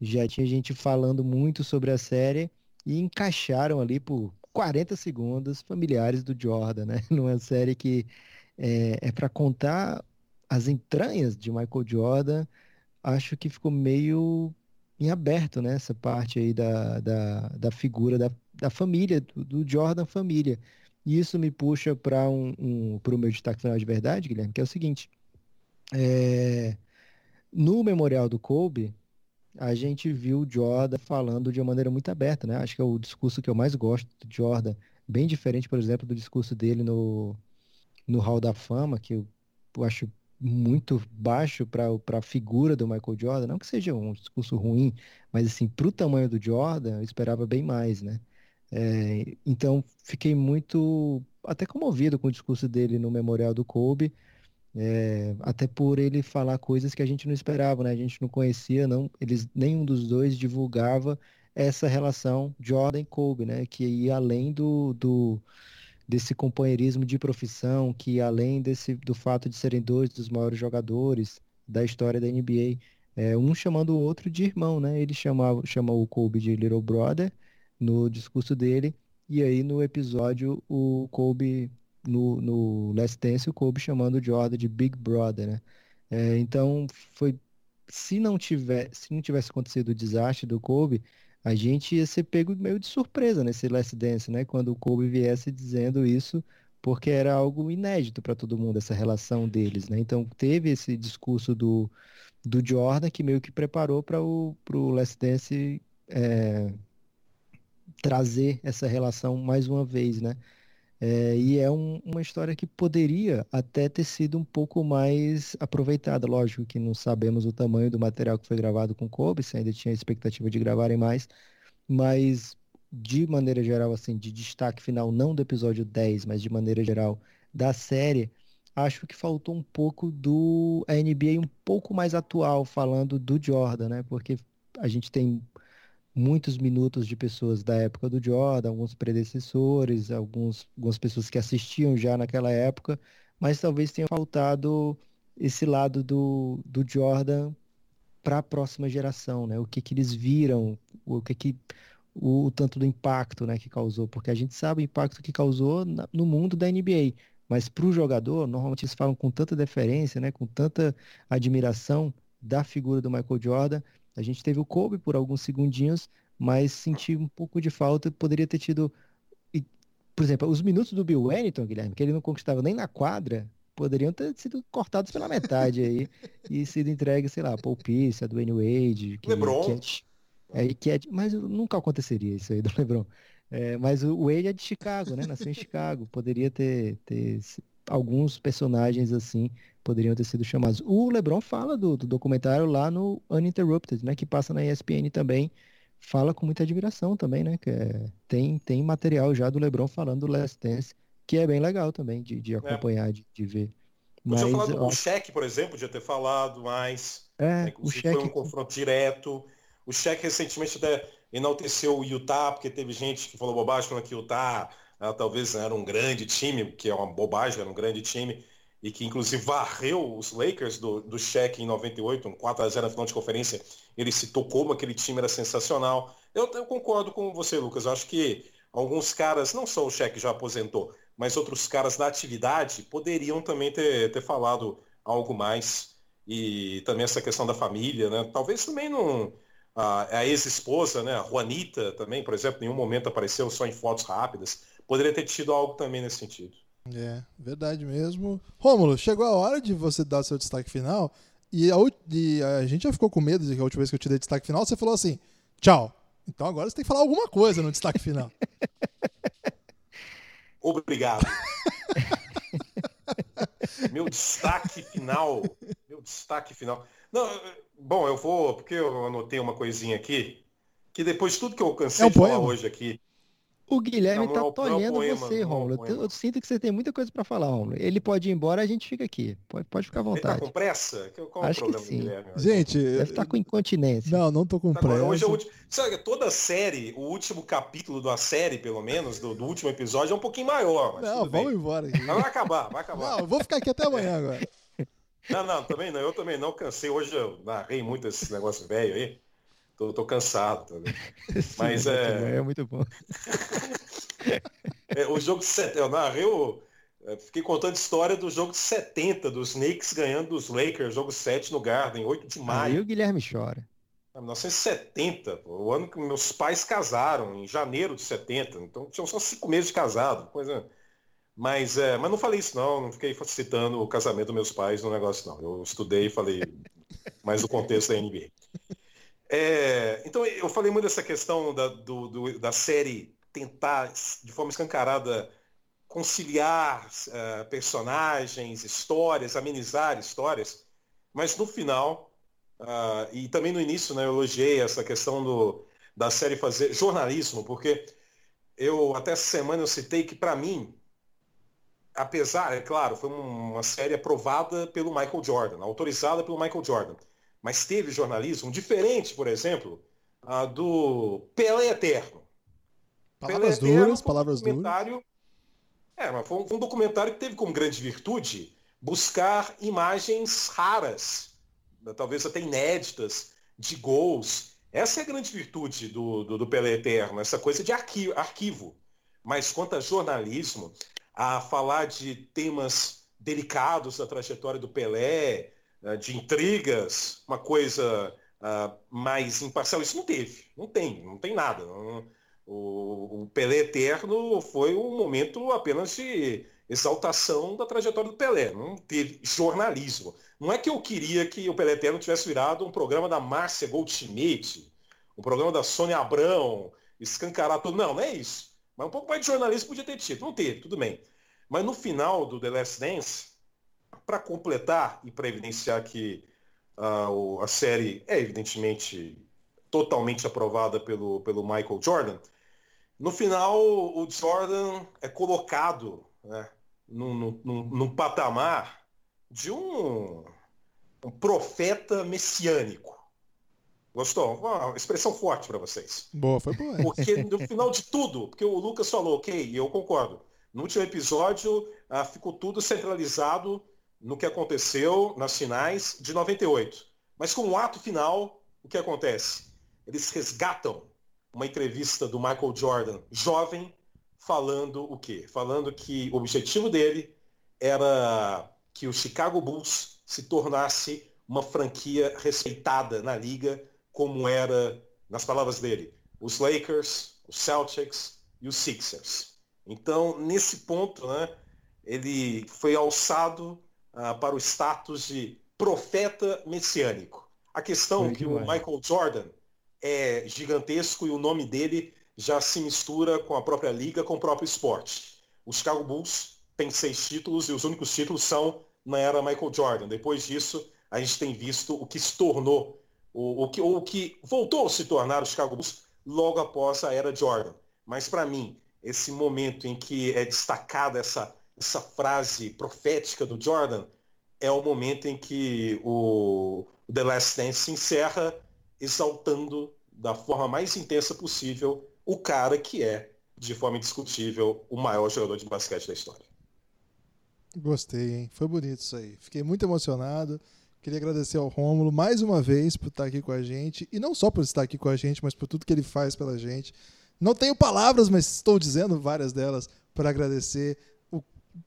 já tinha gente falando muito sobre a série e encaixaram ali por 40 segundos familiares do Jordan, né? [LAUGHS] Numa série que é, é para contar as entranhas de Michael Jordan, acho que ficou meio em aberto, né? Essa parte aí da, da, da figura da, da família, do, do Jordan família. E isso me puxa para um, um, o meu destaque final de verdade, Guilherme, que é o seguinte. É, No memorial do Kobe, a gente viu o Jordan falando de uma maneira muito aberta, né? Acho que é o discurso que eu mais gosto do Jordan, bem diferente, por exemplo, do discurso dele no, no Hall da Fama, que eu, eu acho muito baixo para a figura do Michael Jordan. Não que seja um discurso ruim, mas assim, para o tamanho do Jordan, eu esperava bem mais, né? É, então, fiquei muito até comovido com o discurso dele no Memorial do Kobe, é, até por ele falar coisas que a gente não esperava, né? A gente não conhecia, não, eles nenhum dos dois divulgava essa relação Jordan Kobe, né? Que ia além do, do desse companheirismo de profissão, que além desse do fato de serem dois dos maiores jogadores da história da NBA, é, um chamando o outro de irmão, né? Ele chamava, chamou o Kobe de little brother no discurso dele, e aí no episódio o Kobe no, no Last Dance, o Kobe chamando o Jordan de Big Brother, né? É, então foi se não tiver, se não tivesse acontecido o desastre do Kobe, a gente ia ser pego meio de surpresa nesse Last Dance, né? Quando o Kobe viesse dizendo isso, porque era algo inédito para todo mundo, essa relação deles, né? Então teve esse discurso do, do Jordan que meio que preparou para o Last Dance é, trazer essa relação mais uma vez, né? É, e é um, uma história que poderia até ter sido um pouco mais aproveitada. Lógico que não sabemos o tamanho do material que foi gravado com Kobe, se ainda tinha expectativa de gravarem mais, mas de maneira geral, assim, de destaque final, não do episódio 10, mas de maneira geral da série, acho que faltou um pouco do NBA um pouco mais atual, falando do Jordan, né? Porque a gente tem muitos minutos de pessoas da época do Jordan, alguns predecessores, alguns, algumas pessoas que assistiam já naquela época, mas talvez tenha faltado esse lado do, do Jordan para a próxima geração, né? O que, que eles viram, o que que o, o, tanto do impacto, né, que causou, porque a gente sabe o impacto que causou na, no mundo da NBA, mas para o jogador, normalmente eles falam com tanta deferência, né, com tanta admiração da figura do Michael Jordan, a gente teve o Kobe por alguns segundinhos, mas senti um pouco de falta. Poderia ter tido, por exemplo, os minutos do Bill Wellington, Guilherme, que ele não conquistava nem na quadra, poderiam ter sido cortados pela metade aí e sido entregue, sei lá, Paul Pierce, a Dwayne Wade,
que, LeBron.
Que é, é, que é, mas nunca aconteceria isso aí do [LAUGHS] LeBron. É, mas o Wade é de Chicago, né? Nasceu em Chicago. Poderia ter, ter alguns personagens assim poderiam ter sido chamados. O LeBron fala do, do documentário lá no Uninterrupted, né, que passa na ESPN também, fala com muita admiração também, né, que é, tem, tem material já do LeBron falando do Last Dance, que é bem legal também de, de é. acompanhar, é. de, de ver.
Mas, Podia falar do ó... Shaq, por exemplo, podia ter falado mais.
É, né, o Shaq...
Foi um confronto direto. O Shaq recentemente até enalteceu o Utah, porque teve gente que falou bobagem falando que o Utah ah, talvez era um grande time, que é uma bobagem, era um grande time e que inclusive varreu os Lakers do, do Shaq em 98, um 4x0 na final de conferência. Ele citou como aquele time era sensacional. Eu, eu concordo com você, Lucas. Eu acho que alguns caras, não só o Shaq já aposentou, mas outros caras da atividade poderiam também ter, ter falado algo mais. E também essa questão da família, né? Talvez também não. A, a ex-esposa, né? A Juanita também, por exemplo, em nenhum momento apareceu só em fotos rápidas. Poderia ter tido algo também nesse sentido.
É, verdade mesmo. Rômulo, chegou a hora de você dar seu destaque final. E a, e a, gente já ficou com medo de que a última vez que eu te dei destaque final, você falou assim: tchau. Então agora você tem que falar alguma coisa no destaque final. [LAUGHS]
Obrigado. [LAUGHS] meu destaque final. Meu destaque final. Não, bom, eu vou, porque eu anotei uma coisinha aqui, que depois de tudo que eu cansei é um de poema. falar hoje aqui,
o Guilherme não, tá não, tolhendo você, Romulo. Eu, eu sinto que você tem muita coisa para falar, Romulo. Ele pode ir embora, a gente fica aqui. Pode, pode ficar à vontade. Ele
tá com pressa? Qual Acho que sim. Guilherme?
Gente,
deve estar tá com incontinência.
Não, não tô com tá pressa. Hoje é o
último... Sabe, toda série, o último capítulo da série, pelo menos, do, do último episódio, é um pouquinho maior.
não, vamos embora.
Aqui. Vai acabar, vai acabar.
Não, eu vou ficar aqui até amanhã agora.
Não, não, também não. Eu também não cansei. Hoje eu narrei muito esses negócios velho aí. Tô, tô cansado. Tá [LAUGHS] Mas é...
é muito bom. [LAUGHS]
é, o jogo de eu narrei o. É, fiquei contando história do jogo de 70, dos Knicks ganhando dos Lakers, jogo 7 no Garden, 8 de maio.
Aí o Guilherme chora.
1970, pô, o ano que meus pais casaram, em janeiro de 70. Então tinham só cinco meses de casado. Coisa... Mas, é, mas não falei isso não, não fiquei citando o casamento dos meus pais no negócio não. Eu estudei e falei [LAUGHS] mas no contexto da NBA. É, então, eu falei muito dessa questão da, do, do, da série tentar, de forma escancarada, conciliar uh, personagens, histórias, amenizar histórias, mas no final, uh, e também no início, né, eu elogiei essa questão do, da série fazer jornalismo, porque eu até essa semana eu citei que para mim, apesar, é claro, foi uma série aprovada pelo Michael Jordan, autorizada pelo Michael Jordan, mas teve jornalismo diferente, por exemplo, uh, do Pelé Eterno.
Palavras Pelé duras, Eterno, palavras duras.
É, mas foi um, um documentário que teve como grande virtude buscar imagens raras, talvez até inéditas, de gols. Essa é a grande virtude do, do, do Pelé Eterno, essa coisa de arquivo, arquivo. Mas quanto a jornalismo, a falar de temas delicados da trajetória do Pelé, de intrigas, uma coisa uh, mais imparcial, isso não teve, não tem, não tem nada. O, o Pelé Eterno foi um momento apenas de exaltação da trajetória do Pelé, não teve jornalismo. Não é que eu queria que o Pelé Eterno tivesse virado um programa da Márcia Goldschmidt, um programa da Sônia Abrão, escancarar tudo. Não, não é isso. Mas um pouco mais de jornalismo podia ter tido. Não teve, tudo bem. Mas no final do The Last Dance, para completar e para evidenciar que uh, a série é evidentemente totalmente aprovada pelo, pelo Michael Jordan, no final, o Jordan é colocado né, num, num, num patamar de um, um, profeta messiânico. Gostou? Uma expressão forte para vocês.
Boa, foi boa.
Porque no [LAUGHS] final de tudo, porque o Lucas falou, ok, e eu concordo. No último episódio, ah, ficou tudo centralizado no que aconteceu nas finais de 98. Mas com o ato final, o que acontece? Eles resgatam uma entrevista do Michael Jordan, jovem, falando o quê? Falando que o objetivo dele era que o Chicago Bulls se tornasse uma franquia respeitada na liga, como era, nas palavras dele, os Lakers, os Celtics e os Sixers. Então, nesse ponto, né, ele foi alçado uh, para o status de profeta messiânico. A questão é que o Michael Jordan é gigantesco e o nome dele já se mistura com a própria liga, com o próprio esporte. O Chicago Bulls tem seis títulos e os únicos títulos são na era Michael Jordan. Depois disso, a gente tem visto o que se tornou, o, o, que, o que voltou a se tornar o Chicago Bulls logo após a era Jordan. Mas para mim, esse momento em que é destacada essa, essa frase profética do Jordan é o momento em que o The Last Dance se encerra exaltando da forma mais intensa possível o cara que é, de forma indiscutível, o maior jogador de basquete da história.
Gostei, hein? Foi bonito isso aí. Fiquei muito emocionado. Queria agradecer ao Rômulo mais uma vez por estar aqui com a gente. E não só por estar aqui com a gente, mas por tudo que ele faz pela gente. Não tenho palavras, mas estou dizendo várias delas para agradecer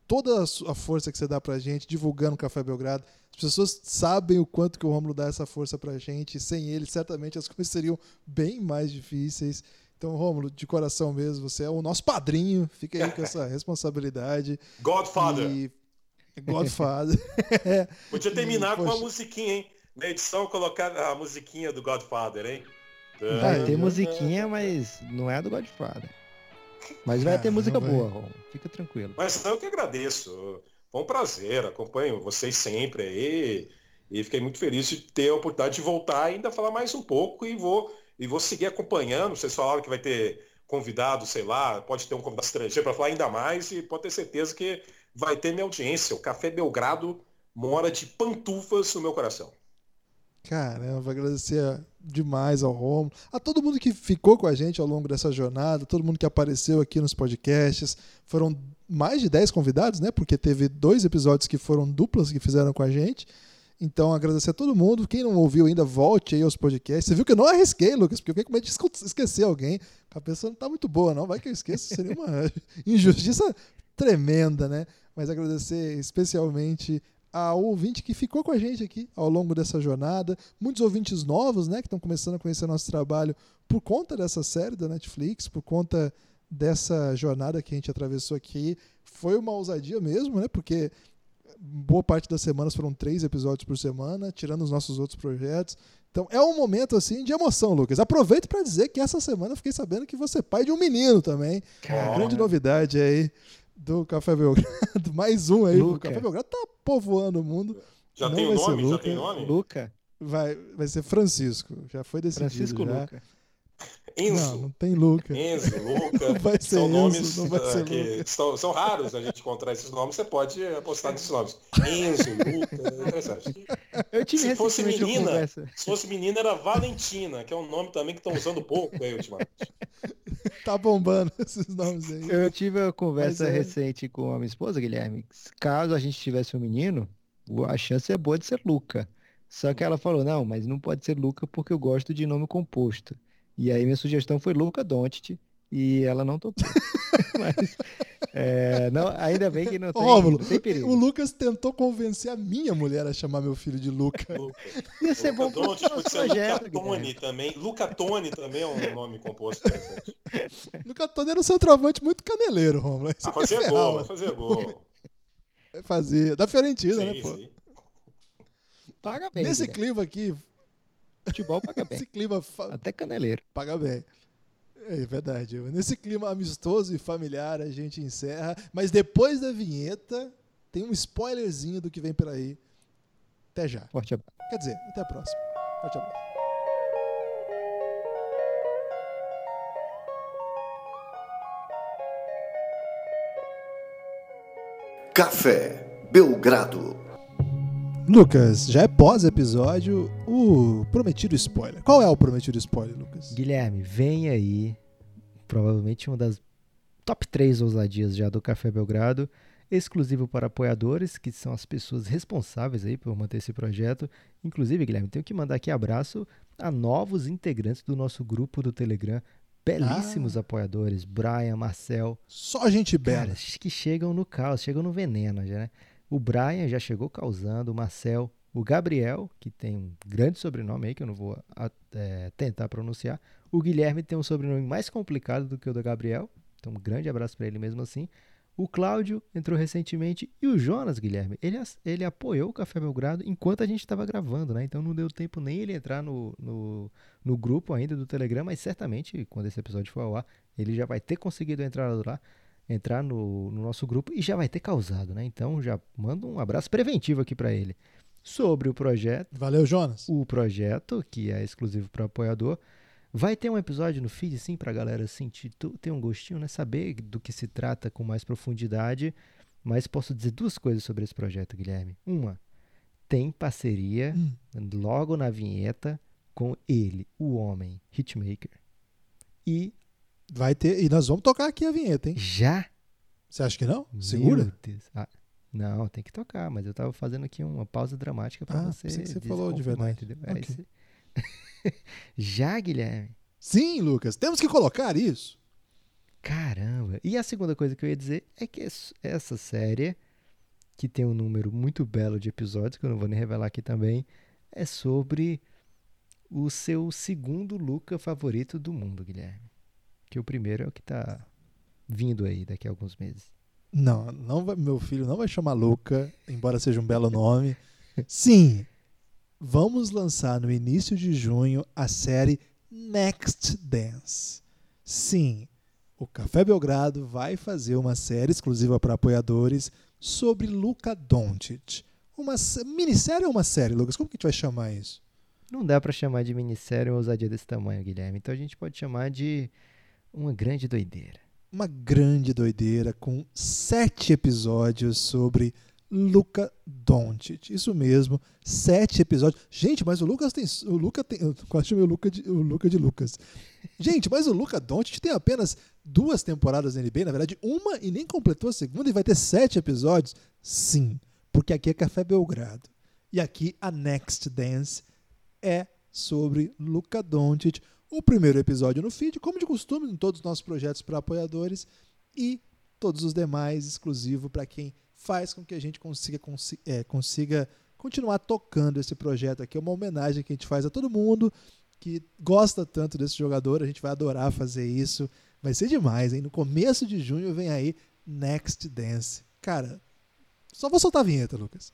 toda a força que você dá para a gente, divulgando o Café Belgrado. As pessoas sabem o quanto que o Romulo dá essa força pra gente. Sem ele, certamente as [LAUGHS] coisas seriam bem mais difíceis. Então, Rômulo, de coração mesmo, você é o nosso padrinho. Fica aí com essa [LAUGHS] responsabilidade.
Godfather. E...
Godfather. [LAUGHS]
Podia terminar e, com uma musiquinha, hein? Na edição, colocar a musiquinha do Godfather, hein?
Vai ter musiquinha, mas não é do Godfather. Mas vai ter música boa, Romulo. Fica tranquilo.
Mas eu que agradeço. Foi um prazer, acompanho vocês sempre aí. E fiquei muito feliz de ter a oportunidade de voltar e ainda falar mais um pouco e vou, e vou seguir acompanhando. Vocês falaram que vai ter convidado, sei lá, pode ter um convidado estrangeiro para falar ainda mais e pode ter certeza que vai ter minha audiência. O Café Belgrado mora de pantufas no meu coração.
Caramba, agradecer demais ao Romulo, a todo mundo que ficou com a gente ao longo dessa jornada, todo mundo que apareceu aqui nos podcasts. Foram mais de 10 convidados, né? Porque teve dois episódios que foram duplas que fizeram com a gente. Então, agradecer a todo mundo. Quem não ouviu ainda, volte aí aos podcasts. Você viu que eu não arrisquei, Lucas, porque eu fiquei com medo de esquecer alguém. A cabeça não tá muito boa, não. Vai que eu esqueça, seria uma [LAUGHS] injustiça tremenda, né? Mas agradecer especialmente ao ouvinte que ficou com a gente aqui ao longo dessa jornada, muitos ouvintes novos, né, que estão começando a conhecer nosso trabalho por conta dessa série da Netflix, por conta dessa jornada que a gente atravessou aqui. Foi uma ousadia mesmo, né, porque boa parte das semanas foram três episódios por semana, tirando os nossos outros projetos. Então é um momento assim de emoção, Lucas. Aproveito para dizer que essa semana eu fiquei sabendo que você é pai de um menino também.
Caramba.
Grande novidade aí do Café Belgrado. [LAUGHS] Mais um aí.
Luca.
O Café Belgrado tá povoando o mundo.
Já
Não
tem o nome? Já
Luca.
tem nome?
Luca,
Vai, vai ser Francisco. Já foi decidido.
Francisco
já.
Luca.
Enzo.
Não, não tem Luca.
Enzo, Luca,
Não vai ser
são
Enzo,
nomes
não vai
ah,
ser
que são, são raros a gente encontrar esses nomes, você pode apostar nesses nomes. Enzo, Luca, é interessante.
Eu tive
Se fosse menina. Se fosse menina era Valentina, que é um nome também que estão usando pouco aí ultimamente. [LAUGHS]
Tá bombando esses nomes aí.
Eu tive uma conversa
Mas é.
recente com a minha esposa, Guilherme. Caso a gente tivesse um menino, a chance é boa de ser Luca. Só que ela falou, não, mas não pode ser Luca porque eu gosto de nome composto. E aí minha sugestão foi Luca Doncic e ela não topou. [LAUGHS] Mas, é, não, ainda bem que não tem,
Rômulo,
não tem perigo.
o Lucas tentou convencer a minha mulher a chamar meu filho de Luca.
Luca.
Ia ser bom
Luca
pro
Doncic,
nosso
pode ser
projeto,
Luca
Guilherme.
também. Luca Toni também é um nome composto.
Luca Tony era um centroavante muito caneleiro, Romulo. Isso
Ah, fazer
ferrava.
gol, vai fazer gol.
Fazia. Da Fiorentina, né,
Sim,
pô?
sim.
Paga bem,
Nesse clima aqui,
Futebol paga bem.
esse clima fa-
Até caneleiro.
paga bem. É verdade. Nesse clima amistoso e familiar a gente encerra. Mas depois da vinheta, tem um spoilerzinho do que vem por aí. Até já.
Forte abraço.
Quer dizer, até a próxima. Forte abraço.
Café Belgrado.
Lucas, já é pós-episódio o prometido spoiler. Qual é o prometido spoiler, Lucas?
Guilherme, vem aí, provavelmente uma das top 3 ousadias já do Café Belgrado, exclusivo para apoiadores, que são as pessoas responsáveis aí por manter esse projeto. Inclusive, Guilherme, tenho que mandar aqui abraço a novos integrantes do nosso grupo do Telegram, belíssimos apoiadores, Brian, Marcel,
Só gente bela.
Cara, que chegam no caos, chegam no veneno já, né? O Brian já chegou causando, o Marcel, o Gabriel, que tem um grande sobrenome aí que eu não vou é, tentar pronunciar. O Guilherme tem um sobrenome mais complicado do que o do Gabriel, então um grande abraço para ele mesmo assim. O Cláudio entrou recentemente e o Jonas, Guilherme, ele, ele apoiou o Café Belgrado enquanto a gente estava gravando, né? Então não deu tempo nem ele entrar no, no, no grupo ainda do Telegram, mas certamente quando esse episódio for ao ar, ele já vai ter conseguido entrar lá entrar no, no nosso grupo e já vai ter causado, né? Então já mando um abraço preventivo aqui para ele. Sobre o projeto,
Valeu, Jonas.
o projeto, que é exclusivo para apoiador, vai ter um episódio no feed, sim, pra galera sentir, ter um gostinho, né? Saber do que se trata com mais profundidade. Mas posso dizer duas coisas sobre esse projeto, Guilherme. Uma, tem parceria
Hum.
logo na vinheta com ele, o homem, Hitmaker. E
Vai ter. E nós vamos tocar aqui a vinheta, hein?
já
Você acha que não? Segura?
Ah, não, tem que tocar, mas eu tava fazendo aqui uma pausa dramática pra
Ah,
você.
que você falou de verdade.
Entendeu? É
Ok.
isso. [LAUGHS] Já, Guilherme.
Sim, Lucas. Temos que colocar isso.
Caramba. E a segunda coisa que eu ia dizer é que es- essa série, que tem um número muito belo de episódios, que eu não vou nem revelar aqui também, é sobre o seu segundo Luca favorito do mundo, Guilherme. Que o primeiro é o que tá vindo aí daqui a alguns meses.
Não, não vai- meu filho não vai chamar Luca, embora seja um belo nome. Sim, vamos lançar no início de junho a série Next Dance. Sim, o Café Belgrado vai fazer uma série exclusiva para apoiadores sobre Luca Doncic. Uma sé- minissérie ou uma série, Lucas? Como que a gente vai chamar isso?
Não dá pra chamar de minissérie uma ousadia desse tamanho, Guilherme. Então a gente pode chamar de uma grande doideira.
uma grande doideira com sete episódios sobre Luca Doncic. Isso mesmo, sete episódios. Gente, mas o Lucas tem. O Luca tem. Eu quase chamei o Luca de, o Luca de Lucas. [LAUGHS] Gente, mas o Luca Doncic tem apenas duas temporadas na NBA, na verdade, uma e nem completou a segunda e vai ter sete episódios? Sim, porque aqui é Café Belgrado. E aqui a Next Dance é sobre Luca Doncic. O primeiro episódio no feed, como de costume, em todos os nossos projetos para apoiadores e todos os demais exclusivo para quem faz com que a gente consiga, consi- é, consiga continuar tocando esse projeto aqui. É uma homenagem que a gente faz a todo mundo que gosta tanto desse jogador. A gente vai adorar fazer isso. Vai ser demais, hein? No começo de junho vem aí Next Dance. Cara, Só vou soltar a vinheta, Lucas.